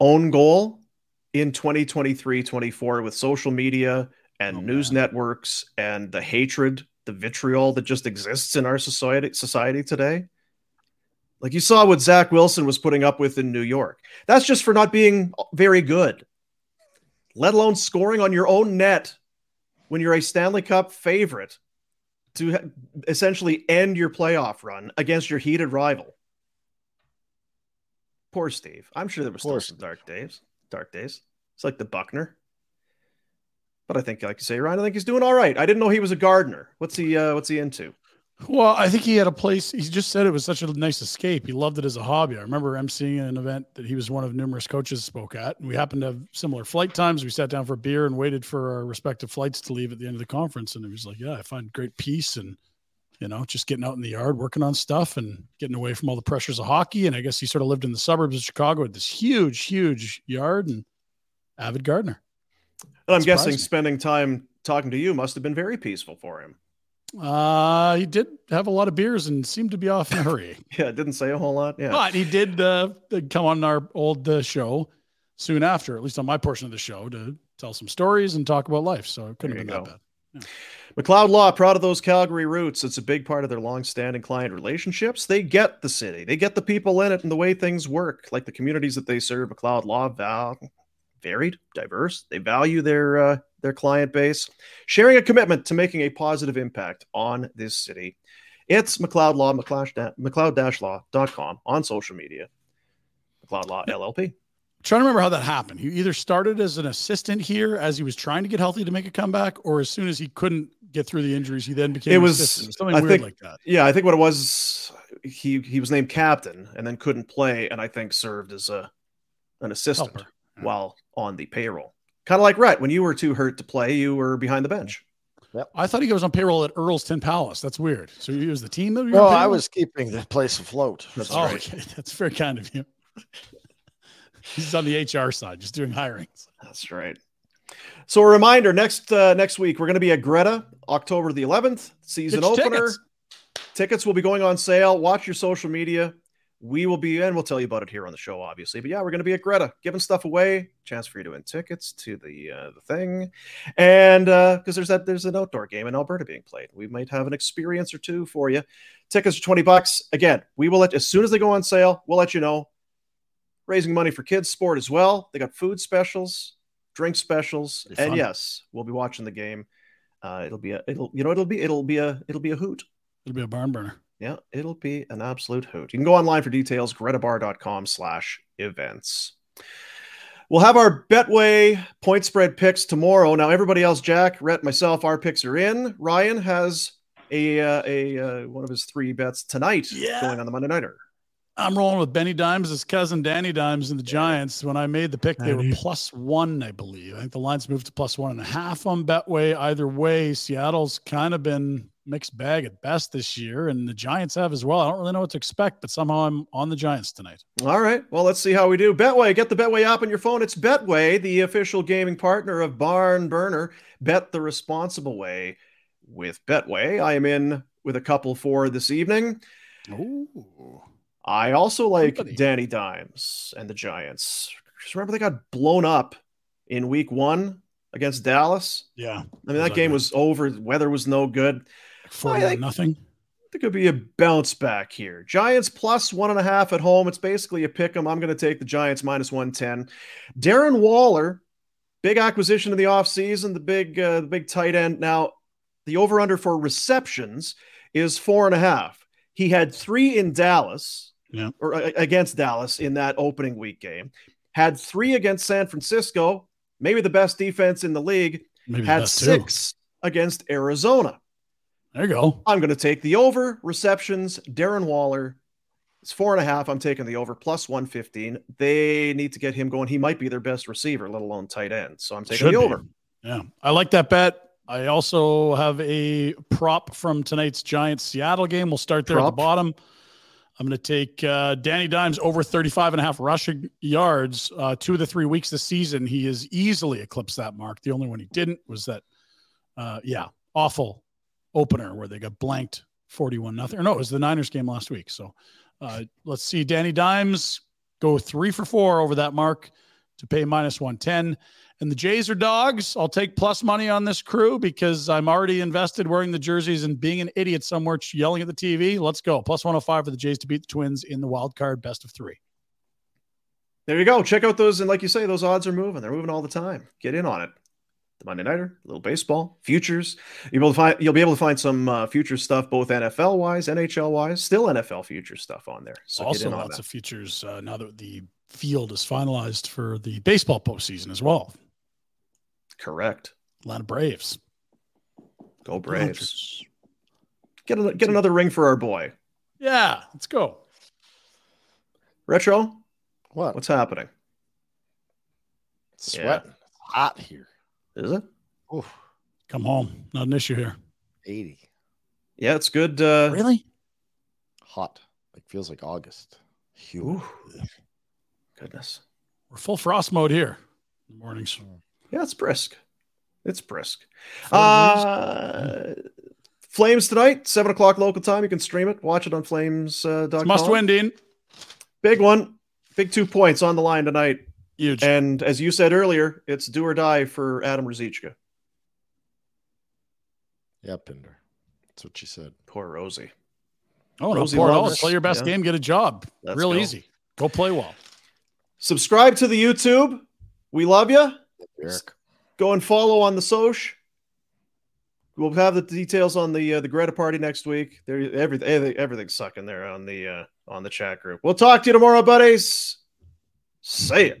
A: own goal in 2023-24 with social media and
B: Oh,
A: news networks and the hatred, the vitriol that just exists in our society society today. Like you saw what Zach Wilson was putting up with in New York. That's just for not being very good, let alone scoring on your own net when you're a Stanley Cup favorite to essentially end your playoff run against your heated rival. Poor Steve. I'm sure there was still some dark days. Dark days. It's like the Buckner. But I think, like you say, Ryan, I think he's doing all right. I didn't know he was a gardener. What's he? Uh, what's he into?
B: Well, I think he had a place. He just said it was such a nice escape. He loved it as a hobby. I remember emceeing an event that he was one of numerous coaches spoke at. And we happened to have similar flight times. We sat down for a beer and waited for our respective flights to leave at the end of the conference. And he was like, Yeah, I find great peace and, you know, just getting out in the yard, working on stuff and getting away from all the pressures of hockey. And I guess he sort of lived in the suburbs of Chicago with this huge, huge yard and avid gardener.
A: And I'm guessing spending time talking to you must have been very peaceful for him.
B: Uh, he did have a lot of beers and seemed to be off in a hurry.
A: Yeah, didn't say a whole lot. Yeah.
B: But he did uh, come on our old uh, show soon after, at least on my portion of the show, to tell some stories and talk about life. So it couldn't have been that bad.
A: McLeod Law, proud of those Calgary roots. It's a big part of their long-standing client relationships. They get the city, they get the people in it, and the way things work, like the communities that they serve. McLeod Law, val- varied, diverse. They value their uh, their client base, sharing a commitment to making a positive impact on this city. It's McLeod Law, McLeod-Law.com on social media. McLeod Law LLP.
B: Trying to remember how that happened. He either started as an assistant here as he was trying to get healthy to make a comeback, or as soon as he couldn't get through the injuries, he then became
A: it was
B: assistant. something
A: I
B: weird
A: think,
B: like that.
A: Yeah, I think what it was, he he was named captain and then couldn't play, and I think served as a an assistant
B: Helper,
A: while on the payroll. Kind of like Rhett, when you were too hurt to play, you were behind the bench.
B: I thought he was on payroll at Earl's Tin Palace. That's weird. So he was the team that you were
C: No, I was keeping the place afloat.
A: That's
B: oh,
A: right.
B: okay. That's very kind of you. He's on the HR side, just doing hirings.
A: That's right. So a reminder: next uh, next week we're going to be at Greta, October the 11th, season
B: your
A: opener.
B: tickets.
A: Tickets will be going on sale. Watch your social media. We will be, and we'll tell you about it here on the show, obviously. But yeah, we're going to be at Greta, giving stuff away. Chance for you to win tickets to the uh, the thing, and because there's that there's an outdoor game in Alberta being played, we might have an experience or two for you. Tickets are twenty bucks. Again, we will let as soon as they go on sale, we'll let you know. Raising money for kids sport as well. They got food specials, drink specials, and yes, we'll be watching the game. Uh, it'll be a it'll you know it'll be it'll be a it'll be a hoot.
B: It'll be a barn burner.
A: Yeah, it'll be an absolute hoot. You can go online for details, gretabar.com slash events. We'll have our Betway point spread picks tomorrow. Now, everybody else, Jack, Rhett, myself, our picks are in. Ryan has a uh, a uh, one of his three bets tonight
B: Yeah.
A: going on the Monday Nighter.
B: I'm rolling with Benny Dimes, his cousin Danny Dimes, and the Giants. When I made the pick, they were plus one, I believe. I think the lines moved to plus one and a half on Betway. Either way, Seattle's kind of been mixed bag at best this year, and the Giants have as well. I don't really know what to expect, but somehow I'm on the Giants tonight.
A: All right. Well, let's see how we do. Betway, get the Betway app on your phone. It's Betway, the official gaming partner of Barn Burner. Bet the responsible way with Betway. I am in with a couple for this evening.
B: Ooh.
A: I also like
B: Company.
A: Danny Dimes and the Giants. Just remember they got blown up in week one against Dallas.
B: Yeah.
A: I mean, that game was over. Weather was no good.
B: Four
A: think-
B: nothing.
A: There could be a bounce back here. Giants plus one and a half at home. It's basically a pick 'em. I'm going to take the Giants minus 110. Darren Waller, big acquisition of the offseason, the big uh, the big tight end. Now, the over under for receptions is four and a half. He had three in Dallas
B: Yeah.
A: or against Dallas in that opening week game. Had three against San Francisco, maybe the best defense in the league.
B: Maybe
A: had
B: best, too.
A: six against Arizona.
B: There you go.
A: I'm going to take the over receptions. Darren Waller. It's four and a half. I'm taking the over plus 115. They need to get him going. He might be their best receiver, let alone tight end. So I'm taking
B: Should
A: the
B: be.
A: over.
B: Yeah, I like that bet. I also have a prop from tonight's Giants Seattle game. We'll start there at the bottom. I'm going to take uh, Danny Dimes over 35 and a half rushing yards. Uh, two of the three weeks this season, he has easily eclipsed that mark. The only one he didn't was that, uh, yeah, awful opener where they got blanked 41 nothing. No, it was the Niners game last week. So uh, let's see Danny Dimes go three for four over that mark to pay minus 110. And the Jays are dogs. I'll take plus money on this crew because I'm already invested wearing the jerseys and being an idiot somewhere yelling at the TV. Let's go. Plus 105 for the Jays to beat the Twins in the wild card best of three.
A: There you go. Check out those. And like you say, those odds are moving. They're moving all the time. Get in on it. The Monday Nighter, a little baseball, futures. You'll be able to find, you'll be able to find some uh, future stuff, both NFL wise, NHL wise, still NFL future stuff on there. So
B: also,
A: get in on
B: lots of futures uh, now that the field is finalized for the baseball postseason as well.
A: Correct.
B: Atlanta Braves.
A: Go Braves. Get, a, get another ring for our boy.
B: Yeah, let's go.
A: Retro,
C: What?
A: what's happening?
C: Sweating. It's hot here.
A: Is it?
C: Oof.
B: Come home. Not an issue here.
C: 80.
A: Yeah, it's good. Uh,
B: Really?
C: Hot. Like feels like August. Humid.
A: Goodness.
B: We're full frost mode here in the mornings.
A: Yeah, it's brisk. It's brisk. Uh, Flames tonight, seven o'clock local time. You can stream it, watch it on Flames. Uh,
B: Must win, Dean.
A: Big one. Big two points on the line tonight.
B: Huge.
A: And as you said earlier, it's do or die for Adam Ruzicka.
C: Yeah, Pinder. That's what she said.
A: Poor Rosie.
B: Oh, no,
A: Rosie
B: pour it Play your best
A: yeah.
B: game, get a job.
A: Let's
B: Real
A: go.
B: easy. Go play well.
A: Subscribe to the YouTube. We love you. Go and follow on the Soch. We'll have the details on the uh, the Greta party next week. There, everything, everything, everything's sucking there on the uh, on the chat group. We'll talk to you tomorrow, buddies. Say it.